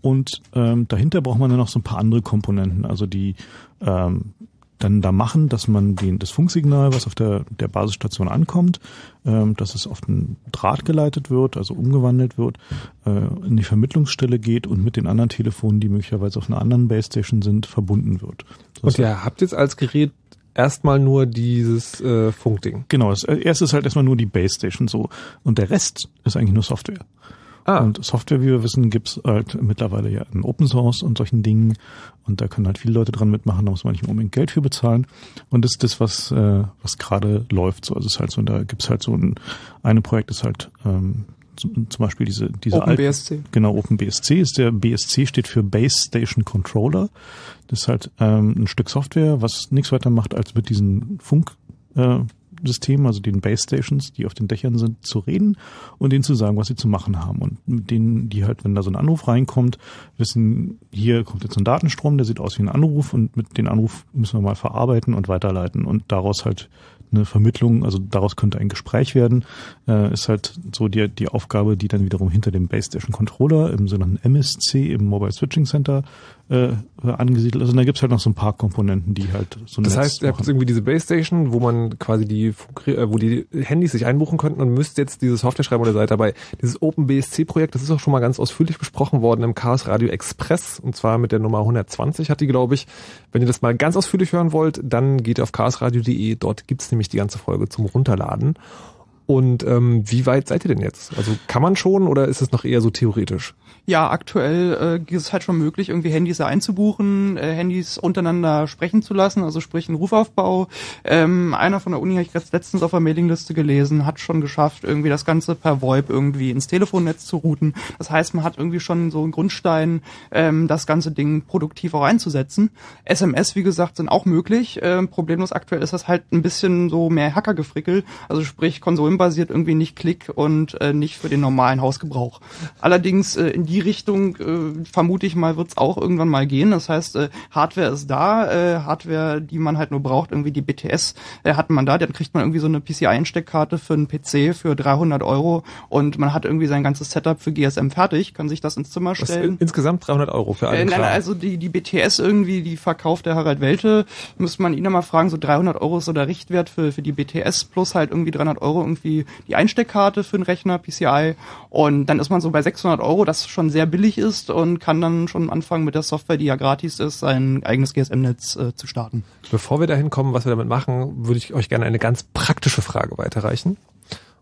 Und ähm, dahinter braucht man dann noch so ein paar andere Komponenten, also die ähm, dann da machen, dass man den, das Funksignal, was auf der, der Basisstation ankommt, ähm, dass es auf den Draht geleitet wird, also umgewandelt wird, äh, in die Vermittlungsstelle geht und mit den anderen Telefonen, die möglicherweise auf einer anderen Base Station sind, verbunden wird. Das Und ihr habt jetzt als Gerät erstmal nur dieses äh, Funkding. Genau, das erste ist halt erstmal nur die Base Station so. Und der Rest ist eigentlich nur Software. Ah. Und Software, wie wir wissen, gibt's halt mittlerweile ja in Open Source und solchen Dingen. Und da können halt viele Leute dran mitmachen, da muss man nicht unbedingt Geld für bezahlen. Und das ist das, was, äh, was gerade läuft. So, also es ist halt so, da gibt's halt so ein, eine Projekt ist halt ähm, zum, zum Beispiel diese, diese OpenBSC. Genau, OpenBSC ist der BSC steht für Base Station Controller. Das ist halt ähm, ein Stück Software, was nichts weiter macht, als mit diesen Funk äh, also den Base Stations, die auf den Dächern sind, zu reden und denen zu sagen, was sie zu machen haben. Und mit denen, die halt, wenn da so ein Anruf reinkommt, wissen, hier kommt jetzt ein Datenstrom, der sieht aus wie ein Anruf und mit den Anruf müssen wir mal verarbeiten und weiterleiten und daraus halt eine Vermittlung, also daraus könnte ein Gespräch werden, äh, ist halt so die, die Aufgabe, die dann wiederum hinter dem Base Station Controller im sogenannten MSC, im Mobile Switching Center, äh, angesiedelt ist. Und da gibt's halt noch so ein paar Komponenten, die halt so ein Das Netz heißt, ihr habt irgendwie diese Base Station, wo man quasi die, äh, wo die Handys sich einbuchen könnten und müsst jetzt diese Software schreiben oder seid dabei. Dieses OpenBSC-Projekt, das ist auch schon mal ganz ausführlich besprochen worden im Chaos Radio Express und zwar mit der Nummer 120 hat die, glaube ich. Wenn ihr das mal ganz ausführlich hören wollt, dann geht auf chaosradio.de. Dort gibt's nämlich die ganze Folge zum Runterladen. Und ähm, wie weit seid ihr denn jetzt? Also kann man schon oder ist es noch eher so theoretisch? Ja, aktuell äh, ist es halt schon möglich, irgendwie Handys einzubuchen, äh, Handys untereinander sprechen zu lassen, also sprich ein Rufaufbau. Ähm, einer von der Uni habe ich jetzt letztens auf der Mailingliste gelesen, hat schon geschafft, irgendwie das Ganze per VoIP irgendwie ins Telefonnetz zu routen. Das heißt, man hat irgendwie schon so einen Grundstein, ähm, das ganze Ding produktiv auch einzusetzen. SMS, wie gesagt, sind auch möglich. Ähm, problemlos aktuell ist das halt ein bisschen so mehr Hackergefrickel, also sprich konsolenbasiert irgendwie nicht Klick und äh, nicht für den normalen Hausgebrauch. Allerdings äh, in die Richtung äh, vermute ich mal, wird es auch irgendwann mal gehen. Das heißt, äh, Hardware ist da, äh, Hardware, die man halt nur braucht, irgendwie die BTS äh, hat man da. Dann kriegt man irgendwie so eine PCI-Einsteckkarte für einen PC für 300 Euro und man hat irgendwie sein ganzes Setup für GSM fertig, kann sich das ins Zimmer stellen. in, insgesamt 300 Euro für Äh, einen nein, also die, die BTS irgendwie, die verkauft der Harald Welte, müsste man ihn mal fragen, so 300 Euro ist so der Richtwert für, für die BTS plus halt irgendwie 300 Euro irgendwie die Einsteckkarte für den Rechner, PCI und dann ist man so bei 600 Euro, das schon sehr billig ist und kann dann schon anfangen mit der Software, die ja gratis ist, sein eigenes GSM-Netz äh, zu starten. Bevor wir dahin kommen, was wir damit machen, würde ich euch gerne eine ganz praktische Frage weiterreichen.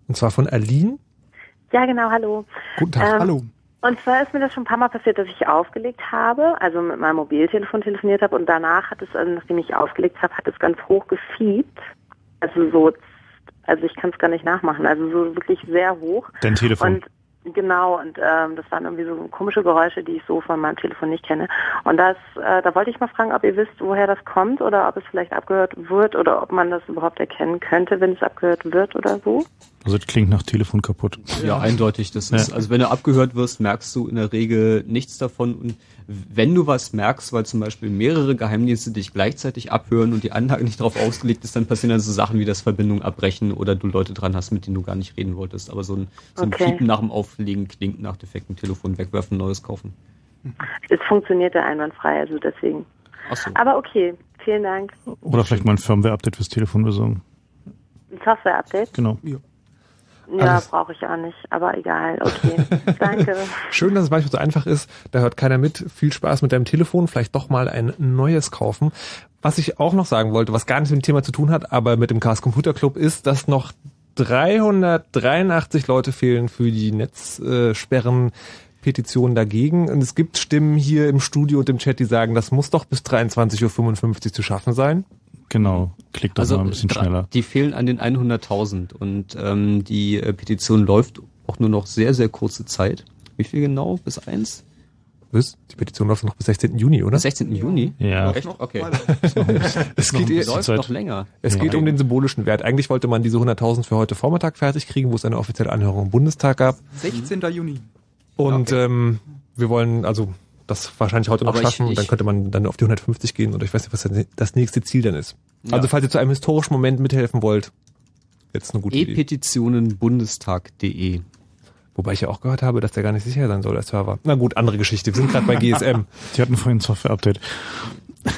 Und zwar von Aline. Ja, genau, hallo. Guten Tag. Ähm, Hallo. Und zwar ist mir das schon ein paar Mal passiert, dass ich aufgelegt habe, also mit meinem Mobiltelefon telefoniert habe und danach hat es, also nachdem ich aufgelegt habe, hat es ganz hoch gefiebt. Also so, also ich kann es gar nicht nachmachen. Also so wirklich sehr hoch. Dein Telefon. Und Genau, und ähm, das waren irgendwie so komische Geräusche, die ich so von meinem Telefon nicht kenne. Und das, äh, da wollte ich mal fragen, ob ihr wisst, woher das kommt oder ob es vielleicht abgehört wird oder ob man das überhaupt erkennen könnte, wenn es abgehört wird oder so. Also das klingt nach Telefon kaputt. Ja, eindeutig. Das ist, Ja. also wenn du abgehört wirst, merkst du in der Regel nichts davon. Und wenn du was merkst, weil zum Beispiel mehrere Geheimdienste dich gleichzeitig abhören und die Anlage nicht darauf ausgelegt ist, dann passieren dann so Sachen wie das Verbindung abbrechen oder du Leute dran hast, mit denen du gar nicht reden wolltest. Aber so ein, so ein Okay. Piepen nach dem Auflegen klingt nach defektem Telefon wegwerfen, neues kaufen. Es funktionierte einwandfrei, also deswegen. Ach so. Aber okay, vielen Dank. Oder vielleicht mal ein Firmware-Update fürs Telefon besorgen. Ein Software-Update? Genau. Ja, Alles- brauche ich auch nicht, aber egal, okay. [LAUGHS] Danke. Schön, dass es manchmal so einfach ist. Da hört keiner mit. Viel Spaß mit deinem Telefon. Vielleicht doch mal ein neues kaufen. Was ich auch noch sagen wollte, was gar nichts mit dem Thema zu tun hat, aber mit dem Chaos Computer Club ist, dass noch 383 Leute fehlen für die Netzsperren. Petition dagegen. Und es gibt Stimmen hier im Studio und im Chat, die sagen, das muss doch bis 23.55 Uhr zu schaffen sein. Genau. Klickt doch mal ein bisschen schneller. Die fehlen an den 100.000 und ähm, die äh, Petition läuft auch nur noch sehr, sehr kurze Zeit. Wie viel genau? Bis eins? Was? Die Petition läuft noch bis 16. Juni, oder? Bis 16. Juni? Ja. Echt? Okay. [LAUGHS] Es geht, Es läuft noch länger. Es geht um den symbolischen Wert. Eigentlich wollte man diese 100.000 für heute Vormittag fertig kriegen, wo es eine offizielle Anhörung im Bundestag gab. 16. Juni. Und ähm, wir wollen also das wahrscheinlich heute noch Aber ich- schaffen. und dann ich- könnte man dann auf die 150 gehen oder ich weiß nicht, was das nächste Ziel dann ist. Ja. Also falls ihr zu einem historischen Moment mithelfen wollt, jetzt eine gute Idee. E-Petitionenbundestag.de Wobei ich ja auch gehört habe, dass der gar nicht sicher sein soll, der Server. Na gut, andere Geschichte. Wir sind gerade bei GSM. [LAUGHS] Die hatten vorhin ein Software-Update. [LAUGHS]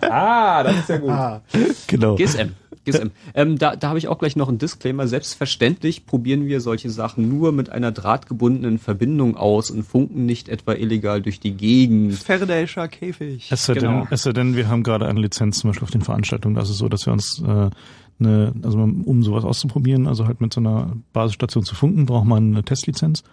ah, das ist ja gut. Genau. GSM. GSM. Ähm, da da habe ich auch gleich noch einen Disclaimer. Selbstverständlich probieren wir solche Sachen nur mit einer drahtgebundenen Verbindung aus und funken nicht etwa illegal durch die Gegend. Faraday'scher Käfig. Es sei, Genau. denn, es sei denn, wir haben gerade eine Lizenz zum Beispiel auf den Veranstaltungen. Das ist so, dass wir uns äh, eine, also um sowas auszuprobieren, also halt mit so einer Basisstation zu funken, braucht man eine Testlizenz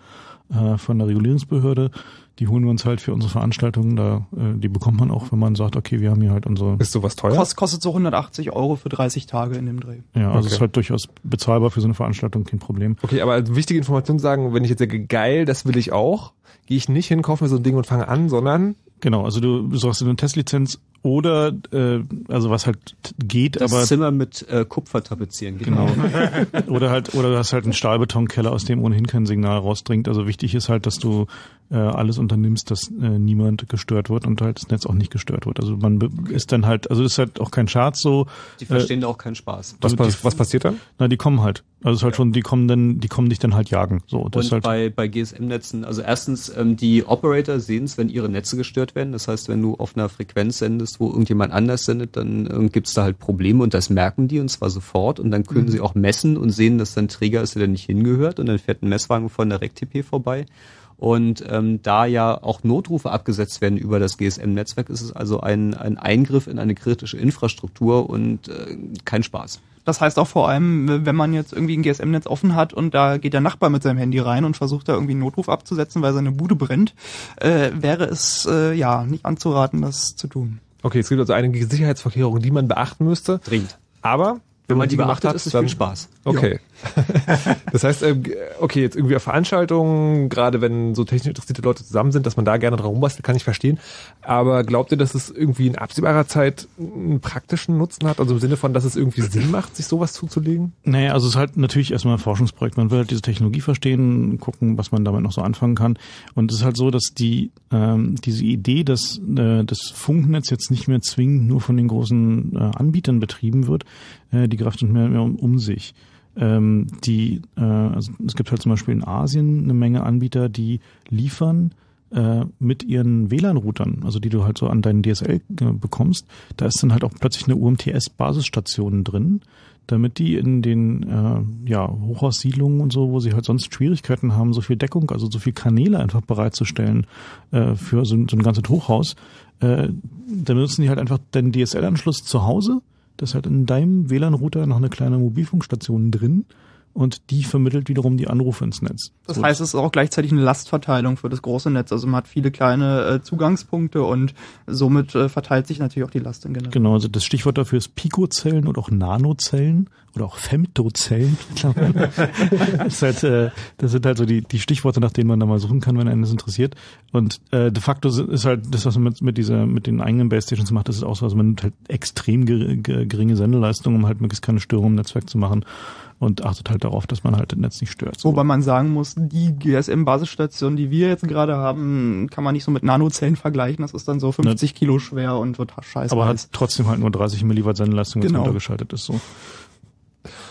äh, von der Regulierungsbehörde. Die holen wir uns halt für unsere Veranstaltungen. Da, äh, die bekommt man auch, wenn man sagt, okay, wir haben hier halt unsere. Ist sowas teuer? Kost, kostet so 180 Euro für 30 Tage in dem Dreh. Ja, also Okay. ist halt durchaus bezahlbar für so eine Veranstaltung, kein Problem. Okay, aber als wichtige Information sagen, wenn ich jetzt sage, geil, das will ich auch, gehe ich nicht hin, kaufe mir so ein Ding und fange an, sondern Genau, also du besorgst dir eine Testlizenz oder äh, also was halt geht, Das aber Zimmer mit äh, Kupfer tapezieren. Genau. [LAUGHS] oder halt, oder du hast halt einen Stahlbetonkeller, aus dem ohnehin kein Signal rausdringt. Also wichtig ist halt, dass du äh, alles unternimmst, dass äh, niemand gestört wird und halt das Netz auch nicht gestört wird. Also man be- ist dann halt, also ist halt auch kein Scherz so. Die verstehen da auch keinen Spaß. was, was, was passiert dann? Na, die kommen halt. Also es ist halt schon, die kommen dann, die kommen dich dann halt jagen. So, das Und halt. bei, bei GSM-Netzen, also erstens, ähm, die Operator sehen es, wenn ihre Netze gestört werden. Das heißt, wenn du auf einer Frequenz sendest, wo irgendjemand anders sendet, dann ähm, gibt's da halt Probleme und das merken die und zwar sofort. Und dann können Mhm. sie auch messen und sehen, dass dann Träger ist, der da nicht hingehört. Und dann fährt ein Messwagen von der RecTP vorbei. Und ähm, da ja auch Notrufe abgesetzt werden über das GSM-Netzwerk, ist es also ein, ein Eingriff in eine kritische Infrastruktur und äh, kein Spaß. Das heißt auch vor allem, wenn man jetzt irgendwie ein GSM-Netz offen hat und da geht der Nachbar mit seinem Handy rein und versucht da irgendwie einen Notruf abzusetzen, weil seine Bude brennt, äh, wäre es äh, ja nicht anzuraten, das zu tun. Okay, es gibt also einige Sicherheitsvorkehrungen, die man beachten müsste. Dringend. Aber wenn, man die gemacht beachtet, hat, ist es dann viel Spaß. Okay. [LAUGHS] das heißt, ähm, okay, jetzt irgendwie auf Veranstaltungen, gerade wenn so technisch interessierte Leute zusammen sind, dass man da gerne dran rumbastelt, kann ich verstehen. Aber glaubt ihr, dass es irgendwie in absehbarer Zeit einen praktischen Nutzen hat? Also im Sinne von, dass es irgendwie Sinn macht, sich sowas zuzulegen? Naja, also es ist halt natürlich erstmal ein Forschungsprojekt. Man will halt diese Technologie verstehen, gucken, was man damit noch so anfangen kann. Und es ist halt so, dass die ähm, diese Idee, dass äh, das Funknetz jetzt nicht mehr zwingend nur von den großen äh, Anbietern betrieben wird, äh, die greift nicht mehr, mehr um, um sich. Ähm, die, äh, also es gibt halt zum Beispiel in Asien eine Menge Anbieter, die liefern äh, mit ihren WLAN-Routern, also die du halt so an deinen DSL äh, bekommst, da ist dann halt auch plötzlich eine UMTS-Basisstation drin, damit die in den äh, ja, Hochhaussiedlungen und so, wo sie halt sonst Schwierigkeiten haben, so viel Deckung, also so viel Kanäle einfach bereitzustellen äh, für so, ein- so ein ganzes Hochhaus, äh, dann benutzen die halt einfach den DSL-Anschluss zu Hause, das ist halt in deinem WLAN-Router noch eine kleine Mobilfunkstation drin und die vermittelt wiederum die Anrufe ins Netz. Das heißt, es ist auch gleichzeitig eine Lastverteilung für das große Netz. Also man hat viele kleine äh, Zugangspunkte und somit äh, verteilt sich natürlich auch die Last in generell. Genau, also das Stichwort dafür ist Picozellen oder auch Nanozellen oder auch Femtozellen. [LAUGHS] das, halt, äh, das sind halt so die, die Stichworte, nach denen man da mal suchen kann, wenn einen das interessiert. Und äh, de facto ist halt das, was man mit, mit dieser, mit den eigenen Base Stations macht, das ist auch so, also man nimmt halt extrem ger- ge- geringe Sendeleistung, um halt möglichst keine Störung im Netzwerk zu machen und achtet halt darauf, dass man halt das Netz nicht stört. Wobei man sagen muss, die GSM-Basisstation, die wir jetzt gerade haben, kann man nicht so mit Nanozellen vergleichen. Das ist dann so 50 Kilo schwer und wird scheiße. aber hat trotzdem halt nur 30 Milliwatt Sendeleistung, wenn es Genau. runtergeschaltet ist. So.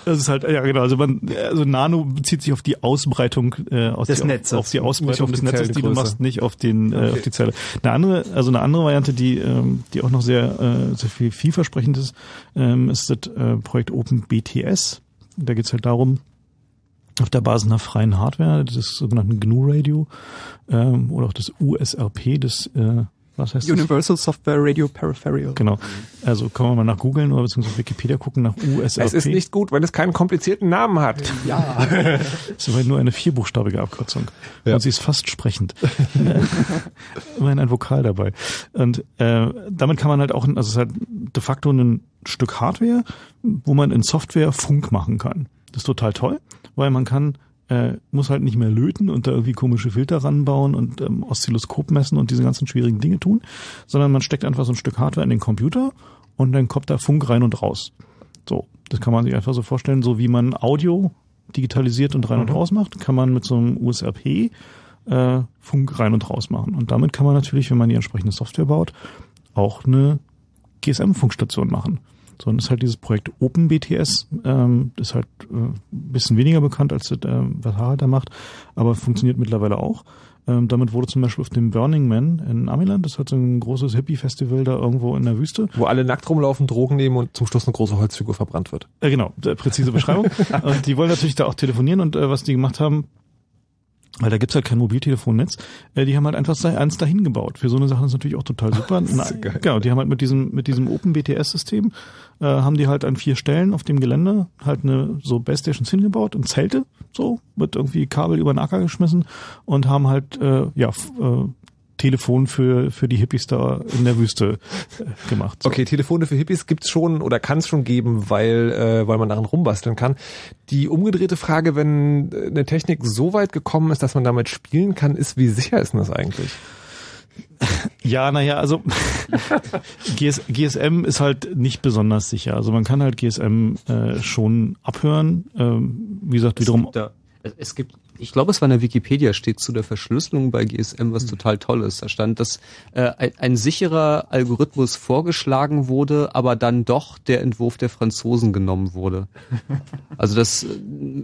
Das ist halt, ja genau, also man, also Nano bezieht sich auf die Ausbreitung äh, aus Des die, Netzes. auf die Ausbreitung Nicht des auf die Netzes, die du machst, nicht auf den, äh, Okay. auf die Zelle. Eine andere, also eine andere Variante, die, ähm, die auch noch sehr, äh, sehr viel vielversprechend ist, ähm, ist das äh, Projekt OpenBTS. Da geht's halt darum, auf der Basis einer freien Hardware, des sogenannten GNU Radio, ähm, oder auch das USRP, das äh, was heißt das? Universal Software Radio Peripheral. Genau. Also kann man mal nach googeln oder beziehungsweise Wikipedia gucken nach USRP. Es ist nicht gut, wenn es keinen komplizierten Namen hat. Ja. [LAUGHS] Es ist aber nur eine vierbuchstabige Abkürzung. Und sie ist fast sprechend. Äh, Immerhin ein Vokal dabei. Und äh, damit kann man halt auch, also es ist halt de facto ein Stück Hardware, wo man in Software Funk machen kann. Das ist total toll, weil man kann äh, muss halt nicht mehr löten und da irgendwie komische Filter ranbauen und ähm, Oszilloskop messen und diese ganzen schwierigen Dinge tun, sondern man steckt einfach so ein Stück Hardware in den Computer und dann kommt da Funk rein und raus. So, das kann man sich einfach so vorstellen, so wie man Audio digitalisiert und rein und raus macht, kann man mit so einem USRP äh, Funk rein und raus machen. Und damit kann man natürlich, wenn man die entsprechende Software baut, auch eine GSM-Funkstation machen. So, und das ist halt dieses Projekt OpenBTS, ähm, das ist halt äh, ein bisschen weniger bekannt als das, äh, was Harald da macht, aber funktioniert mittlerweile auch. Ähm, damit wurde zum Beispiel auf dem Burning Man in Amiland, das ist halt so ein großes Hippie-Festival da irgendwo in der Wüste. Wo alle nackt rumlaufen, Drogen nehmen und zum Schluss eine große Holzfigur verbrannt wird. Äh, genau, präzise Beschreibung. [LAUGHS] und die wollen natürlich da auch telefonieren und äh, was die gemacht haben, weil da gibt's halt kein Mobiltelefonnetz, äh, die haben halt einfach eins dahin gebaut. Für so eine Sache ist natürlich auch total [LAUGHS] super. Na, genau, die haben halt mit diesem mit diesem Open BTS System äh, haben die halt an vier Stellen auf dem Gelände halt eine so Base Stations hingebaut und Zelte so mit irgendwie Kabel über den Acker geschmissen und haben halt äh, ja äh, Telefon für für die Hippies da in der Wüste äh, gemacht. So. Okay, Telefone für Hippies gibt's schon oder kann es schon geben, weil, äh, weil man daran rumbasteln kann. Die umgedrehte Frage, wenn äh, eine Technik so weit gekommen ist, dass man damit spielen kann, ist, wie sicher ist denn das eigentlich? Ja, naja, also GS, GSM ist halt nicht besonders sicher. Also man kann halt GSM äh, schon abhören. Ähm, wie gesagt, wiederum. Da, es gibt, ich glaube, es war in der Wikipedia steht zu der Verschlüsselung bei GSM, was total toll ist. Da stand, dass äh, ein, ein sicherer Algorithmus vorgeschlagen wurde, aber dann doch der Entwurf der Franzosen genommen wurde. [LAUGHS] Also das äh,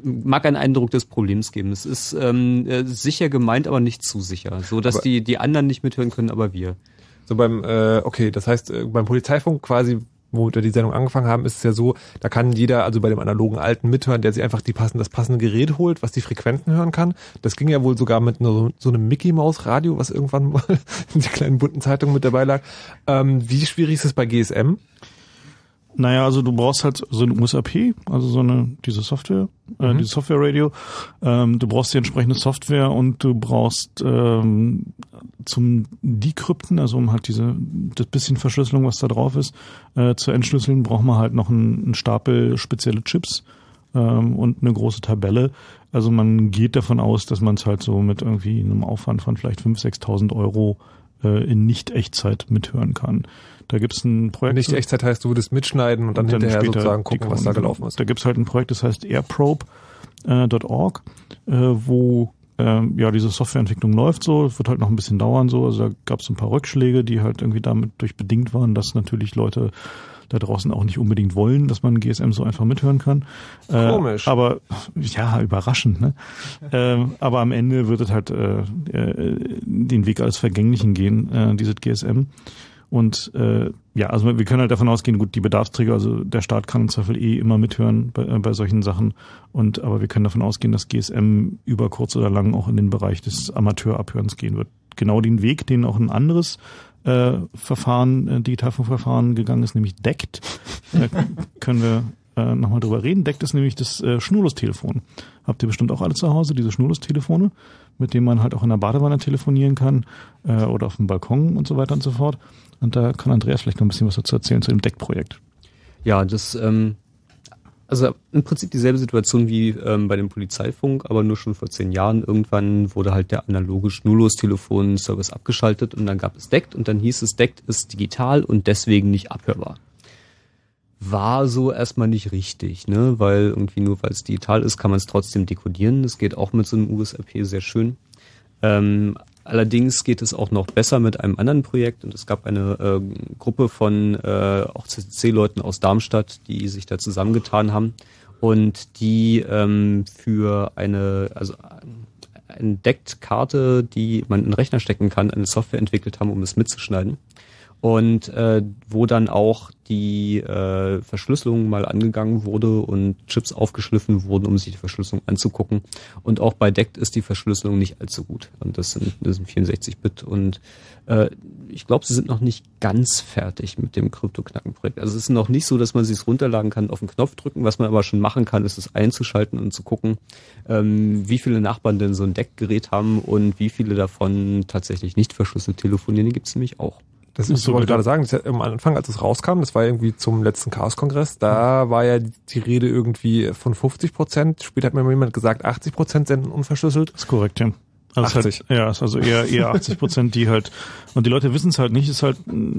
mag einen Eindruck des Problems geben. Es ist ähm, äh, sicher gemeint, aber nicht zu sicher, so dass Aber- die die anderen nicht mithören können, aber wir. So beim, äh, okay, das heißt, äh, beim Polizeifunk quasi, wo wir die Sendung angefangen haben, ist es ja so, da kann jeder, also bei dem analogen Alten mithören, der sich einfach die passen, das passende Gerät holt, was die Frequenzen hören kann. Das ging ja wohl sogar mit so, so einem Mickey-Maus-Radio, was irgendwann mal [LAUGHS] in der kleinen bunten Zeitung mit dabei lag. Ähm, wie schwierig ist es bei GSM? Naja, also du brauchst halt so ein USAP, also so eine, diese Software, äh, Mhm. dieses Software-Radio. Ähm, du brauchst die entsprechende Software und du brauchst ähm, zum Decrypten, also um halt diese, das bisschen Verschlüsselung, was da drauf ist, äh, zu entschlüsseln, braucht man halt noch einen, einen Stapel spezielle Chips ähm, und eine große Tabelle. Also man geht davon aus, dass man es halt so mit irgendwie einem Aufwand von vielleicht 5.000, 6.000 Euro äh, in Nicht-Echtzeit mithören kann. Da gibt's ein Projekt. Nicht Echtzeit heißt, du würdest mitschneiden und dann, hinterher später sozusagen die gucken, was da gelaufen ist. Da gibt's halt ein Projekt, das heißt airprobe.org, äh, wo ähm, ja diese Softwareentwicklung läuft so, es wird halt noch ein bisschen dauern so, also da gab's ein paar Rückschläge, die halt irgendwie damit durch bedingt waren, dass natürlich Leute da draußen auch nicht unbedingt wollen, dass man GSM so einfach mithören kann. Äh, Komisch. aber ja, überraschend, ne? [LAUGHS] ähm, aber am Ende wird es halt äh, äh, den Weg als Vergänglichen gehen, äh, dieses GSM. Und äh, ja, also wir können halt davon ausgehen, gut, die Bedarfsträger, also der Staat kann im Zweifel eh immer mithören bei, äh, bei solchen Sachen. Und aber wir können davon ausgehen, dass GSM über kurz oder lang auch in den Bereich des Amateurabhörens gehen wird. Genau den Weg, den auch ein anderes äh, Verfahren, äh, Digitalfunkverfahren gegangen ist, nämlich DECT. Da [LAUGHS] können wir äh, nochmal drüber reden. Deckt ist nämlich das äh, Schnurlustelefon. Habt ihr bestimmt auch alle zu Hause, diese Schnurlustelefone, mit denen man halt auch in der Badewanne telefonieren kann äh, oder auf dem Balkon und so weiter und so fort. Und da kann Andreas vielleicht noch ein bisschen was dazu erzählen zu dem Deck-Projekt. Ja, das, ähm, also im Prinzip dieselbe Situation wie ähm, bei dem Polizeifunk, aber nur schon vor zehn Jahren. Irgendwann wurde halt der analoge Schnurlos-Telefon-Service abgeschaltet und dann gab es DECT und dann hieß es, DECT ist digital und deswegen nicht abhörbar. War so erstmal nicht richtig, ne? Weil irgendwie nur weil es digital ist, kann man es trotzdem dekodieren. Das geht auch mit so einem USRP sehr schön. Ähm, allerdings geht es auch noch besser mit einem anderen Projekt und es gab eine äh, Gruppe von äh, auch CCC-Leuten aus Darmstadt, die sich da zusammengetan haben und die ähm, für eine, also eine Deckt-Karte, die man in den Rechner stecken kann, eine Software entwickelt haben, um es mitzuschneiden und äh, wo dann auch die äh, Verschlüsselung mal angegangen wurde und Chips aufgeschliffen wurden, um sich die Verschlüsselung anzugucken. Und auch bei DECT ist die Verschlüsselung nicht allzu gut. Und das sind, das sind 64-Bit und äh, ich glaube, sie sind noch nicht ganz fertig mit dem Krypto-Knacken-Projekt. Also es ist noch nicht so, dass man sich runterladen kann, auf den Knopf drücken. Was man aber schon machen kann, ist es einzuschalten und zu gucken, ähm, wie viele Nachbarn denn so ein DECT-Gerät haben und wie viele davon tatsächlich nicht verschlüsselt telefonieren. Die gibt es nämlich auch. Das ist, so wollte ich gerade sagen, ja am Anfang, als es rauskam, das war irgendwie zum letzten Chaos-Kongress, da war ja die Rede irgendwie von 50 Prozent. Später hat mir jemand gesagt, 80 Prozent senden unverschlüsselt. Das ist korrekt, ja. Also 80. Halt, ja, ist also eher, eher 80 Prozent, die halt, und die Leute wissen es halt nicht, ist halt,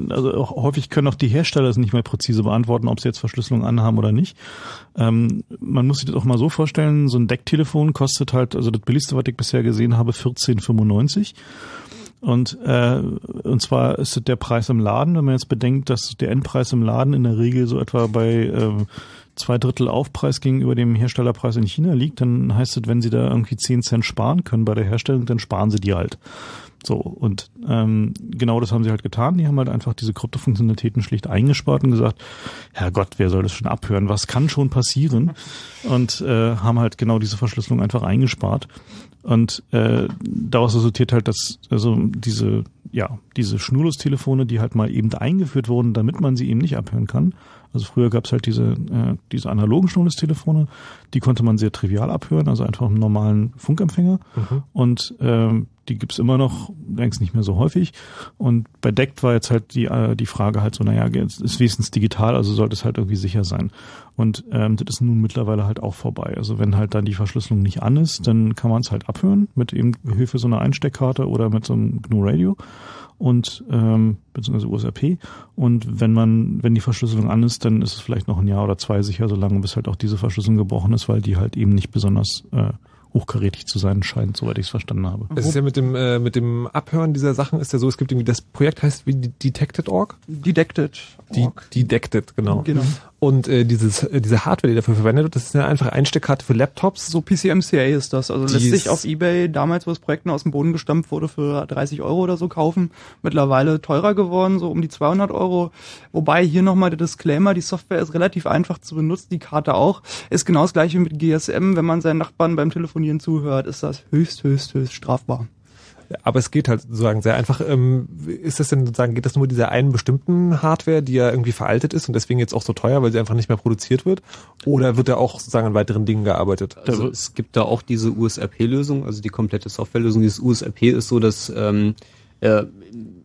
also auch häufig können auch die Hersteller es nicht mehr präzise beantworten, ob sie jetzt Verschlüsselung anhaben oder nicht. Ähm, man muss sich das auch mal so vorstellen, so ein Decktelefon kostet halt, also das billigste, was ich bisher gesehen habe, 14,95. Und, äh, und zwar ist der Preis im Laden, wenn man jetzt bedenkt, dass der Endpreis im Laden in der Regel so etwa bei äh, zwei Drittel Aufpreis gegenüber dem Herstellerpreis in China liegt, dann heißt es, wenn sie da irgendwie zehn Cent sparen können bei der Herstellung, dann sparen sie die halt. So, und ähm, genau das haben sie halt getan. Die haben halt einfach diese Kryptofunktionalitäten schlicht eingespart und gesagt, Herrgott, wer soll das schon abhören? Was kann schon passieren? Und äh, haben halt genau diese Verschlüsselung einfach eingespart. Und äh, daraus resultiert halt, dass also diese ja diese Schnurlos-Telefone, die halt mal eben eingeführt wurden, damit man sie eben nicht abhören kann. Also früher gab es halt diese äh, diese analogen Schnurlos-Telefone, die konnte man sehr trivial abhören, also einfach einen normalen Funkempfänger. Mhm. Und ähm, die gibt's immer noch, längst nicht mehr so häufig. Und bei Deckt war jetzt halt die, äh, die Frage halt so, naja, es ist wenigstens digital, also sollte es halt irgendwie sicher sein. Und ähm, das ist nun mittlerweile halt auch vorbei. Also wenn halt dann die Verschlüsselung nicht an ist, dann kann man es halt abhören mit eben Hilfe so einer Einsteckkarte oder mit so einem GNU Radio und ähm, beziehungsweise USRP. Und wenn man, wenn die Verschlüsselung an ist, dann ist es vielleicht noch ein Jahr oder zwei sicher, solange bis halt auch diese Verschlüsselung gebrochen ist, weil die halt eben nicht besonders äh, hochkarätig zu sein scheint, soweit ich es verstanden habe. Es ist ja mit dem äh, mit dem Abhören dieser Sachen ist ja so, es gibt irgendwie das Projekt heißt wie Detected.org? Detected. Die, Detected, genau. Genau. Und äh, dieses äh, diese Hardware, die dafür verwendet wird, das ist eine einfache Einsteckkarte für Laptops. So PCMCA ist das. Also lässt sich auf Ebay damals, wo das Projekt noch aus dem Boden gestampft wurde, für 30 Euro oder so kaufen. Mittlerweile teurer geworden, so um die 200 Euro. Wobei hier nochmal der Disclaimer, die Software ist relativ einfach zu benutzen, die Karte auch. Ist genau das gleiche mit GSM. Wenn man seinen Nachbarn beim Telefonieren zuhört, ist das höchst, höchst, höchst strafbar. Aber es geht halt sozusagen sehr einfach. Ähm, ist das denn sozusagen, geht das nur dieser einen bestimmten Hardware, die ja irgendwie veraltet ist und deswegen jetzt auch so teuer, weil sie einfach nicht mehr produziert wird? Oder wird da auch sozusagen an weiteren Dingen gearbeitet? Also es gibt da auch diese USRP-Lösung, also die komplette Softwarelösung. Dieses USRP ist so, dass ähm, äh,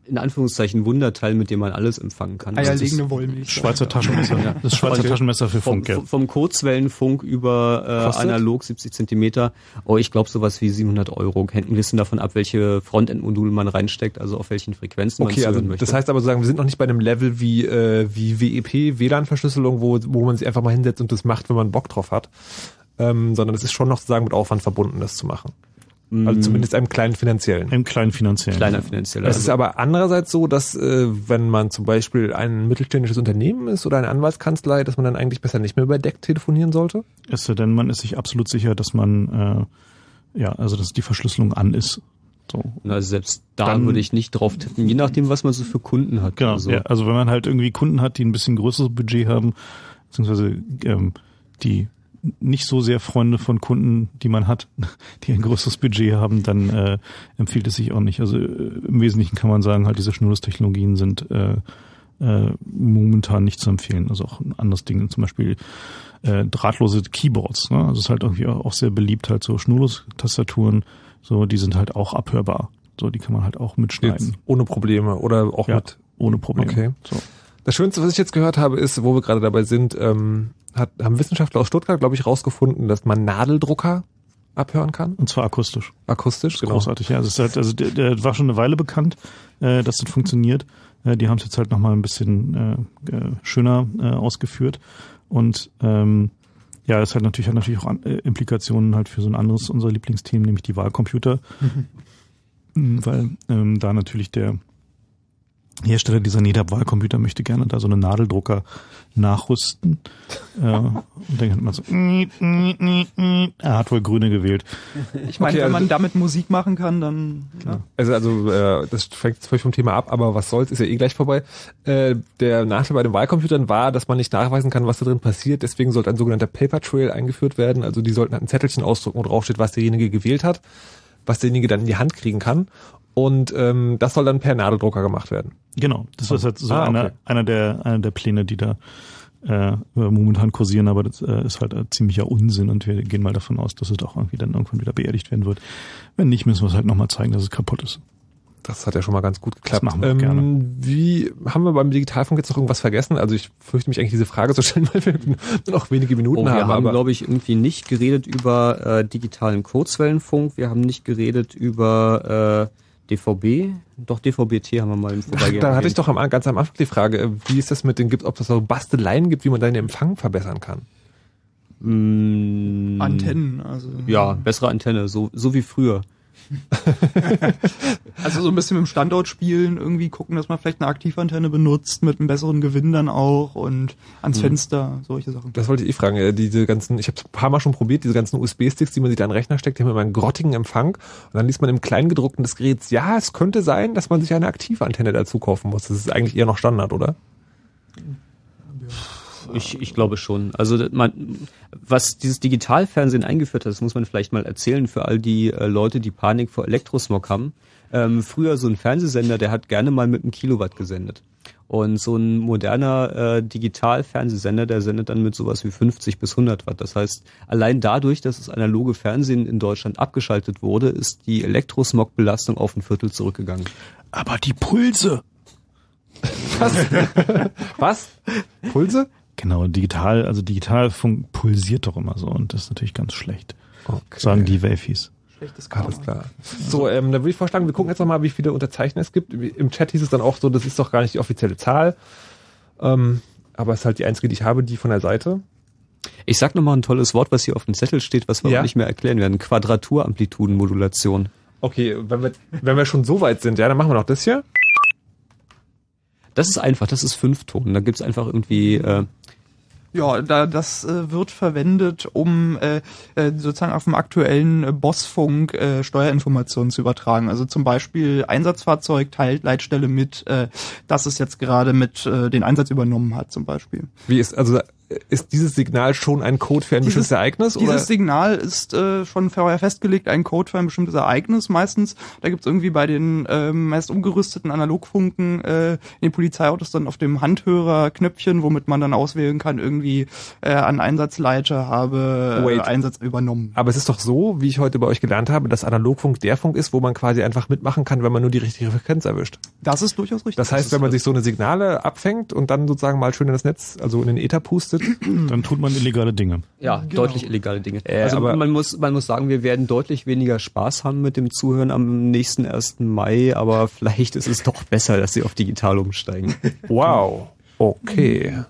in Anführungszeichen Wunderteil, mit dem man alles empfangen kann. Eierlegende Wollmilch. Schweizer Taschenmesser. Ja. Das Schweizer Taschenmesser für Funk, vom, ja. Vom Kurzwellenfunk über äh, analog 70 Zentimeter. Oh, ich glaube sowas wie 700 Euro. Hängt ein bisschen davon ab, welche Frontend-Module man reinsteckt, also auf welchen Frequenzen Okay, man also möchte. das heißt aber sozusagen, wir sind noch nicht bei einem Level wie äh, wie WEP WLAN-Verschlüsselung, wo wo man sich einfach mal hinsetzt und das macht, wenn man Bock drauf hat, ähm, sondern es ist schon noch sozusagen mit Aufwand verbunden, das zu machen. Also Mm. zumindest einem kleinen finanziellen. Im kleinen finanziellen. Kleiner finanzieller. Es ist aber andererseits so, dass äh, wenn man zum Beispiel ein mittelständisches Unternehmen ist oder eine Anwaltskanzlei, dass man dann eigentlich besser nicht mehr über Deck telefonieren sollte. Es sei denn, man ist sich absolut sicher, dass man äh, ja, also dass die Verschlüsselung an ist. So. Und also selbst da Dann- würde ich nicht drauf tippen, je nachdem, was man so für Kunden hat. Genau, Also, ja, also wenn man halt irgendwie Kunden hat, die ein bisschen größeres Budget haben, beziehungsweise ähm, die nicht so sehr Freunde von Kunden, die man hat, [LAUGHS] die ein größeres Budget haben, dann äh, empfiehlt es sich auch nicht. Also äh, im Wesentlichen kann man sagen, halt diese Schnurlustechnologien sind äh, äh, momentan nicht zu empfehlen. Also auch ein anderes Ding, zum Beispiel äh, drahtlose Keyboards. Ne? Also es ist halt irgendwie auch sehr beliebt, halt so Schnurlos-Tastaturen, so die sind halt auch abhörbar. So, die kann man halt auch mitschneiden. Jetzt ohne Probleme oder auch Ja, mit. ohne Probleme. Okay. So. Das Schönste, was ich jetzt gehört habe, ist, wo wir gerade dabei sind, ähm, hat, haben Wissenschaftler aus Stuttgart, glaube ich, rausgefunden, dass man Nadeldrucker abhören kann. Und zwar akustisch. Akustisch, genau. Großartig, ja. Also, es ist halt, also der, der war schon eine Weile bekannt, äh, dass das funktioniert. Äh, die haben es jetzt halt nochmal ein bisschen äh, äh, schöner äh, ausgeführt. Und ähm, ja, es hat natürlich hat natürlich auch an, äh, Implikationen halt für so ein anderes unser Lieblingsthema, nämlich die Wahlcomputer. Mhm, Weil ähm, da natürlich der Hersteller dieser NEDAP-Wahlcomputer möchte gerne da so einen Nadeldrucker nachrüsten. äh, und dann hat man so, er hat wohl Grüne gewählt. Ich meine, Okay, wenn man also- damit Musik machen kann, dann ja. Also, also äh, das fängt jetzt völlig vom Thema ab, aber was soll's, ist ja eh gleich vorbei. Äh, der Nachteil bei den Wahlcomputern war, dass man nicht nachweisen kann, was da drin passiert. Deswegen sollte ein sogenannter Paper Trail eingeführt werden. Also die sollten halt ein Zettelchen ausdrucken, wo drauf steht, was derjenige gewählt hat, was derjenige dann in die Hand kriegen kann. Und ähm, das soll dann per Nadeldrucker gemacht werden. Genau, das ist jetzt so Ah, einer, okay. einer der einer der Pläne, die da äh, momentan kursieren, aber das äh, ist halt ein ziemlicher Unsinn und wir gehen mal davon aus, dass es auch irgendwie dann irgendwann wieder beerdigt werden wird. Wenn nicht, müssen wir es halt nochmal zeigen, dass es kaputt ist. Das hat ja schon mal ganz gut geklappt. Das machen wir ähm, gerne. Wie haben wir beim Digitalfunk jetzt noch irgendwas vergessen? Also ich fürchte mich eigentlich diese Frage zu stellen, [LAUGHS] weil wir nur noch wenige Minuten Oh, wir haben. haben, aber glaube ich, irgendwie nicht geredet über äh, digitalen Kurzwellenfunk. Wir haben nicht geredet über äh, DVB. Doch, DVB-T haben wir mal im Vorbeigehen. da hatte ich doch am, ganz am Anfang die Frage, äh, wie ist das mit den, gibt, ob das so Basteleien gibt, wie man deinen Empfang verbessern kann? Mm, Antennen, also Ja, bessere Antenne, so, so wie früher. [LAUGHS] Also so ein bisschen mit dem Standort spielen, irgendwie gucken, dass man vielleicht eine Aktivantenne benutzt, mit einem besseren Gewinn dann auch und ans Hm. Fenster, solche Sachen. Das wollte ich eh fragen. äh, Diese ganzen, ich habe ein paar Mal schon probiert, diese ganzen USB-Sticks, die man sich da in den Rechner steckt, die haben immer einen grottigen Empfang. Und dann liest man im Kleingedruckten des Geräts, ja, es könnte sein, dass man sich eine Aktivantenne dazu kaufen muss. Das ist eigentlich eher noch Standard, oder? Ich, ich glaube schon. Also man, was dieses Digitalfernsehen eingeführt hat, das muss man vielleicht mal erzählen für all die äh, Leute, die Panik vor Elektrosmog haben. Ähm, früher so ein Fernsehsender, der hat gerne mal mit einem Kilowatt gesendet. Und so ein moderner äh, Digitalfernsehsender, der sendet dann mit sowas wie 50 bis 100 Watt. Das heißt, allein dadurch, dass das analoge Fernsehen in Deutschland abgeschaltet wurde, ist die Elektrosmog-Belastung auf ein Viertel zurückgegangen. Aber die Pulse. Was? [LAUGHS] Was? Pulse? Genau, digital, also Digitalfunk pulsiert doch immer so und das ist natürlich ganz schlecht. Okay. Sagen die Wafis. Schlechtes Alles klar. So, ähm, dann würde ich vorschlagen, wir gucken jetzt nochmal, wie viele Unterzeichner es gibt. Im Chat hieß es dann auch so, das ist doch gar nicht die offizielle Zahl. Ähm, aber es ist halt die einzige, die ich habe, die von der Seite. Ich sag nochmal ein tolles Wort, was hier auf dem Zettel steht, was wir Ja. auch nicht mehr erklären werden. Quadraturamplitudenmodulation. Okay, wenn wir, wenn wir schon so weit sind, ja, dann machen wir noch das hier. Das ist einfach, das ist Fünfton. Da gibt's einfach irgendwie, äh, Ja, da, das äh, wird verwendet, um äh, äh, sozusagen auf dem aktuellen Bossfunk äh, Steuerinformationen zu übertragen. Also zum Beispiel Einsatzfahrzeug teilt Leitstelle mit, äh, dass es jetzt gerade mit äh, den Einsatz übernommen hat, zum Beispiel. Wie ist, also, ist dieses Signal schon ein Code für ein Dieses- bestimmtes Ereignis? Dieses oder? Signal ist äh, schon vorher festgelegt, ein Code für ein bestimmtes Ereignis meistens. Da gibt's irgendwie bei den ähm, meist umgerüsteten Analogfunken äh, in den Polizeiautos dann auf dem Handhörer Knöpfchen, womit man dann auswählen kann, irgendwie äh, an Einsatzleiter habe äh, Wait. Einsatz übernommen. Aber es ist doch so, wie ich heute bei euch gelernt habe, dass Analogfunk der Funk ist, wo man quasi einfach mitmachen kann, wenn man nur die richtige Frequenz erwischt. Das ist durchaus richtig. Das heißt, wenn man sich so eine Signale abfängt und dann sozusagen mal schön in das Netz, also in den Äther pustet, Dann tut man illegale Dinge. ja, deutlich illegale Dinge. Äh, also aber- man muss, man muss sagen, wir werden deutlich weniger Spaß haben mit dem Zuhören am nächsten 1. Mai, aber [LAUGHS] vielleicht ist es doch besser, dass sie auf digital umsteigen. [LAUGHS] wow, okay.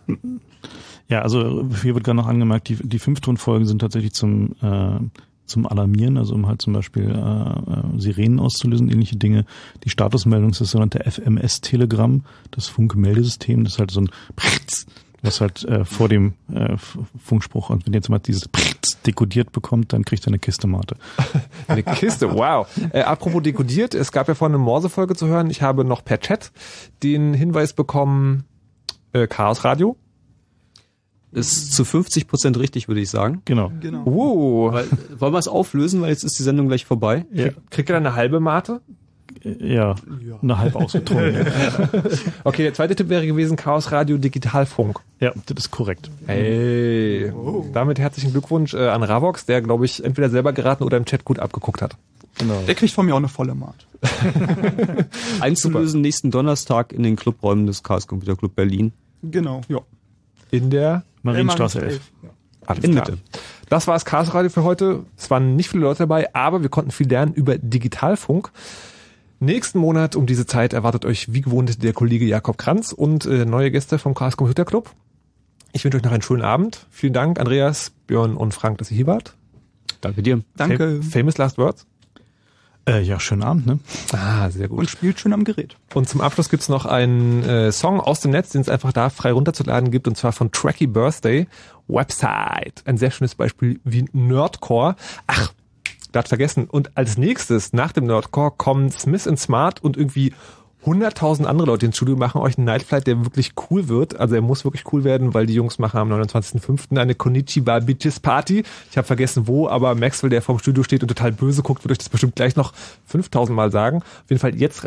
Ja, also hier wird gerade noch angemerkt, die, die Fünftonfolgen sind tatsächlich zum, äh, zum Alarmieren, also um halt zum Beispiel äh, äh, Sirenen auszulösen, ähnliche Dinge. Die Statusmeldung ist das sogenannte FMS-Telegramm, das Funkmeldesystem, das ist halt so ein [LAUGHS] Pritz, was halt äh, vor dem äh, Funkspruch und wenn jetzt mal dieses Pritz dekodiert bekommt, dann kriegt er eine Kiste Mate. [LAUGHS] Eine Kiste, wow. Äh, apropos dekodiert, es gab ja vorhin eine Morse-Folge zu hören. Ich habe noch per Chat den Hinweis bekommen, äh, Chaos Radio. Ist zu 50 Prozent richtig, würde ich sagen. Genau. Genau. Uh, Weil, wollen wir es auflösen, weil jetzt ist die Sendung gleich vorbei? Ja. kriegt ihr dann eine halbe Mate? Äh, Ja, eine halb ausgetrunkene. [LAUGHS] Okay, der zweite Tipp wäre gewesen Chaos Radio Digitalfunk. ja, das ist korrekt. Hey, damit herzlichen Glückwunsch äh, an Ravox, der glaube ich entweder selber geraten oder im Chat gut abgeguckt hat. Genau. Der kriegt von mir auch eine volle Maat. [LAUGHS] Einzulösen nächsten Donnerstag in den Clubräumen des Chaos Computer Club Berlin. Genau, ja. In der Marienstraße 11. Alles In klar. Mitte. Das war das Chaos Radio für heute. Es waren nicht viele Leute dabei, aber wir konnten viel lernen über Digitalfunk. Nächsten Monat um diese Zeit erwartet euch wie gewohnt der Kollege Jakob Kranz und äh, neue Gäste vom Chaos Computer Club. Ich wünsche euch noch einen schönen Abend. Vielen Dank, Andreas, Björn und Frank, dass ihr hier wart. Danke dir. Danke. Fam famous Last Words. Äh, ja, schönen Abend, ne? Ah, sehr gut. Und spielt schön am Gerät. Und zum Abschluss gibt's noch einen äh, Song aus dem Netz, den es einfach da frei runterzuladen gibt, und zwar von Tracky Birthday, Website. Ein sehr schönes Beispiel wie Nerdcore. Ach, grad vergessen. Und als nächstes, nach dem Nerdcore, kommen Smith Smart und irgendwie 100.000 andere Leute ins Studio machen euch einen Nightflight, der wirklich cool wird. Also er muss wirklich cool werden, weil die Jungs machen am 29.05. eine Konichiwa Bitches Party. Ich habe vergessen wo, aber Maxwell, der vorm Studio steht und total böse guckt, wird euch das bestimmt gleich noch 5.000 Mal sagen. Auf jeden Fall jetzt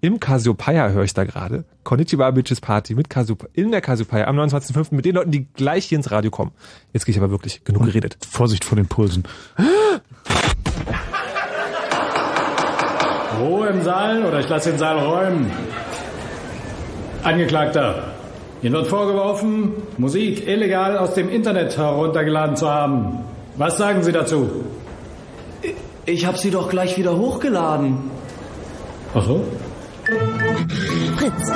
im Cassiopeia höre ich da gerade. Konnichiwa Bitches Party mit Cassiopeia, in der Cassiopeia am 29.05. mit den Leuten, die gleich hier ins Radio kommen. Jetzt gehe ich aber wirklich genug geredet. Vorsicht vor den Pulsen. Ruhe im Saal oder ich lasse den Saal räumen. Angeklagter, Ihnen wird vorgeworfen, Musik illegal aus dem Internet heruntergeladen zu haben. Was sagen Sie dazu? Ich habe sie doch gleich wieder hochgeladen. Ach so? Fritz.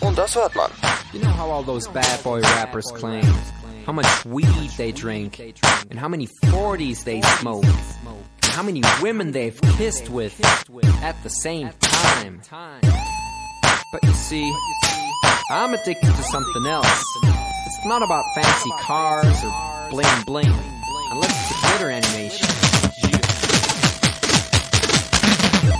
Und das hört man. You know how all those bad boy rappers claim how much weed they drink and how many 40s they smoke how many women they've kissed with at the same time. But you see, I'm addicted to something else. It's not about fancy cars or bling bling, unless it's a glitter animation.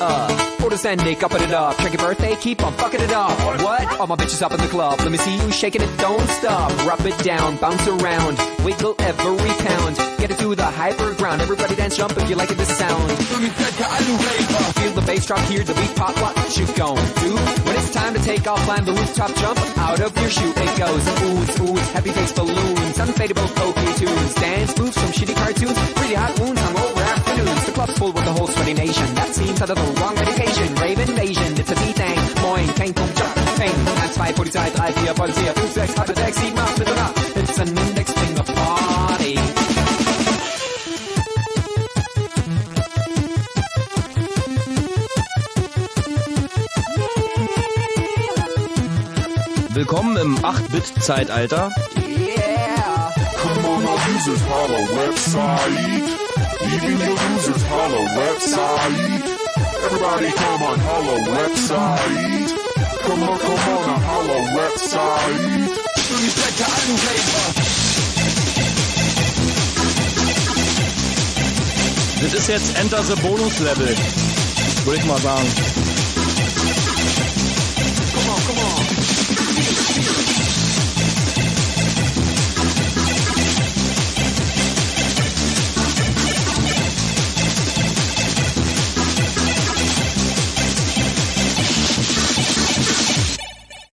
Uh, orders ending, upping it up. Check birthday, keep on fucking it up. What? All my bitches up in the club. Let me see you shaking it, don't stop. Rub it down, bounce around, wiggle every pound. Get it to the hyper ground. Everybody dance, jump if you like it, this sound. Feel the bass drop, hear the beat pop. What you gon' do? When it's time to take off, climb the rooftop, jump out of your shoe. It goes oohs, oohs, happy face balloons, unfadable pokey tunes, dance moves from shitty cartoons, pretty hot wounds, hungover full with the whole sweaty nation. That seems out of the wrong medication. Rave invasion, it's a B-Thing. Moin, kein Punkt, Jump, Peng. 1, 2, Polizei, 3, 4, Polizei, 5, 6, 8, 6, 7, 8, bitte nach. It's an Index Finger Party. Willkommen im 8-Bit-Zeitalter. Yeah. Come on, our users holla website. Even your users holla website. Everybody come on, holla website. Come on, come on, holla website. Jetzt Enter the Bonus Level. Würde ich mal sagen.